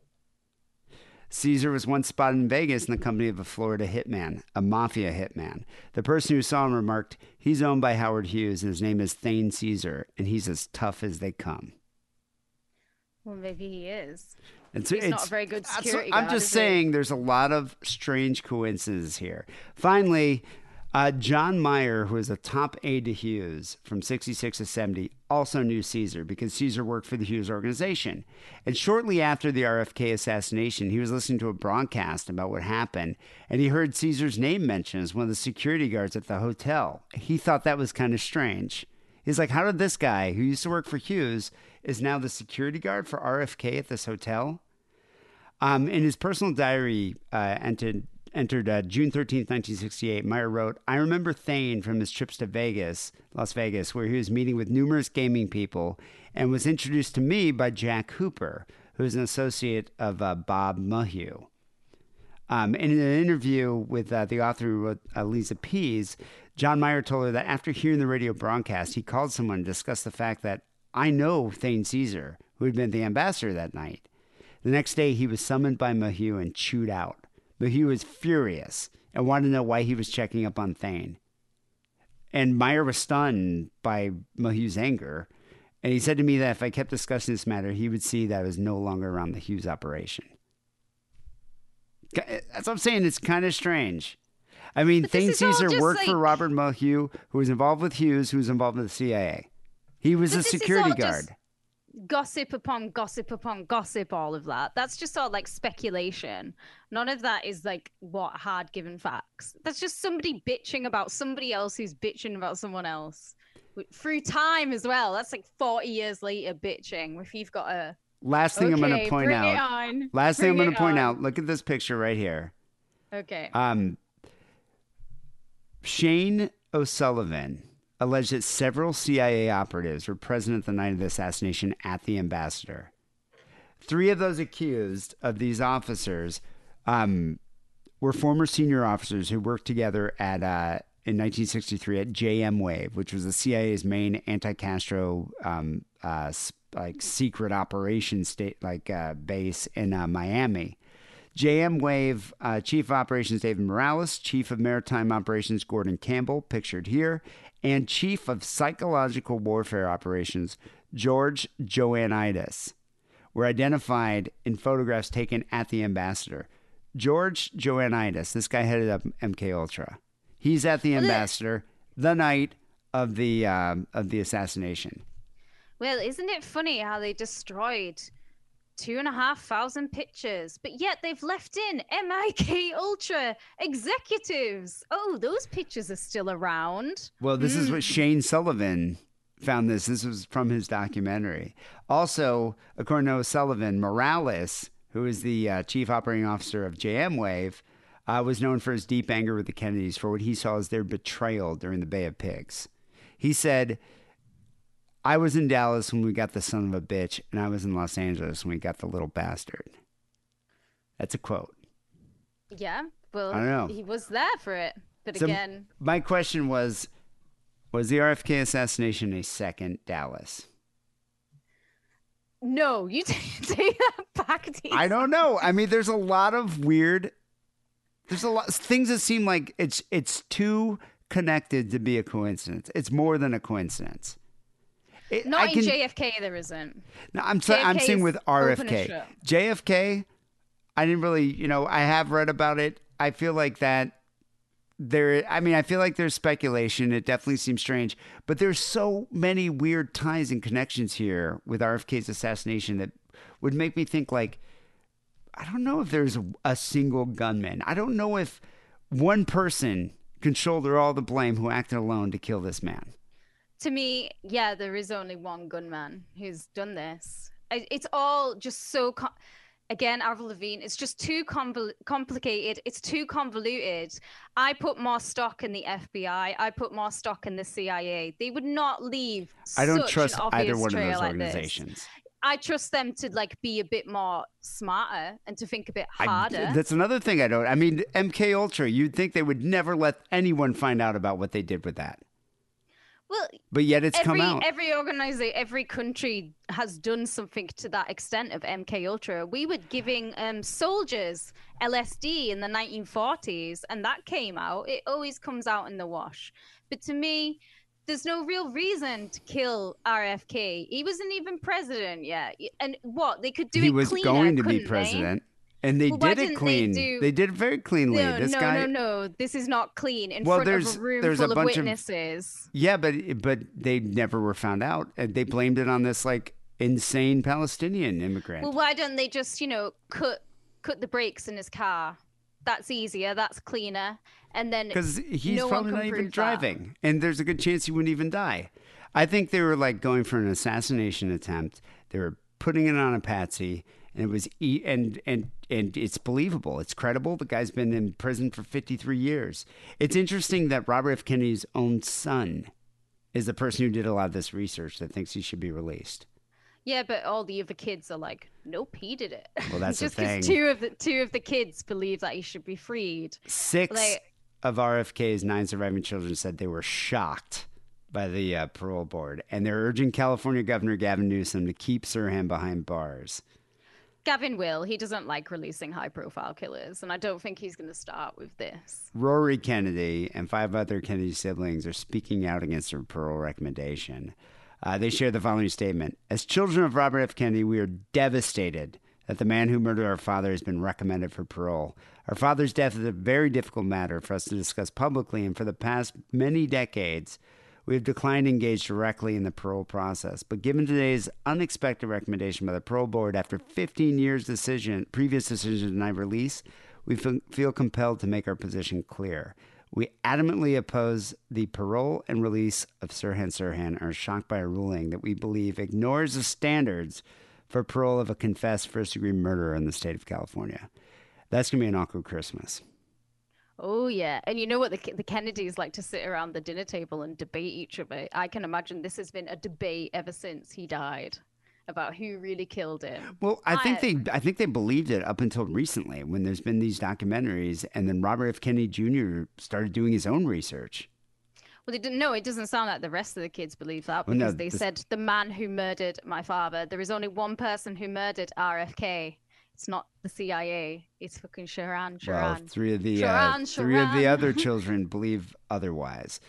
[SPEAKER 4] Cesar was once spotted in Vegas in the company of a Florida hitman, a mafia hitman. The person who saw him remarked, He's owned by Howard Hughes, and his name is Thane Cesar, and he's as tough as they come.
[SPEAKER 5] well, maybe he is.
[SPEAKER 4] It's,
[SPEAKER 5] He's not
[SPEAKER 4] it's-
[SPEAKER 5] a very good security
[SPEAKER 4] I'm
[SPEAKER 5] guard,
[SPEAKER 4] just
[SPEAKER 5] is he?
[SPEAKER 4] saying there's a lot of strange coincidences here. Finally, uh, John Meier, who was a top aide to Hughes from 66 to 70, also knew Cesar because Cesar worked for the Hughes organization. And shortly after the RFK assassination, he was listening to a broadcast about what happened, and he heard Cesar's name mentioned as one of the security guards at the hotel. He thought that was kind of strange. He's like, how did this guy who used to work for Hughes is now the security guard for RFK at this hotel? Um, in his personal diary, uh, entered, entered uh, June 13th, 1968, Meier wrote, I remember Thane from his trips to Vegas, Las Vegas, where he was meeting with numerous gaming people and was introduced to me by Jack Hooper, who is an associate of uh, Bob Maheu. Um, in an interview with uh, the author who wrote uh, Lisa Pease, John Meier told her that after hearing the radio broadcast, he called someone to discuss the fact that I know Thane Cesar, who had been the ambassador that night. The next day, he was summoned by Maheu and chewed out. Maheu was furious and wanted to know why he was checking up on Thane. And Meier was stunned by Maheu's anger. And he said to me that if I kept discussing this matter, he would see that I was no longer around the Hughes operation. Eh, that's what I'm saying. It's kind of strange. I mean,
[SPEAKER 5] But
[SPEAKER 4] Thane
[SPEAKER 5] Cesar
[SPEAKER 4] worked for Robert Maheu, who was involved with Hughes, who was involved with the CIA. He was
[SPEAKER 5] But
[SPEAKER 4] a security guard.
[SPEAKER 5] Gossip upon gossip upon gossip, all of that. That's just all like speculation. None of that is like what hard given facts. That's just somebody bitching about somebody else who's bitching about someone else. Through time as well. That's like 40 years later bitching. If you've got a.
[SPEAKER 4] Last thing I'm going to point out. Last thing I'm going to point
[SPEAKER 5] on.
[SPEAKER 4] out. Look at this picture right here.
[SPEAKER 5] Okay.
[SPEAKER 4] Um, Shane O'Sullivan alleged that several CIA operatives were present at the night of the assassination at the ambassador. Three of those accused of these officers um, were former senior officers who worked together at uh, in 1963 at JM Wave, which was the CIA's main anti-Castro um, uh, like secret operation state like uh, base in uh, Miami. JM Wave uh, Chief of Operations David Morales, Chief of Maritime Operations Gordon Campbell, pictured here, and Chief of Psychological Warfare Operations George Joannides were identified in photographs taken at the ambassador. George Joannides, this guy headed up MK Ultra. He's at the ambassador the night of the um, of the assassination.
[SPEAKER 5] Well, isn't it funny how they destroyed two and a half thousand pictures, but yet they've left in MK Ultra executives? Oh, those pictures are still around.
[SPEAKER 4] Well, this is what Shane Sullivan found this. This was from his documentary. Also, according to Sullivan, Morales, who is the uh, chief operating officer of JM Wave, uh, was known for his deep anger with the Kennedys for what he saw as their betrayal during the Bay of Pigs. He said, I was in Dallas when we got the son of a bitch, and I was in Los Angeles when we got the little bastard. That's a quote.
[SPEAKER 5] Yeah, well,
[SPEAKER 4] I don't know.
[SPEAKER 5] he was there for it. But
[SPEAKER 4] So
[SPEAKER 5] again,
[SPEAKER 4] my question was Was the RFK assassination a second Dallas?
[SPEAKER 5] no, you take, take that back.
[SPEAKER 4] I don't know. I mean, there's a lot of weird. There's a lot things that seem like it's it's too connected to be a coincidence. It's more than a coincidence. It-
[SPEAKER 5] Not
[SPEAKER 4] I
[SPEAKER 5] in
[SPEAKER 4] can-
[SPEAKER 5] JFK, there isn't.
[SPEAKER 4] No, I'm saying I'm saying with RFK. JFK. I didn't really, you know, I have read about it. I feel like that there. I mean, I feel like there's speculation. It definitely seems strange, but there's so many weird ties and connections here with RFK's assassination that would make me think like, I don't know if there's a, a single gunman. I don't know if one person can shoulder all the blame who acted alone to kill this man.
[SPEAKER 5] To me, yeah, there is only one gunman who's done this. It's all just so. Com- Again, Avril Lavigne, it's just too convol- complicated. It's too convoluted. I put more stock in the FBI. I put more stock in the CIA. They would not leave.
[SPEAKER 4] I don't trust either one of those
[SPEAKER 5] like this.
[SPEAKER 4] organizations.
[SPEAKER 5] I trust them to like be a bit more smarter and to think a bit
[SPEAKER 4] I-
[SPEAKER 5] harder.
[SPEAKER 4] that's another thing I don't. I mean, MK Ultra. You'd think they would never let anyone find out about what they did with that,
[SPEAKER 5] well,
[SPEAKER 4] but yet it's
[SPEAKER 5] every
[SPEAKER 4] come out.
[SPEAKER 5] every organization, every country has done something to that extent of MK Ultra. We were giving um, soldiers LSD in the 1940s, and that came out. It always comes out in the wash. But to me, there's no real reason to kill RFK. He wasn't even president yet. And what they could do it.
[SPEAKER 4] he
[SPEAKER 5] it
[SPEAKER 4] was
[SPEAKER 5] cleaner,
[SPEAKER 4] going to be
[SPEAKER 5] couldn't they?
[SPEAKER 4] And they
[SPEAKER 5] Well,
[SPEAKER 4] did it
[SPEAKER 5] didn't they
[SPEAKER 4] clean.
[SPEAKER 5] do-
[SPEAKER 4] They did it very cleanly.
[SPEAKER 5] No,
[SPEAKER 4] this
[SPEAKER 5] no,
[SPEAKER 4] guy.
[SPEAKER 5] no, no. This is not clean in
[SPEAKER 4] Well,
[SPEAKER 5] front
[SPEAKER 4] there's-
[SPEAKER 5] of a room
[SPEAKER 4] there's
[SPEAKER 5] full of
[SPEAKER 4] bunch of-
[SPEAKER 5] witnesses.
[SPEAKER 4] Yeah, but but they never were found out. And They blamed it on this like insane Palestinian immigrant.
[SPEAKER 5] Well, why don't they just, you know, cut cut the brakes in his car? That's easier. That's cleaner. And then
[SPEAKER 4] because he's
[SPEAKER 5] no
[SPEAKER 4] probably not even
[SPEAKER 5] prove that.
[SPEAKER 4] driving, and there's a good chance he wouldn't even die. I think they were like going for an assassination attempt. They were putting it on a patsy, and it was e- and and and it's believable. It's credible. The guy's been in prison for 53 years. It's interesting that Robert F. Kennedy's own son is the person who did a lot of this research that thinks he should be released.
[SPEAKER 5] Yeah, but all the other kids are like, nope, he did it.
[SPEAKER 4] Well, that's
[SPEAKER 5] just because two of the two of the kids believe that he should be freed.
[SPEAKER 4] Six
[SPEAKER 5] Like-
[SPEAKER 4] of RFK's nine surviving children said they were shocked by the uh, parole board, and they're urging California Governor Gavin Newsom to keep Sirhan behind bars.
[SPEAKER 5] Gavin will. He doesn't like releasing high profile killers, and I don't think he's going to start with this.
[SPEAKER 4] Rory Kennedy and five other Kennedy siblings are speaking out against her parole recommendation. Uh, they share the following statement As children of Robert F. Kennedy, we are devastated that the man who murdered our father has been recommended for parole. Our father's death is a very difficult matter for us to discuss publicly, and for the past many decades, we have declined to engage directly in the parole process. But given today's unexpected recommendation by the parole board after 15 years decision, previous decision to deny release, we feel, compelled to make our position clear. We adamantly oppose the parole and release of Sirhan Sirhan and are shocked by a ruling that we believe ignores the standards for parole of a confessed first degree murderer in the state of California. That's going to be an awkward Christmas.
[SPEAKER 5] Oh yeah, and you know what the the Kennedys like to sit around the dinner table and debate each other. I can imagine this has been a debate ever since he died about who really killed him.
[SPEAKER 4] Well, I think
[SPEAKER 5] I-
[SPEAKER 4] they I think they believed it up until recently when there's been these documentaries and then Robert F. Kennedy Jr. started doing his own research.
[SPEAKER 5] Well, they didn't know. It doesn't sound like the rest of the kids believe that
[SPEAKER 4] Well, no,
[SPEAKER 5] because they
[SPEAKER 4] this-
[SPEAKER 5] said the man who murdered my father. There is only one person who murdered RFK. It's not the CIA. It's fucking Sharon.
[SPEAKER 4] Well,
[SPEAKER 5] Sharon.
[SPEAKER 4] three of the uh,
[SPEAKER 5] Sharon,
[SPEAKER 4] three of the other children believe otherwise.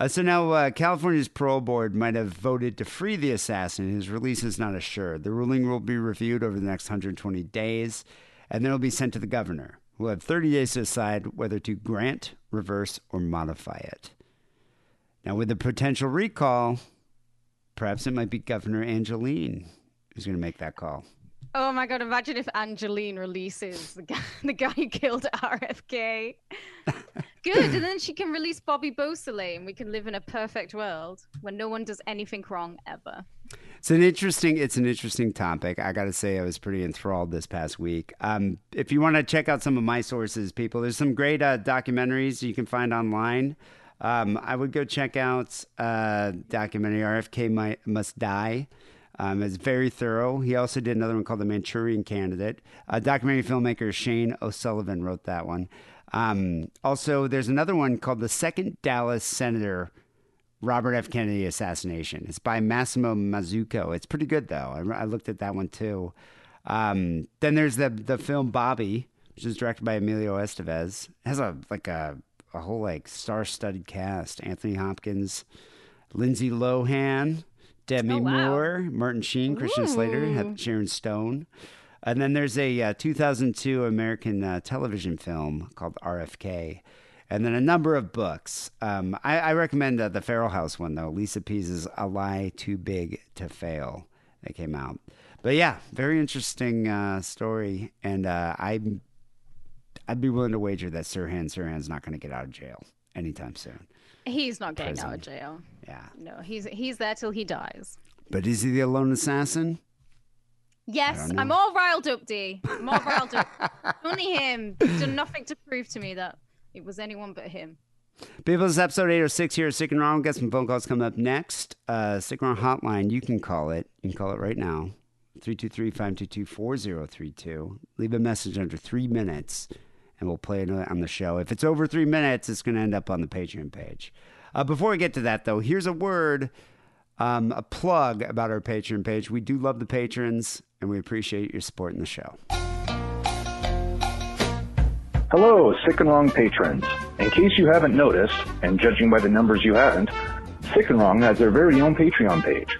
[SPEAKER 4] Uh, so now, uh, California's parole board might have voted to free the assassin. His release is not assured. The ruling will be reviewed over the next 120 days, and then it'll be sent to the governor, who will have 30 days to decide whether to grant, reverse, or modify it. Now, with the potential recall, perhaps it might be Governor Angeline who's going to make that call.
[SPEAKER 5] Oh my god! Imagine if Angeline releases the guy, the guy who killed RFK. Good, and then she can release Bobby Beausoleil, and we can live in a perfect world where no one does anything wrong ever.
[SPEAKER 4] It's an interesting. It's an interesting topic. I got to say, I was pretty enthralled this past week. Um, if you want to check out some of my sources, people, there's some great uh, documentaries you can find online. Um, I would go check out uh, documentary RFK Must Die. Um, it's very thorough. He also did another one called The Manchurian Candidate. Uh, documentary filmmaker Shane O'Sullivan wrote that one. Um, also, there's another one called The Second Dallas Senator Robert F. Kennedy assassination. It's by Massimo Mazzucco. It's pretty good though. I, I looked at that one too. Um, then there's the the film Bobby, which is directed by Emilio Estevez. It has a like a a whole like star-studded cast: Anthony Hopkins, Lindsay Lohan, Demi
[SPEAKER 5] Oh, wow.
[SPEAKER 4] Moore, Martin Sheen, Christian Slater, Sharon Stone. And then there's a uh, 2002 American uh, television film called RFK. And then a number of books. Um, I, I recommend uh, the Farrell House one, though. Lisa Pease's A Lie Too Big to Fail. That came out. But yeah, very interesting uh, story. And uh, I, I'd be willing to wager that Sirhan Sirhan's not going to get out of jail anytime soon.
[SPEAKER 5] He's not getting out of jail.
[SPEAKER 4] Yeah.
[SPEAKER 5] No, he's he's there till he dies.
[SPEAKER 4] But is he the alone assassin?
[SPEAKER 5] Yes, I'm all riled up, D. I'm all riled up. Only him. He's done nothing to prove to me that it was anyone but him.
[SPEAKER 4] People, this is episode 806 here at Sick and Wrong. Got some phone calls coming up next. Uh, Sick and Wrong hotline, you can call it. You can call it right now 323 522 4032. Leave a message under three minutes and we'll play it on the show. If it's over three minutes, it's going to end up on the Patreon page. Uh, before we get to that, though, here's a word, um, a plug about our Patreon page. We do love the patrons and we appreciate your support in the show.
[SPEAKER 8] Hello, Sick and Wrong patrons. In case you haven't noticed, and judging by the numbers you haven't, Sick and Wrong has their very own Patreon page,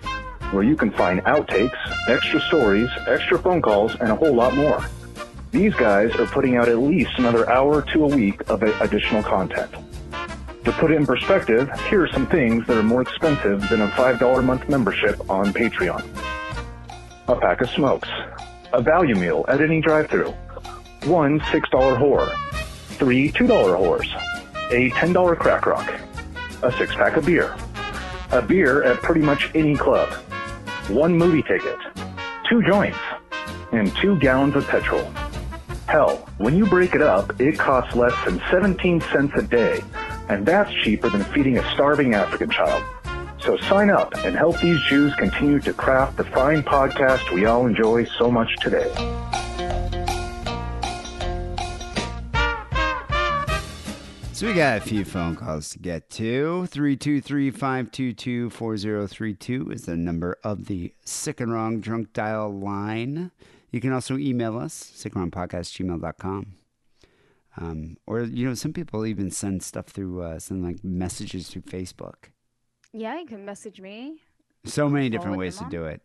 [SPEAKER 8] where you can find outtakes, extra stories, extra phone calls, and a whole lot more. These guys are putting out at least another hour to a week of additional content. To put it in perspective, here are some things that are more expensive than a $5 a month membership on Patreon. A pack of smokes, a value meal at any drive-thru, one $6 whore, three $2 whores, a $10 crack rock, a six pack of beer, a beer at pretty much any club, one movie ticket, two joints, and two gallons of petrol. Hell, when you break it up, it costs less than 17 cents a day, and that's cheaper than feeding a starving African child. So sign up and help these Jews continue to craft the fine podcast we all enjoy so much today.
[SPEAKER 4] So we got a few phone calls to get to. 323-522-4032 is the number of the Sick and Wrong Drunk Dial line. You can also email us, sickandwrongpodcast@gmail.com. Um, or, you know, some people even send stuff through, uh, send like messages through Facebook.
[SPEAKER 5] Yeah, you can message me.
[SPEAKER 4] So many different ways to
[SPEAKER 5] on.
[SPEAKER 4] do it.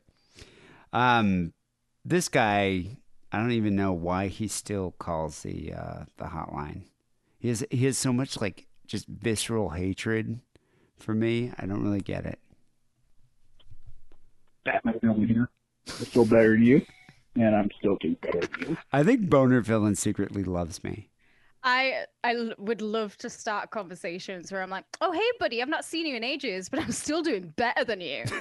[SPEAKER 4] Um, this guy, I don't even know why he still calls the uh, the hotline. He has he has so much like just visceral hatred for me. I don't really get it.
[SPEAKER 9] Batman villain here. I feel better than you, and I'm still doing better than you.
[SPEAKER 4] I think Boner Villain secretly loves me.
[SPEAKER 5] I I would love to start conversations where I'm like, "Oh, hey, buddy, I've not seen you in ages, but I'm still doing better than you."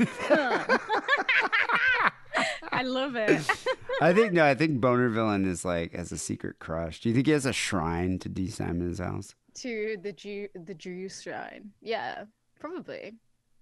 [SPEAKER 5] I love it.
[SPEAKER 4] I think no, I think Boner Villain is like has a secret crush. Do you think he has a shrine to D Simon's house?
[SPEAKER 5] to the Jew the Jew shrine. Yeah, probably.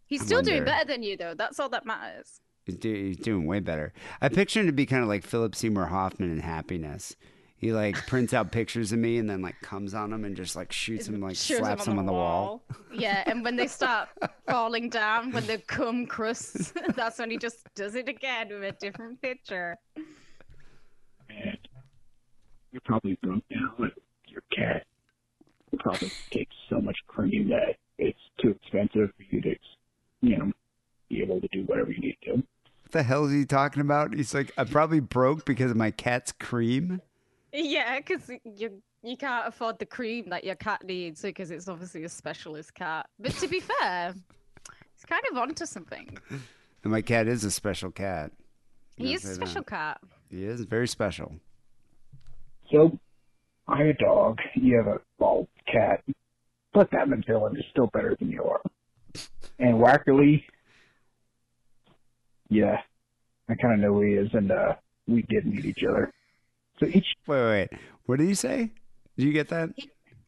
[SPEAKER 5] He's
[SPEAKER 4] I
[SPEAKER 5] still doing better than you though. That's all that matters.
[SPEAKER 4] He's, do, he's doing way better. I picture him to be kind of like Philip Seymour Hoffman in Happiness. He like prints out pictures of me and then like comes on them and just like shoots him, like
[SPEAKER 5] Shows
[SPEAKER 4] slaps him on the wall.
[SPEAKER 5] Yeah, and when they start falling down, when the cum crusts, that's when he just does it again with a different picture.
[SPEAKER 9] you're probably broke now, and your cat probably takes so much cream that it's too expensive for you to, you know, be able to do whatever you need to.
[SPEAKER 4] What the hell is he talking about? He's like, I'm probably broke because of my cat's cream.
[SPEAKER 5] Yeah, because you you can't afford the cream that your cat needs because it's obviously a specialist cat. But to be fair, he's kind of onto something.
[SPEAKER 4] And my cat is a special cat.
[SPEAKER 5] He is a
[SPEAKER 4] say that.
[SPEAKER 5] special cat.
[SPEAKER 4] He is very special.
[SPEAKER 9] So, I have a dog. You have a bald cat. But that villain is still better than you are. And Wackerly, yeah, I kind of know who he is, and uh, we did meet each other. So each
[SPEAKER 4] Wait, wait, wait. What did he say? Did you get that?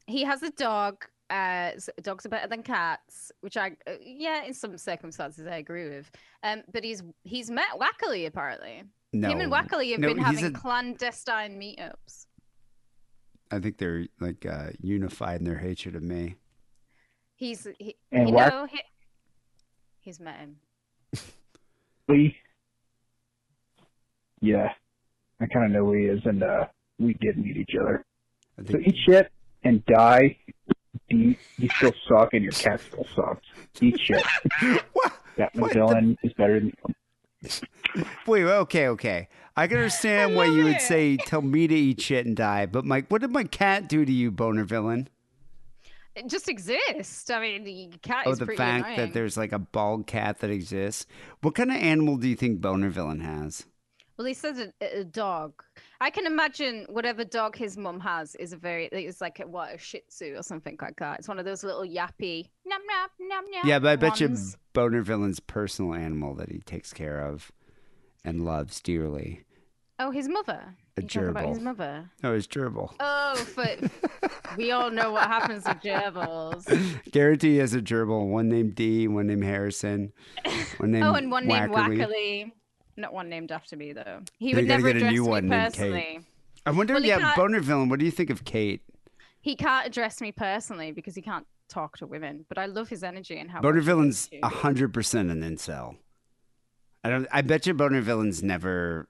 [SPEAKER 5] He has a dog. Uh, s- dogs are better than cats, which I, uh, yeah, in some circumstances I agree with. Um, but he's he's met Wackerly apparently.
[SPEAKER 4] No.
[SPEAKER 5] Him and Wackerly have
[SPEAKER 4] No,
[SPEAKER 5] been having
[SPEAKER 4] a-
[SPEAKER 5] clandestine meetups.
[SPEAKER 4] I think they're like uh, unified in their hatred of me.
[SPEAKER 5] He's he,
[SPEAKER 9] And
[SPEAKER 5] you
[SPEAKER 9] Wack-
[SPEAKER 5] know he, he's met him.
[SPEAKER 9] Lee, yeah, I kind of know who he is, and uh, we did meet each other.
[SPEAKER 4] I
[SPEAKER 9] So eat shit and die. You, you still suck, and your cat still sucks. Eat shit.
[SPEAKER 4] What?
[SPEAKER 9] That
[SPEAKER 4] What
[SPEAKER 9] villain is better than you.
[SPEAKER 4] Wait, wait, okay, okay. I can understand why you would say tell me to eat shit and die, but Mike, what did my cat do to you, boner villain?
[SPEAKER 5] It just exists. I mean, the cat
[SPEAKER 4] Oh, the fact
[SPEAKER 5] annoying.
[SPEAKER 4] that there's like a bald cat that exists. What kind of animal do you think boner villain has?
[SPEAKER 5] Well, he says a, a dog. I can imagine whatever dog his mum has is a very, it's like a, what, a Shih Tzu or something like that. It's one of those little yappy, nom nom nom nom.
[SPEAKER 4] Yeah, but I bet you
[SPEAKER 5] ones.
[SPEAKER 4] boner villain's personal animal that he takes care of and loves dearly.
[SPEAKER 5] Oh, his mother.
[SPEAKER 4] A
[SPEAKER 5] You talking about his mother.
[SPEAKER 4] Oh, it's gerbil.
[SPEAKER 5] Oh, but we all know what happens with gerbils.
[SPEAKER 4] Guarantee he has a gerbil. One named D, one named Harrison, one oh, named
[SPEAKER 5] Oh, and one named
[SPEAKER 4] Wackerly.
[SPEAKER 5] Wackerly. Not one named after me though. He would never
[SPEAKER 4] get a
[SPEAKER 5] address
[SPEAKER 4] new
[SPEAKER 5] me
[SPEAKER 4] one
[SPEAKER 5] personally.
[SPEAKER 4] I wonder,
[SPEAKER 5] Well,
[SPEAKER 4] yeah,
[SPEAKER 5] can't-
[SPEAKER 4] boner villain. What do you think of Kate?
[SPEAKER 5] He can't address me personally because he can't talk to women. But I love his energy and how
[SPEAKER 4] Boner villain's hundred percent an incel. I don't. I bet you boner villain's never.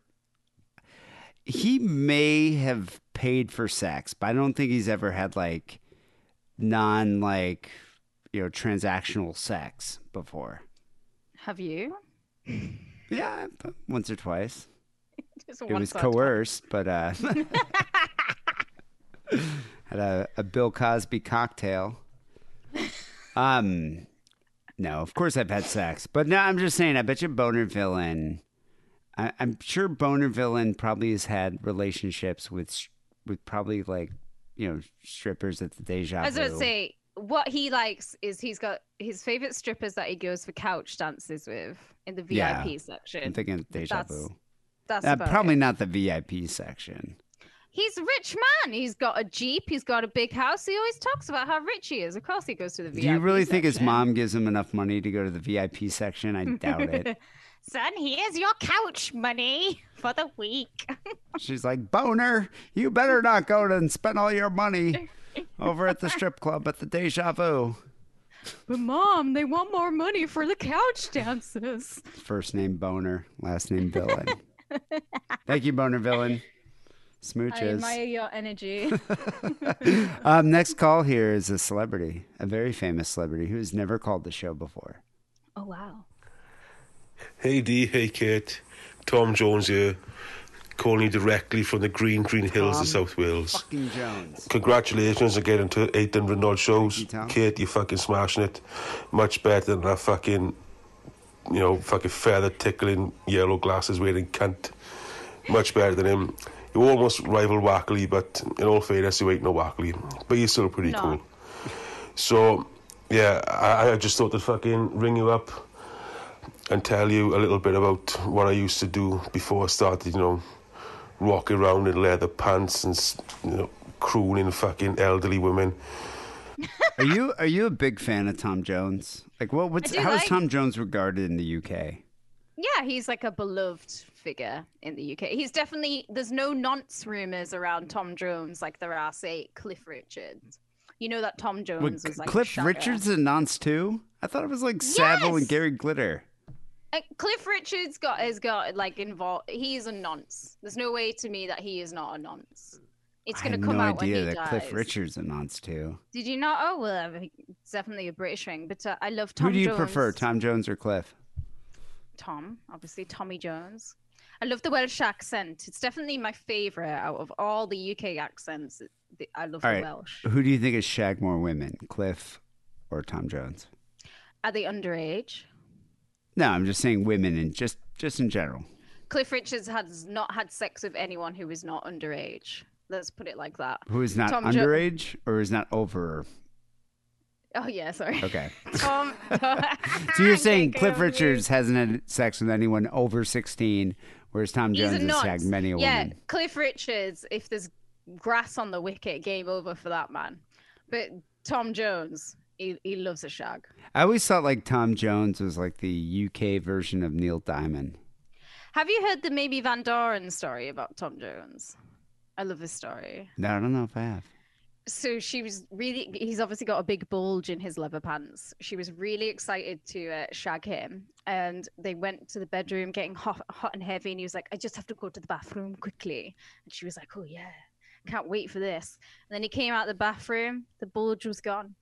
[SPEAKER 4] He may have paid for sex, but I don't think he's ever had like non like you know transactional sex before.
[SPEAKER 5] Have you?
[SPEAKER 4] Yeah, once or twice.
[SPEAKER 5] Just
[SPEAKER 4] It was
[SPEAKER 5] twice.
[SPEAKER 4] coerced, but uh, had a, a Bill Cosby cocktail. Um, no, of course I've had sex, but no, I'm just saying. I bet you Boner Villain. I, I'm sure Boner Villain probably has had relationships with with probably like you know strippers at the Deja Vu.
[SPEAKER 5] I was going to say what he likes is he's got his favorite strippers that he goes for couch dances with in the VIP
[SPEAKER 4] Yeah,
[SPEAKER 5] section.
[SPEAKER 4] I'm thinking Deja
[SPEAKER 5] That's-
[SPEAKER 4] Vu.
[SPEAKER 5] That's
[SPEAKER 4] Uh, probably
[SPEAKER 5] it.
[SPEAKER 4] not the VIP section.
[SPEAKER 5] He's a rich man. He's got a jeep. He's got a big house. He always talks about how rich he is. Of course, he goes to the VIP.
[SPEAKER 4] Do you really think his mom gives him enough money to go to the VIP section? I doubt it.
[SPEAKER 5] Son, here's your couch money for the week.
[SPEAKER 4] She's like, Boner, you better not go and spend all your money over at the strip club at the Deja Vu.
[SPEAKER 5] but mom, they want more money for the couch dances.
[SPEAKER 4] First name Boner, last name Villain. Thank you, Boner Villain. Smooches.
[SPEAKER 5] I
[SPEAKER 4] Smooches.
[SPEAKER 5] admire your energy.
[SPEAKER 4] um, next call here is a celebrity, a very famous celebrity who's never called the show before.
[SPEAKER 5] oh wow.
[SPEAKER 10] Hey Dee, hey Kate. Tom Jones here, calling you directly from the green, green hills of South Wales.
[SPEAKER 4] Fucking Jones.
[SPEAKER 10] Congratulations on getting to 800 odd shows.
[SPEAKER 4] you, Tom.
[SPEAKER 10] Kate, you fucking smashing it. Much better than that fucking, you know, fucking feather tickling, yellow glasses wearing cunt. Much better than him. You almost rival Wackley, but in all fairness, you ain't no Wackley. But you're still pretty
[SPEAKER 5] No.
[SPEAKER 10] cool. So, yeah, I, I just thought to fucking ring you up and tell you a little bit about what I used to do before I started, you know, walking around in leather pants and, you know, crooning fucking elderly women.
[SPEAKER 4] Are you are you a big fan of Tom Jones? Like, what? What's
[SPEAKER 5] do
[SPEAKER 4] how is
[SPEAKER 5] like-
[SPEAKER 4] Tom Jones regarded in the UK?
[SPEAKER 5] Yeah, he's like a beloved figure in the UK. He's definitely there's no nonce rumors around Tom Jones like there are, say, Cliff Richards. You know that Tom Jones
[SPEAKER 4] Wait,
[SPEAKER 5] was like
[SPEAKER 4] Cliff
[SPEAKER 5] shagger.
[SPEAKER 4] Richards a nonce too? I thought it was like Savile and Gary Glitter.
[SPEAKER 5] Cliff Richards got has got like involved. He is a nonce. There's no way to me that he is not a nonce. It's going to come
[SPEAKER 4] no
[SPEAKER 5] out when he
[SPEAKER 4] that
[SPEAKER 5] dies.
[SPEAKER 4] Cliff Richard's a nonce too.
[SPEAKER 5] Did you not? Oh well, it's definitely a British thing. But uh, I love Tom
[SPEAKER 4] Who do you
[SPEAKER 5] Jones.
[SPEAKER 4] prefer, Tom Jones or Cliff?
[SPEAKER 5] Tom, obviously Tommy Jones. I love the Welsh accent. It's definitely my favorite out of all the UK accents. I love
[SPEAKER 4] All
[SPEAKER 5] the
[SPEAKER 4] right.
[SPEAKER 5] Welsh.
[SPEAKER 4] Who do you think is shagged more women, Cliff or Tom Jones?
[SPEAKER 5] Are they underage?
[SPEAKER 4] No, I'm just saying women and just just in general.
[SPEAKER 5] Cliff Richards has not had sex with anyone who is not underage. Let's put it like that.
[SPEAKER 4] Who is not
[SPEAKER 5] Tom Jo-
[SPEAKER 4] underage or is not over?
[SPEAKER 5] Oh yeah, sorry.
[SPEAKER 4] Okay.
[SPEAKER 5] Tom.
[SPEAKER 4] So you're saying Cliff. Richards hasn't had sex with anyone over 16, whereas Tom
[SPEAKER 5] He's
[SPEAKER 4] Jones has had many a
[SPEAKER 5] yeah,
[SPEAKER 4] woman.
[SPEAKER 5] Cliff Richards. If there's grass on the wicket, game over for that man. But Tom Jones, he, he loves a shag.
[SPEAKER 4] I always thought like Tom Jones was like the UK version of Neil Diamond.
[SPEAKER 5] Have you heard the Mamie Van Doren story about Tom Jones? I love this story.
[SPEAKER 4] No, I don't know if I have.
[SPEAKER 5] So she was really, he's obviously got a big bulge in his leather pants. She was really excited to uh, shag him. And they went to the bedroom getting hot, hot and heavy. And he was like, I just have to go to the bathroom quickly. And she was like, Oh, yeah, can't wait for this. And then he came out of the bathroom, the bulge was gone.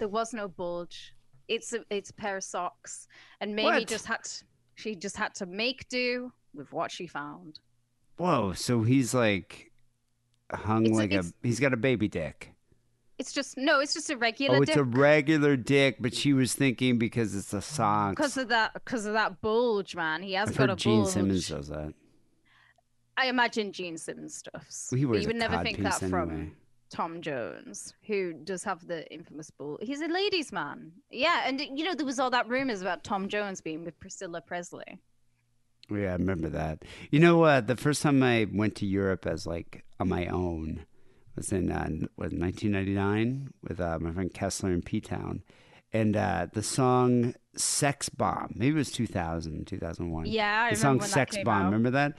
[SPEAKER 5] There was no bulge. It's a, it's a pair of socks. And Mamie
[SPEAKER 4] What?
[SPEAKER 5] just had, to, she just had to make do with what she found.
[SPEAKER 4] Whoa, so he's like hung
[SPEAKER 5] It's a-
[SPEAKER 4] like a,
[SPEAKER 5] it's-
[SPEAKER 4] he's got a baby dick.
[SPEAKER 5] It's just, no, it's just a regular
[SPEAKER 4] Oh, it's
[SPEAKER 5] dick.
[SPEAKER 4] a regular dick, but she was thinking because it's a socks.
[SPEAKER 5] because of that because of that bulge man he has
[SPEAKER 4] I've
[SPEAKER 5] got
[SPEAKER 4] heard
[SPEAKER 5] a
[SPEAKER 4] Gene
[SPEAKER 5] bulge
[SPEAKER 4] Simmons does that.
[SPEAKER 5] i imagine gene simmons stuffs
[SPEAKER 4] He
[SPEAKER 5] but
[SPEAKER 4] wears
[SPEAKER 5] you would
[SPEAKER 4] a
[SPEAKER 5] never think
[SPEAKER 4] piece
[SPEAKER 5] that from
[SPEAKER 4] anyway.
[SPEAKER 5] Tom jones who does have the infamous ball. he's a ladies man yeah and you know there was all that rumors about tom jones being with priscilla presley
[SPEAKER 4] Yeah, I remember that. You know, uh, the first time I went to Europe as like on my own was in uh, was 1999 with uh, my friend Kessler in P Town, and uh, the song "Sex Bomb" maybe it was 2000, 2001.
[SPEAKER 5] Yeah, I
[SPEAKER 4] the song
[SPEAKER 5] remember when that
[SPEAKER 4] "Sex Bomb."
[SPEAKER 5] out.
[SPEAKER 4] Remember that?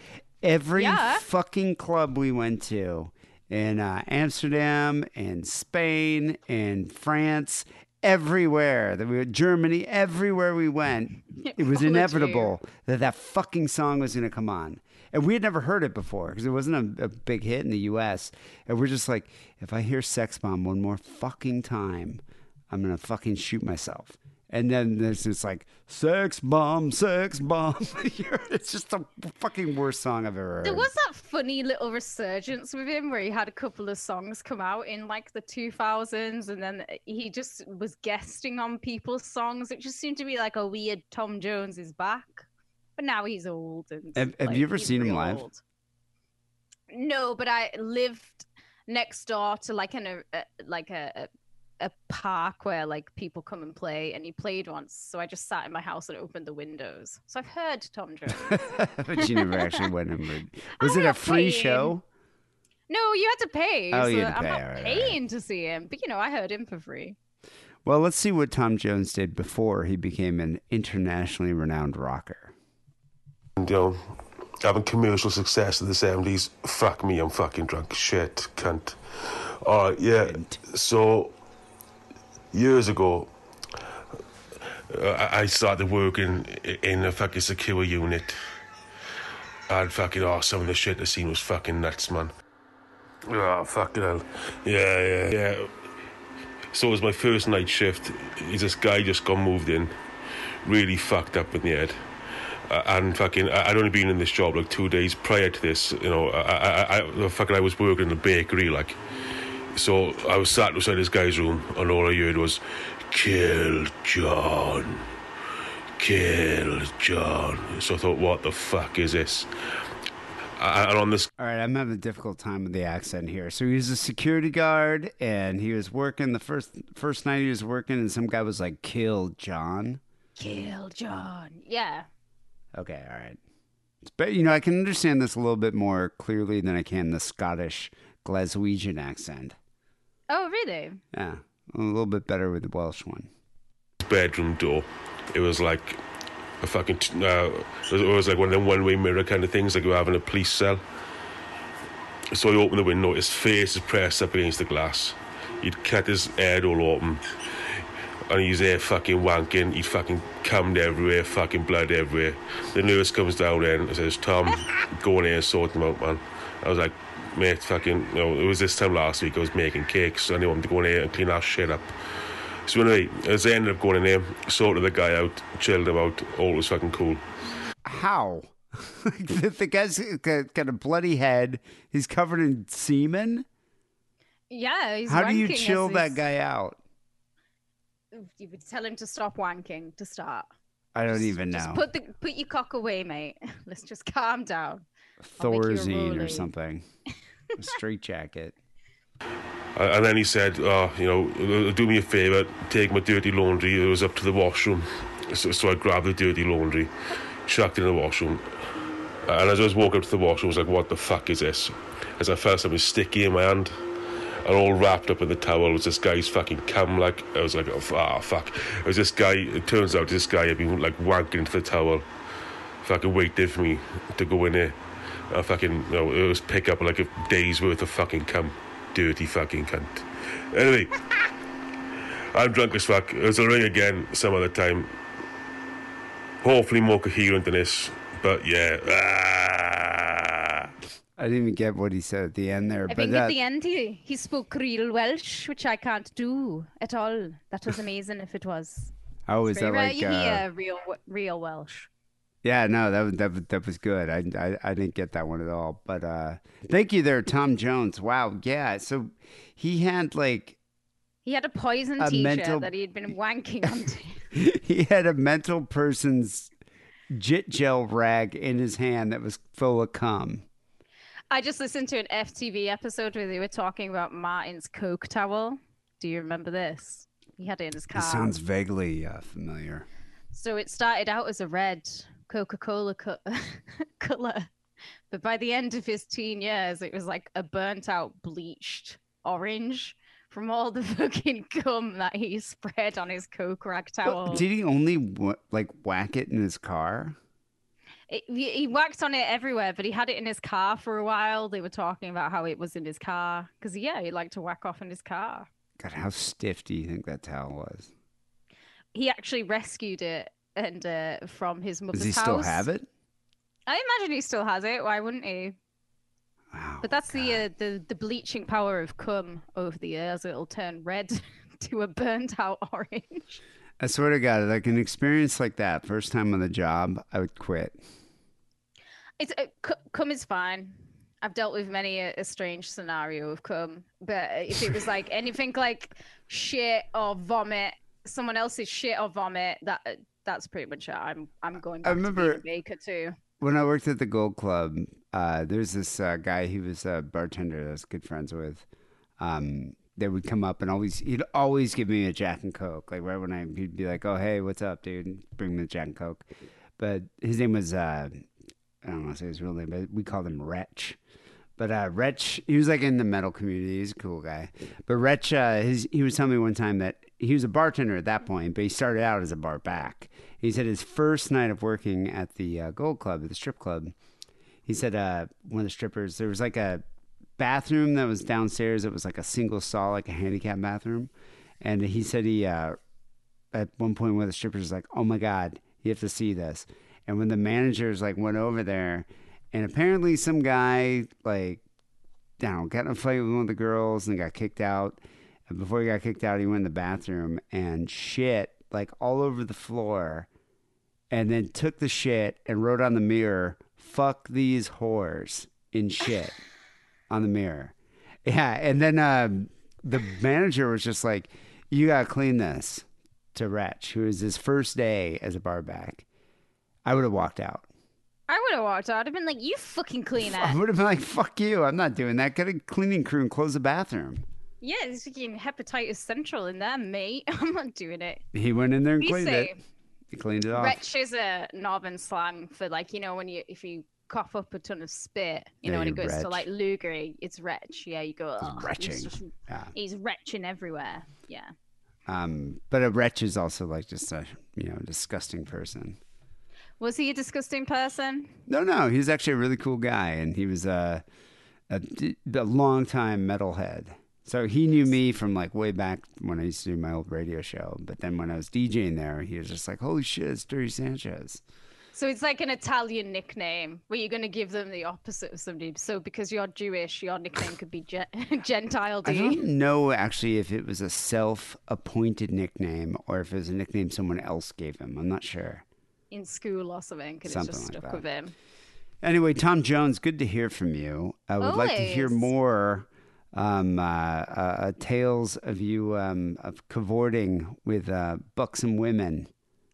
[SPEAKER 4] Every
[SPEAKER 5] Yeah.
[SPEAKER 4] fucking club we went to in uh, Amsterdam and Spain and France. Everywhere that we were, Germany, everywhere we went, it was inevitable that that fucking song was going to come on. And we had never heard it before because it wasn't a, a big hit in the US. And we're just like, if I hear Sex Bomb one more fucking time, I'm going to fucking shoot myself. And then there's this like, Sex Bomb, Sex Bomb. it's just the fucking worst song I've ever heard.
[SPEAKER 5] there was that funny little resurgence with him where he had a couple of songs come out in like the 2000s and then he just was guesting on people's songs it just seemed to be like a weird tom jones is back but now he's old and
[SPEAKER 4] Have- have
[SPEAKER 5] like,
[SPEAKER 4] you ever seen him live?
[SPEAKER 5] old. no but i lived next door to like an a, a- like a, a a park where like people come and play and he played once so i just sat in my house and opened the windows so i've heard tom jones
[SPEAKER 4] but you never actually went and read. Was
[SPEAKER 5] I'm
[SPEAKER 4] it a free
[SPEAKER 5] paying.
[SPEAKER 4] show?
[SPEAKER 5] No, you had to pay.
[SPEAKER 4] Oh,
[SPEAKER 5] so
[SPEAKER 4] you had to
[SPEAKER 5] I'm
[SPEAKER 4] pay,
[SPEAKER 5] not
[SPEAKER 4] all right, all right.
[SPEAKER 5] paying to see him, but you know, I heard him for free.
[SPEAKER 4] Well, let's see what Tom Jones did before he became an internationally renowned rocker.
[SPEAKER 10] And, you know, having commercial success in the 70s, fuck me, I'm fucking drunk. Shit, cunt. Alright, yeah. So, years ago, uh, I started working in a fucking secure unit. And fucking, oh, some of the shit I seen was fucking nuts, man. Oh, fucking hell. Yeah, yeah, yeah. So it was my first night shift. This guy just got moved in, really fucked up in the head. Uh, and fucking, I'd only been in this job like two days prior to this. You know, I, I, I, I fucking, I was working in a bakery, like. So I was sat outside this guy's room, and all I heard was, "Kill John, kill John." So I thought, what the fuck is this? A- And on this
[SPEAKER 4] All right, I'm having a difficult time with the accent here. So he was a security guard, and he was working the first first night he was working, and some guy was like, "Kill John."
[SPEAKER 5] Kill John. Yeah.
[SPEAKER 4] Okay, all right. But you know, I can understand this a little bit more clearly than I can the Scottish Glaswegian accent.
[SPEAKER 5] Oh, really?
[SPEAKER 4] Yeah, a little bit better with the Welsh one.
[SPEAKER 10] bedroom door. It was like a fucking. T- uh, it was like one of them one-way mirror kind of things, like you have in a police cell. So he opened the window. His face is pressed up against the glass. He'd cut his head all open, and he's there fucking wanking. He'd fucking cummed everywhere, fucking blood everywhere. The nurse comes down then and says, "Tom, go in here and sort him out, man." I was like, mate, fucking, you know, it was this time last week I was making cakes and they wanted to go in here and clean that shit up. So anyway, as I ended up going in there, sorted the guy out, chilled him out, all was fucking cool.
[SPEAKER 4] How? the, the guy's got, got a bloody head. He's covered in semen.
[SPEAKER 5] Yeah, he's
[SPEAKER 4] How do you chill that
[SPEAKER 5] he's-
[SPEAKER 4] guy out?
[SPEAKER 5] You would tell him to stop wanking to start.
[SPEAKER 4] I don't even
[SPEAKER 5] Just
[SPEAKER 4] know.
[SPEAKER 5] put the put your cock away, mate. Let's just calm down. I'll make you a
[SPEAKER 4] Thorazine or something. a straight jacket.
[SPEAKER 10] Uh, And then he said, oh, you know, uh, do me a favour, take my dirty laundry. It was up to the washroom. So, so I grabbed the dirty laundry, chucked it in the washroom. And as I was walking up to the washroom, I was like, what the fuck is this? As I felt something sticky in my hand. And all wrapped up in the towel It was this guy's fucking cum. Like, I was like, oh, ah, fuck. It was this guy, it turns out this guy had been like wanking into the towel. Fucking waited for me to go in there. I fucking, you know, it was pick up like a day's worth of fucking cum. Dirty fucking cunt. Anyway, I'm drunk as fuck. It's a ring again some other time. Hopefully more coherent than this. But yeah. Ah.
[SPEAKER 4] I didn't even get what he said at the end there.
[SPEAKER 5] I
[SPEAKER 4] but
[SPEAKER 5] think
[SPEAKER 4] that,
[SPEAKER 5] at the end he, he spoke real Welsh, which I can't do at all. That was amazing if it was.
[SPEAKER 4] oh, is
[SPEAKER 5] very
[SPEAKER 4] that
[SPEAKER 5] rare
[SPEAKER 4] like?
[SPEAKER 5] you
[SPEAKER 4] Uh,
[SPEAKER 5] hear real real Welsh.
[SPEAKER 4] Yeah, no, that was that, that was good. I, I I didn't get that one at all. But uh, thank you there, Tom Jones. Wow, yeah. So he had like
[SPEAKER 5] He had a poison
[SPEAKER 4] A
[SPEAKER 5] t-shirt
[SPEAKER 4] mental-
[SPEAKER 5] that he had been wanking on.
[SPEAKER 4] he had a mental person's jit gel rag in his hand that was full of cum.
[SPEAKER 5] I just listened to an FTV episode where they were talking about Martin's Coke towel. Do you remember this? He had it in his car.
[SPEAKER 4] This sounds vaguely uh, familiar.
[SPEAKER 5] So it started out as a red Coca-Cola co- color, but by the end of his teen years, it was like a burnt-out, bleached orange from all the fucking cum that he spread on his Coke rag towel.
[SPEAKER 4] Did he only w- like whack it in his car?
[SPEAKER 5] It, he he whacked on it everywhere, but he had it in his car for a while. They were talking about how it was in his car because yeah, he liked to whack off in his car.
[SPEAKER 4] God, how stiff do you think that towel was?
[SPEAKER 5] He actually rescued it and uh, from his mother's house.
[SPEAKER 4] Does he
[SPEAKER 5] house.
[SPEAKER 4] still have it?
[SPEAKER 5] I imagine he still has it. Why wouldn't he?
[SPEAKER 4] Wow.
[SPEAKER 5] But that's the uh, the the bleaching power of cum over the years. It'll turn red to a burnt out orange.
[SPEAKER 4] I swear to God, like an experience like that, first time on the job, I would quit.
[SPEAKER 5] It's uh, cu- cum is fine. I've dealt with many a, a strange scenario of cum, but if it was like anything like shit or vomit, someone else's shit or vomit, that uh, that's pretty much it. I'm I'm going.
[SPEAKER 4] I
[SPEAKER 5] to
[SPEAKER 4] remember-
[SPEAKER 5] a baker too.
[SPEAKER 4] When I worked at the Gold Club, uh, there's this uh, guy. He was a bartender that I was good friends with. Um, that would come up and always he'd always give me a Jack and Coke. Like right when I he'd be like, "Oh hey, what's up, dude?" And bring me a Jack and Coke. But his name was uh, I don't want to say his real name, but we called him Wretch. But uh, Wretch, he was like in the metal community. He's a cool guy. But Wretch, uh, his, he was telling me one time that he was a bartender at that point, but he started out as a bar back. He said his first night of working at the uh, Gold Club, at the strip club, he said uh, one of the strippers, there was like a bathroom that was downstairs. It was like a single stall, like a handicap bathroom. And he said he, uh, at one point, one of the strippers was like, "Oh my god, you have to see this." And when the managers like went over there, and apparently some guy like, know, got in a fight with one of the girls and got kicked out. And before he got kicked out, he went in the bathroom and shit like all over the floor, and then took the shit and wrote on the mirror, "Fuck these whores" in shit on the mirror. Yeah, and then um, the manager was just like, "You gotta clean this." To Wretch, who was his first day as a barback, I would have walked out.
[SPEAKER 5] I would have walked out. I'd have been like, "You fucking clean
[SPEAKER 4] that."
[SPEAKER 5] I
[SPEAKER 4] would have been like, "Fuck you! I'm not doing that. Get a cleaning crew and close the bathroom."
[SPEAKER 5] Yeah, it's fucking hepatitis central in there, mate. I'm not doing it.
[SPEAKER 4] He went in there and cleaned it. He cleaned it off.
[SPEAKER 5] Retch is a northern slang for like you know when you if you cough up a ton of spit, you
[SPEAKER 4] Yeah,
[SPEAKER 5] know, when it goes to like Lugery, it's retch. Yeah, you go. "Ugh, he's
[SPEAKER 4] retching."
[SPEAKER 5] just-
[SPEAKER 4] Yeah.
[SPEAKER 5] He's retching everywhere. Yeah.
[SPEAKER 4] Um, but a wretch is also like just a you know disgusting person.
[SPEAKER 5] Was he a disgusting person?
[SPEAKER 4] No, no, he was actually a really cool guy, and he was a a, a long time metalhead. So he knew me from like way back when I used to do my old radio show. But then when I was DJing there, he was just like, "Holy shit, it's Dirty Sanchez."
[SPEAKER 5] So it's like an Italian nickname where you're going to give them the opposite of somebody. So because you're Jewish, your nickname could be Gen- Gentile
[SPEAKER 4] I
[SPEAKER 5] D.
[SPEAKER 4] don't know actually if it was a self-appointed nickname or if it was a nickname someone else gave him. I'm not sure.
[SPEAKER 5] In school or something,
[SPEAKER 4] Something
[SPEAKER 5] it's just stuck with him.
[SPEAKER 4] Anyway, Tom Jones, good to hear from you. I would like to hear more um, uh, uh, uh, tales of you um, of cavorting with uh, buxom women.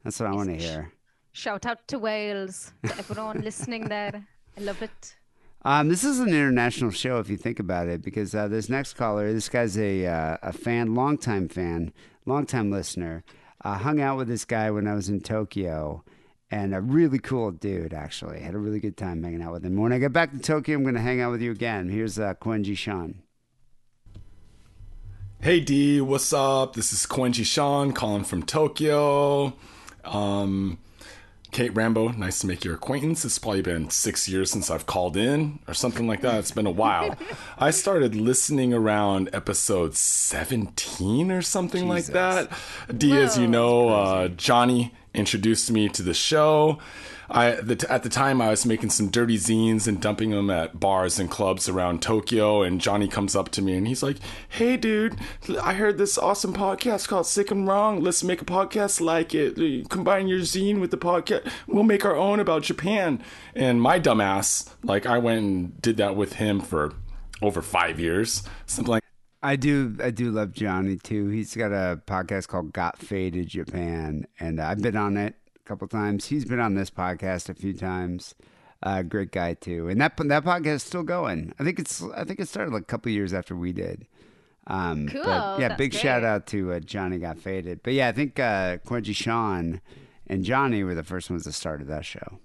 [SPEAKER 4] That's what I want to hear.
[SPEAKER 5] Shout out to Wales, to everyone listening there. I love it.
[SPEAKER 4] Um, this is an international show if you think about it, because uh, this next caller, this guy's a uh, a fan, longtime fan, longtime listener. Uh, hung out with this guy when I was in Tokyo, and a really cool dude. Actually, had a really good time hanging out with him. When I get back to Tokyo, I'm going to hang out with you again. Here's uh, Kwenji Shan.
[SPEAKER 11] Hey D, what's up? This is Quenji Sean calling from Tokyo. Um, Kate Rambo, nice to make your acquaintance. It's probably been six years since I've called in or something like that. It's been a while. I started listening around episode 17 or something like that. D, as you know, uh, Johnny introduced me to the show. I the, at the time I was making some dirty zines and dumping them at bars and clubs around Tokyo. And Johnny comes up to me and he's like, "Hey, dude, I heard this awesome podcast called Sick and Wrong. Let's make a podcast like it. Combine your zine with the podcast. We'll make our own about Japan." And my dumbass, like, I went and did that with him for over five years, something like.
[SPEAKER 4] I do, I do love Johnny too. He's got a podcast called Got Faded Japan, and I've been on it a couple times. He's been on this podcast a few times. Uh, great guy too, and that that podcast is still going. I think it's, I think it started like a couple years after we did. Um,
[SPEAKER 5] Cool,
[SPEAKER 4] But yeah,
[SPEAKER 5] that's
[SPEAKER 4] big shout out to uh, Johnny Got Faded. But yeah, I think uh, Quincy Sean and Johnny were the first ones that started that show.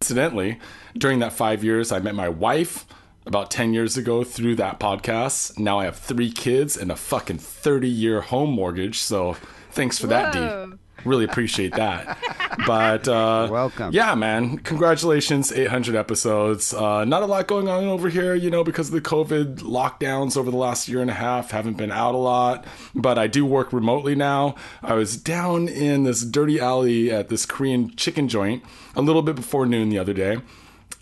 [SPEAKER 11] Incidentally, during that five years, I met my wife about 10 years ago through that podcast. Now I have three kids and a fucking 30 year home mortgage. So thanks for that,
[SPEAKER 5] Whoa.
[SPEAKER 11] D. Really appreciate that. but uh,
[SPEAKER 4] welcome.
[SPEAKER 11] Yeah, man. Congratulations, 800 episodes. Uh, not a lot going on over here, you know, because of the COVID lockdowns over the last year and a half. Haven't been out a lot, but I do work remotely now. I was down in this dirty alley at this Korean chicken joint a little bit before noon the other day.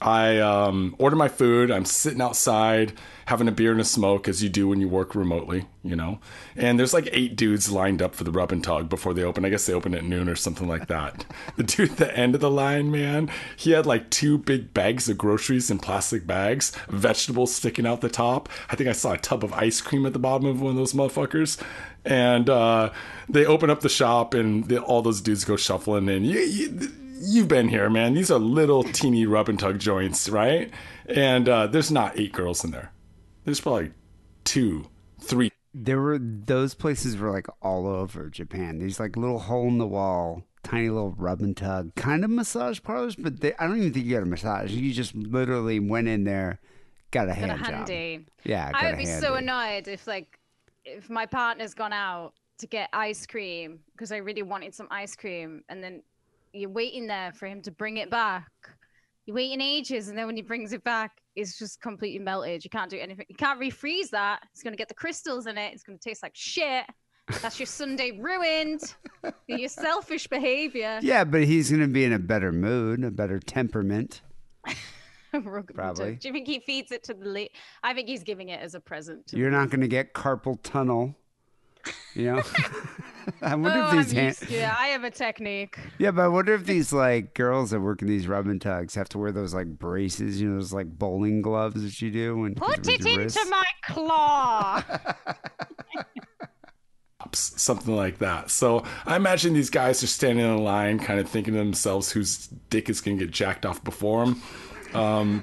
[SPEAKER 11] I um, order my food. I'm sitting outside having a beer and a smoke, as you do when you work remotely, you know. And there's like eight dudes lined up for the rub and tug before they open. I guess they open at noon or something like that. the dude at the end of the line, man, he had like two big bags of groceries in plastic bags, vegetables sticking out the top. I think I saw a tub of ice cream at the bottom of one of those motherfuckers. And uh, they open up the shop, and the, all those dudes go shuffling and You, you, you've been here, man. These are little teeny rub and tug joints, right? And uh, there's not eight girls in there. There's probably two, three.
[SPEAKER 4] There were those places were like all over Japan. These like little hole in the wall, tiny little rub and tug kind of massage parlors, but they, I don't even think you got a massage. You just literally went in there, got a
[SPEAKER 5] Got a
[SPEAKER 4] hand job.
[SPEAKER 5] handy.
[SPEAKER 4] Yeah, got
[SPEAKER 5] I
[SPEAKER 4] a
[SPEAKER 5] would be
[SPEAKER 4] handy.
[SPEAKER 5] so annoyed if like if my partner's gone out to get ice cream because I really wanted some ice cream and then you're waiting there for him to bring it back. You're waiting ages and then when he brings it back, it's just completely melted. You can't do anything. You can't refreeze that. It's gonna get the crystals in it. It's gonna taste like shit. That's your Sunday ruined. your selfish behavior.
[SPEAKER 4] Yeah, but he's gonna be in a better mood, a better temperament. Probably.
[SPEAKER 5] Do you think he feeds it to the late? I think he's giving it as a present. to
[SPEAKER 4] You're not gonna get carpal tunnel. You know. I wonder
[SPEAKER 5] oh,
[SPEAKER 4] if these
[SPEAKER 5] I'm
[SPEAKER 4] hand-
[SPEAKER 5] used to it. I have a technique.
[SPEAKER 4] Yeah, but I wonder if these like girls that work in these rub and tugs have to wear those like braces, you know, those like bowling gloves that you do when
[SPEAKER 5] Put
[SPEAKER 4] with
[SPEAKER 5] it
[SPEAKER 4] your
[SPEAKER 5] into
[SPEAKER 4] wrists?
[SPEAKER 5] my claw.
[SPEAKER 11] something like that. So I imagine these guys are standing in line, kind of thinking to themselves whose dick is going to get jacked off before them. Um,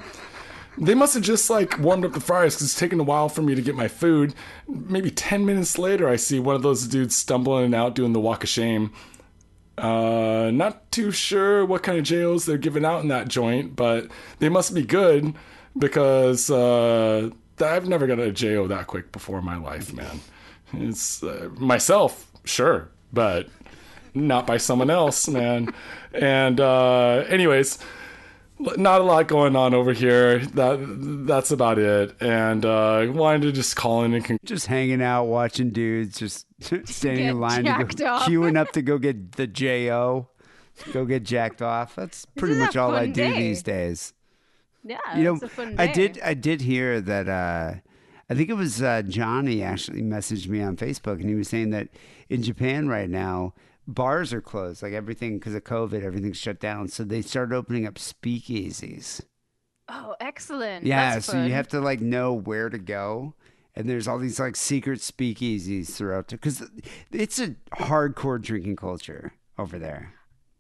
[SPEAKER 11] they must have just like warmed up the fryers because it's taken a while for me to get my food. Maybe 10 minutes later, I see one of those dudes stumbling out doing the walk of shame. Uh, not too sure what kind of JOs they're giving out in that joint, but they must be good because uh, I've never got a JO that quick before in my life, man. It's uh, myself, sure, but not by someone else, man. And uh, anyways, not a lot going on over here. That that's about it. And uh, wanted to just call in and con-
[SPEAKER 4] just hanging out, watching dudes, just standing
[SPEAKER 5] Get
[SPEAKER 4] in line, to go,
[SPEAKER 5] off.
[SPEAKER 4] queuing up to go get the Jo. go get jacked off. That's pretty much all I do
[SPEAKER 5] day.
[SPEAKER 4] these days.
[SPEAKER 5] Yeah,
[SPEAKER 4] you know,
[SPEAKER 5] it's a fun
[SPEAKER 4] I did I did hear that uh I think it was uh, Johnny actually messaged me on Facebook and he was saying that in Japan right now bars are closed like everything because of COVID everything's shut down so they started opening up speakeasies.
[SPEAKER 5] Oh, excellent.
[SPEAKER 4] Yeah,
[SPEAKER 5] That's
[SPEAKER 4] so you have to like know where to go. And there's all these like secret speakeasies throughout because it's a hardcore drinking culture over there.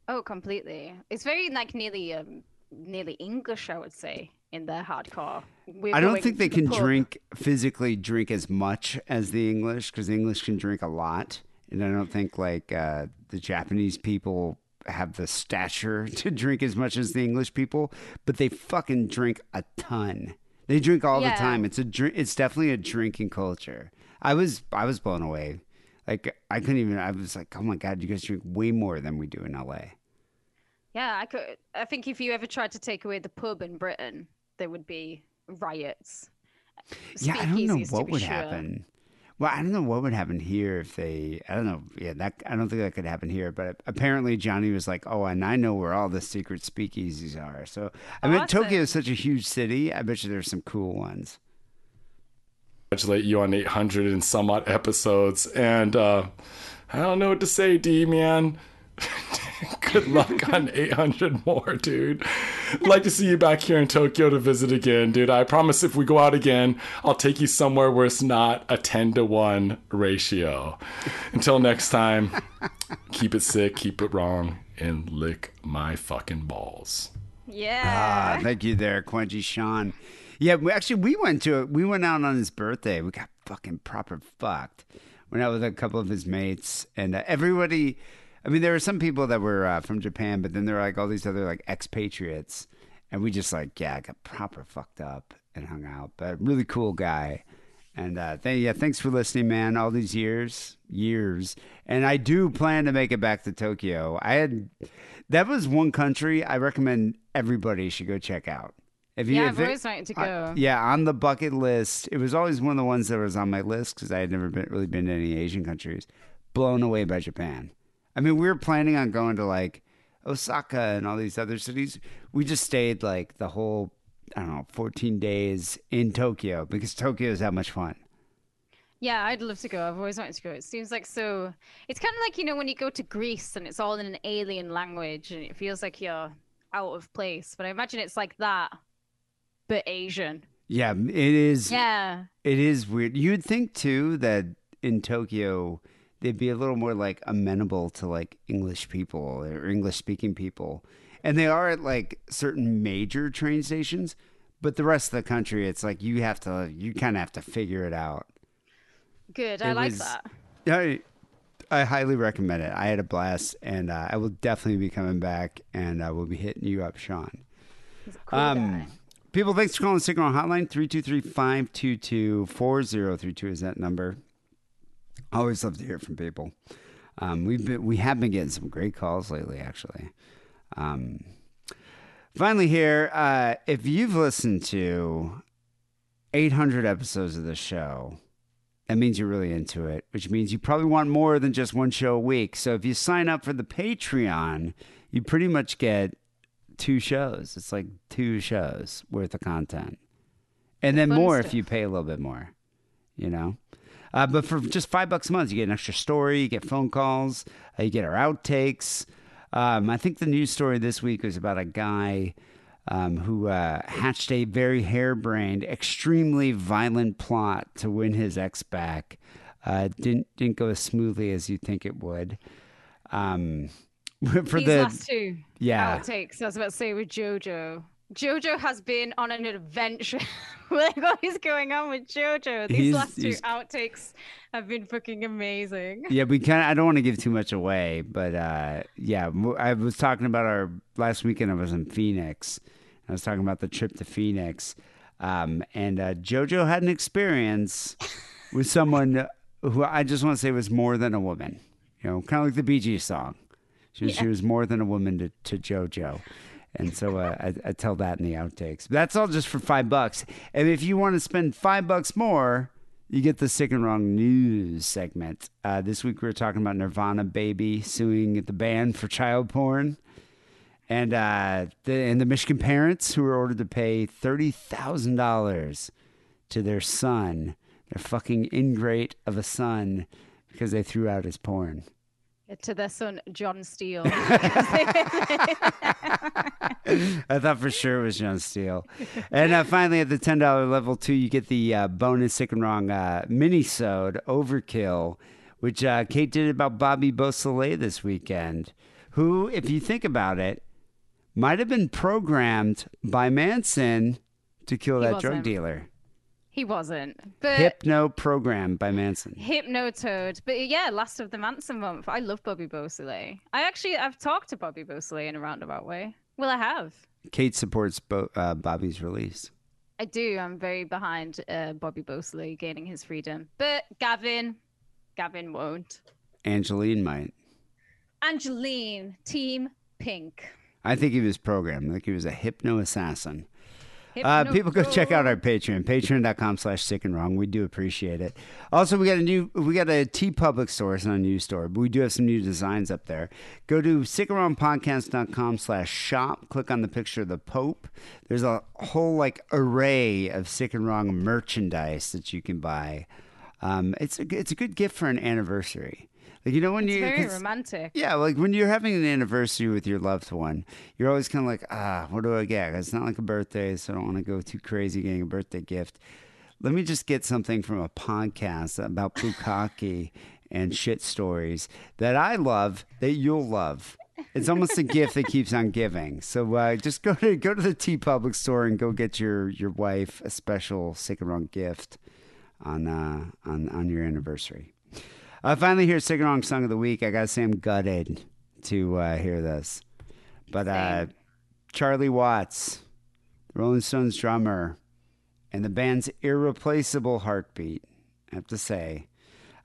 [SPEAKER 5] Oh, completely. It's very like nearly um nearly English, I would say, in their hardcore. We're
[SPEAKER 4] I don't think they
[SPEAKER 5] the
[SPEAKER 4] can
[SPEAKER 5] pub.
[SPEAKER 4] drink physically drink as much as the English because the English can drink a lot, and I don't think like uh, the Japanese people have the stature to drink as much as the English people, but they fucking drink a ton. They drink all
[SPEAKER 5] Yeah.
[SPEAKER 4] the time. It's a drink. It's definitely a drinking culture. I was I was blown away. Like I couldn't even. I was like, oh my god, you guys drink way more than we do in LA.
[SPEAKER 5] Yeah, I could. I think if you ever tried to take away the pub in Britain, there would be riots.
[SPEAKER 4] Yeah, I don't know what would
[SPEAKER 5] sure.
[SPEAKER 4] happen. Well, I don't know what would happen here if they. I don't know. Yeah, that I don't think that could happen here. But apparently, Johnny was like, "Oh, and I know where all the secret speakeasies are." So, I mean, Tokyo is such a huge city. I bet you there's some cool ones.
[SPEAKER 11] congratulate you on 800 and some odd episodes. And uh, I don't know what to say, D man. Good luck on 800 more, dude. like to see you back here in Tokyo to visit again, dude. I promise if we go out again, I'll take you somewhere where it's not a 10 to 1 ratio. Until next time, keep it sick, keep it wrong, and lick my fucking balls.
[SPEAKER 5] Yeah.
[SPEAKER 4] Ah, thank you there, Quenchi Sean. Yeah, we actually we went to we went out on his birthday. We got fucking proper fucked. Went out with a couple of his mates, and uh, everybody. I mean, there were some people that were uh, from Japan, but then there were like all these other like expatriates, and we just like yeah, got proper fucked up and hung out. But really cool guy. And uh, th- yeah, thanks for listening, man. All these years, years, and I do plan to make it back to Tokyo. I had that was one country I recommend everybody should go check out. If
[SPEAKER 5] Yeah, I've always wanted to go.
[SPEAKER 4] yeah, on the bucket list, it was always one of the ones that was on my list because I had never been really been to any Asian countries. Blown away by Japan. I mean, we were planning on going to like Osaka and all these other cities. We just stayed like the whole I don't know, 14 days in Tokyo because Tokyo is that much fun.
[SPEAKER 5] Yeah, I'd love to go. I've always wanted to go. It seems like so. It's kind of like you know when you go to Greece and it's all in an alien language and it feels like you're out of place. But I imagine it's like that, but Asian.
[SPEAKER 4] Yeah, it is.
[SPEAKER 5] Yeah.
[SPEAKER 4] It is weird. You'd think too that in Tokyo they'd be a little more like amenable to like English people or English speaking people. And they are at like certain major train stations, but the rest of the country it's like you have to you kind of have to figure it out.
[SPEAKER 5] Good. I like
[SPEAKER 4] was-
[SPEAKER 5] that.
[SPEAKER 4] I I highly recommend it. I had a blast and uh, I will definitely be coming back and I will be hitting you up, Sean.
[SPEAKER 5] cool
[SPEAKER 4] um, people, thanks for calling the Sick and Wrong Hotline. 323-522-4032 is that number. I always love to hear from people. Um, we've been, we have been getting some great calls lately, actually. Um, finally, here, uh, if you've listened to 800 episodes of the show, that means you're really into it, which means you probably want more than just one show a week. So if you sign up for the Patreon, you pretty much get two shows. It's like two shows worth of content. And then more
[SPEAKER 12] stuff.
[SPEAKER 4] if you pay a little bit more, you know? Uh, but for just five bucks a month, you get an extra story, you get phone calls, uh, you get our outtakes. Um, I think the news story this week was about a guy um, who uh, hatched a very harebrained, extremely violent plot to win his ex back. Uh, didn't didn't go as smoothly as you think it would. Um, for
[SPEAKER 5] These
[SPEAKER 4] the
[SPEAKER 5] last two
[SPEAKER 4] yeah.
[SPEAKER 5] outtakes, I was about to say with JoJo. JoJo has been on an adventure. like, what is going on with JoJo? These
[SPEAKER 4] He's-
[SPEAKER 5] last two
[SPEAKER 4] he's-
[SPEAKER 5] outtakes have been fucking amazing.
[SPEAKER 4] Yeah, we kind of. I don't want to give too much away, but uh, yeah, I was talking about our last weekend. I was in Phoenix. I was talking about the trip to Phoenix, um, and uh, JoJo had an experience with someone who I just want to say was more than a woman. You know, kind of like the Bee Gees song. She, was she was more than a woman to, to JoJo. And so uh, I, I tell that in the outtakes. But that's all just for five bucks. And if you want to spend five bucks more, you get the sick and wrong news segment. Uh, this week we were talking about Nirvana Baby suing the band for child porn, and uh, the and the Michigan parents who were ordered to pay thirty thousand dollars to their son, their fucking ingrate of a son, because they threw out his porn.
[SPEAKER 5] To their son, John Steele.
[SPEAKER 4] I thought for sure it was John Steele. And uh, finally, at the ten dollar level two, you get the uh, bonus sick and wrong uh, mini-sode Overkill, which uh, Kate did about Bobby Beausoleil this weekend, who, if you think about it, might have been programmed by Manson to kill
[SPEAKER 5] He
[SPEAKER 4] that drug
[SPEAKER 5] wasn't.
[SPEAKER 4] dealer.
[SPEAKER 5] He wasn't. But
[SPEAKER 4] Hypno programmed by Manson.
[SPEAKER 5] Hypnotoad. But yeah, last of the Manson month. I love Bobby Beausoleil. I actually I've talked to Bobby Beausoleil in a roundabout way. Well, I have.
[SPEAKER 4] Kate supports Bo- uh, Bobby's release.
[SPEAKER 5] I do. I'm very behind uh, Bobby Beausoleil gaining his freedom. But Gavin, Gavin won't.
[SPEAKER 4] Angeline might.
[SPEAKER 5] Angeline, Team Pink.
[SPEAKER 4] I think he was programmed, like he was a hypno assassin. Uh, people go check out our Patreon, patreon.com slash sick and wrong. We do appreciate it. Also, we got a new, we got a TeePublic store, it's not a new store, but we do have some new designs up there. Go to sickandwrongpodcast.com slash shop, click on the picture of the Pope. There's a whole like array of sick and wrong merchandise that you can buy. Um, it's a, it's a good gift for an anniversary. Like, you know, when
[SPEAKER 5] It's
[SPEAKER 4] you,
[SPEAKER 5] very romantic.
[SPEAKER 4] yeah, like when you're having an anniversary with your loved one, you're always kind of like, ah, what do I get? It's not like a birthday, so I don't want to go too crazy getting a birthday gift. Let me just get something from a podcast about bukkake and shit stories that I love that you'll love. It's almost a gift that keeps on giving. So uh, just go to go to the TeePublic store and go get your your wife a special sick and wrong gift on uh, on on your anniversary. Uh, finally, Sick and Wrong Song of the Week. I gotta say, I'm gutted to uh, hear this. But uh, Charlie Watts, the Rolling Stones drummer, and the band's irreplaceable heartbeat, I have to say,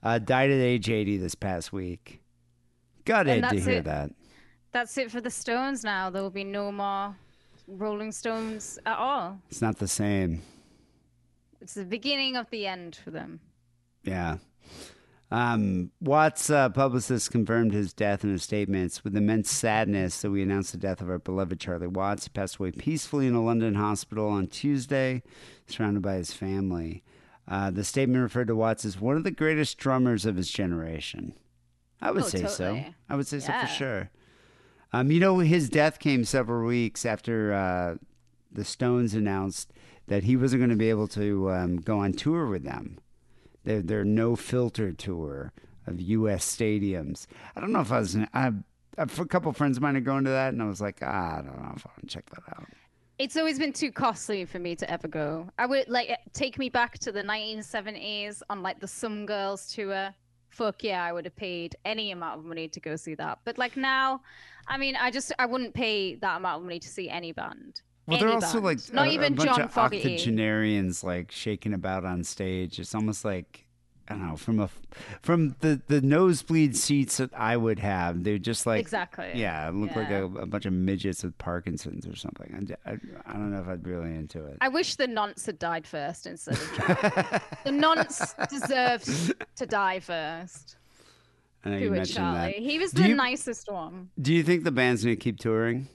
[SPEAKER 4] uh, died at age 80 this past week. Gutted to hear
[SPEAKER 5] it.
[SPEAKER 4] that.
[SPEAKER 5] That's it for the Stones now. There will be no more Rolling Stones at all.
[SPEAKER 4] It's not the same.
[SPEAKER 5] It's the beginning of the end for them.
[SPEAKER 4] Yeah. Um, Watts' uh, publicist confirmed his death in his statements with immense sadness that we announced the death of our beloved Charlie Watts. He passed away peacefully in a London hospital on Tuesday, surrounded by his family. Uh, the statement referred to Watts as one of the greatest drummers of his generation. I would
[SPEAKER 5] Oh,
[SPEAKER 4] say so. I would say so for sure. Um, you know, his death came several weeks after uh, the Stones announced that he wasn't going to be able to um, go on tour with them. Their their no filter tour of U.S. stadiums. I don't know if I was. A couple friends of mine are going to that, and I was like, ah, I don't know if I want to check that out.
[SPEAKER 5] It's always been too costly for me to ever go. I would like take me back to the 1970s on like the Some Girls tour. Fuck yeah, I would have paid any amount of money to go see that. But like now, I mean, I just I wouldn't pay that amount of money to see any band.
[SPEAKER 4] Well, they're also like
[SPEAKER 5] not
[SPEAKER 4] a,
[SPEAKER 5] even
[SPEAKER 4] a bunch
[SPEAKER 5] John
[SPEAKER 4] of
[SPEAKER 5] Fogerty.
[SPEAKER 4] octogenarians like shaking about on stage. It's almost like I don't know from a from the the nosebleed seats that I would have. They're just like
[SPEAKER 5] Exactly.
[SPEAKER 4] Yeah, look like a, a bunch of midgets with Parkinson's or something. I, I, I don't know if I'd be really into it.
[SPEAKER 5] I wish the nonce had died first instead of Charlie. the nonce deserves to die first.
[SPEAKER 4] I know
[SPEAKER 5] Who
[SPEAKER 4] you
[SPEAKER 5] would
[SPEAKER 4] mentioned
[SPEAKER 5] Charlie?
[SPEAKER 4] that.
[SPEAKER 5] He was
[SPEAKER 4] Do
[SPEAKER 5] the
[SPEAKER 4] you-
[SPEAKER 5] nicest one.
[SPEAKER 4] Do you think the band's gonna keep touring?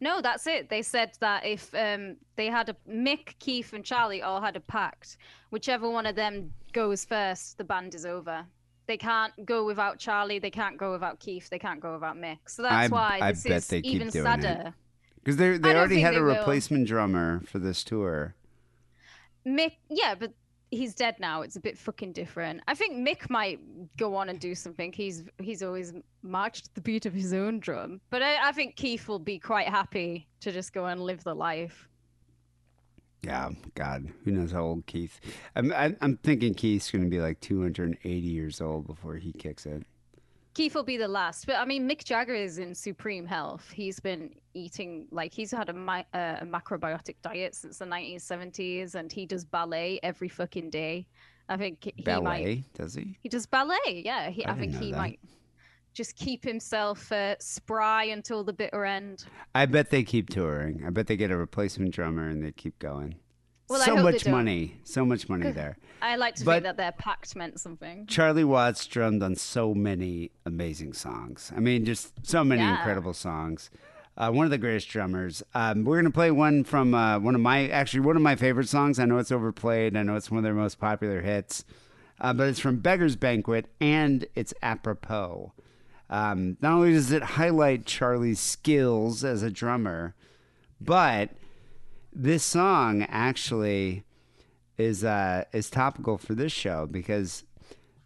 [SPEAKER 5] No, that's it. They said that if um, they had a Mick, Keith, and Charlie all had a pact, whichever one of them goes first, the band is over. They can't go without Charlie. They can't go without Keith. They can't go without Mick. So that's
[SPEAKER 4] I-
[SPEAKER 5] why
[SPEAKER 4] I
[SPEAKER 5] this
[SPEAKER 4] bet
[SPEAKER 5] is even sadder.
[SPEAKER 4] Because they they already had a
[SPEAKER 5] will.
[SPEAKER 4] replacement drummer for this tour.
[SPEAKER 5] Mick, yeah, but he's dead now. It's a bit fucking different. I think Mick might go on and do something. He's he's always marched the beat of his own drum. But I, I think Keith will be quite happy to just go and live the life.
[SPEAKER 4] Yeah, God, who knows how old Keith? I'm I'm, I'm thinking Keith's going to be like 280 years old before he kicks it.
[SPEAKER 5] Keith will be the last, but I mean, Mick Jagger is in supreme health. He's been eating like he's had a, mi- uh, a macrobiotic diet since the 1970s, and he does ballet every fucking day. I think he
[SPEAKER 4] Ballet,
[SPEAKER 5] might.
[SPEAKER 4] does he?
[SPEAKER 5] He does ballet, yeah. He,
[SPEAKER 4] I
[SPEAKER 5] I, think he
[SPEAKER 4] that.
[SPEAKER 5] might just keep himself uh, spry until the bitter end.
[SPEAKER 4] I bet they keep touring. I bet they get a replacement drummer and they keep going.
[SPEAKER 5] Well,
[SPEAKER 4] so much money, so much money there.
[SPEAKER 5] I like to
[SPEAKER 4] But-
[SPEAKER 5] think that their pact meant something.
[SPEAKER 4] Charlie Watts drummed on so many amazing songs. I mean, just so many
[SPEAKER 5] Yeah.
[SPEAKER 4] incredible songs. Uh, one of the greatest drummers. Um, we're gonna play one from uh, one of my actually one of my favorite songs. I know it's overplayed. I know it's one of their most popular hits, uh, but it's from Beggar's Banquet and it's apropos. Um, not only does it highlight Charlie's skills as a drummer, but this song actually is uh, is topical for this show because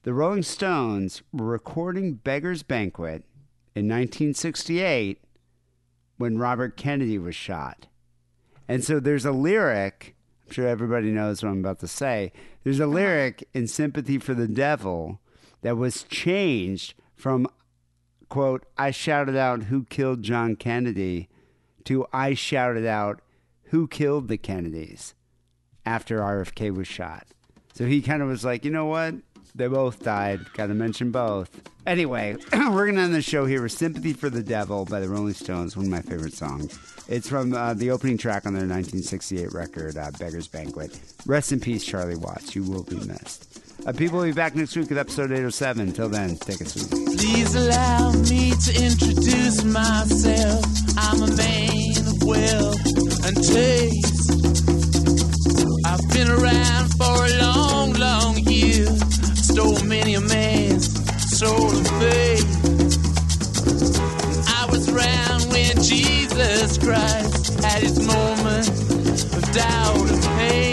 [SPEAKER 4] the Rolling Stones were recording Beggar's Banquet in 1968 when Robert Kennedy was shot. And so there's a lyric, I'm sure everybody knows what I'm about to say. There's a lyric in Sympathy for the Devil that was changed from, quote, I shouted out who killed John Kennedy to I shouted out who killed the Kennedys after RFK was shot. So he kind of was like, you know what? They both died. Got to mention both. Anyway, we're going to end the show here with Sympathy for the Devil by the Rolling Stones, one of my favorite songs. It's from uh, the opening track on their 1968 record, uh, Beggar's Banquet. Rest in peace, Charlie Watts. You will be missed. Uh, people will be back next week with episode 807. Until then, take it sweet.
[SPEAKER 3] Please allow me to introduce myself. I'm a man of wealth and taste. I've been around for a long, long year. Stole many a man's soul of faith. I was around when Jesus Christ had his moment of doubt and pain.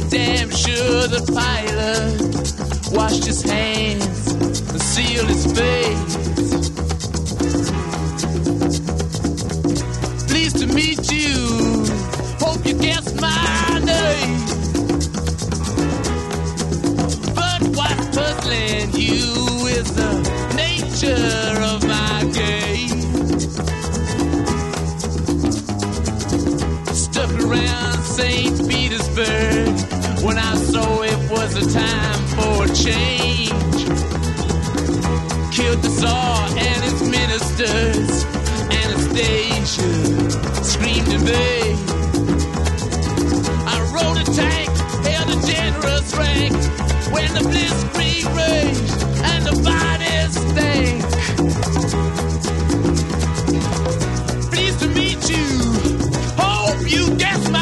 [SPEAKER 3] Made damn sure the Pilate washed his hands and sealed his face. Pleased to meet you. Hope you guessed my name. But what's puzzling you is the nature of my game. Stuck around St. Petersburg when I saw it was a time for change. Killed the Tsar and his ministers. Anastasia screamed in vain. I rode a tank, held a generous rank when the blitzkrieg raged and the bodies stank. Pleased to meet you. Hope you guess my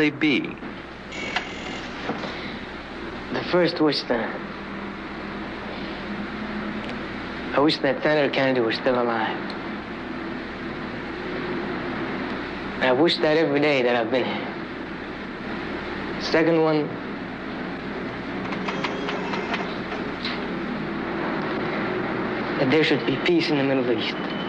[SPEAKER 3] they
[SPEAKER 1] be?
[SPEAKER 2] The first wish that I wish that Senator Kennedy was still alive. I wish that every day that I've been here. Second one, that there should be peace in the Middle East.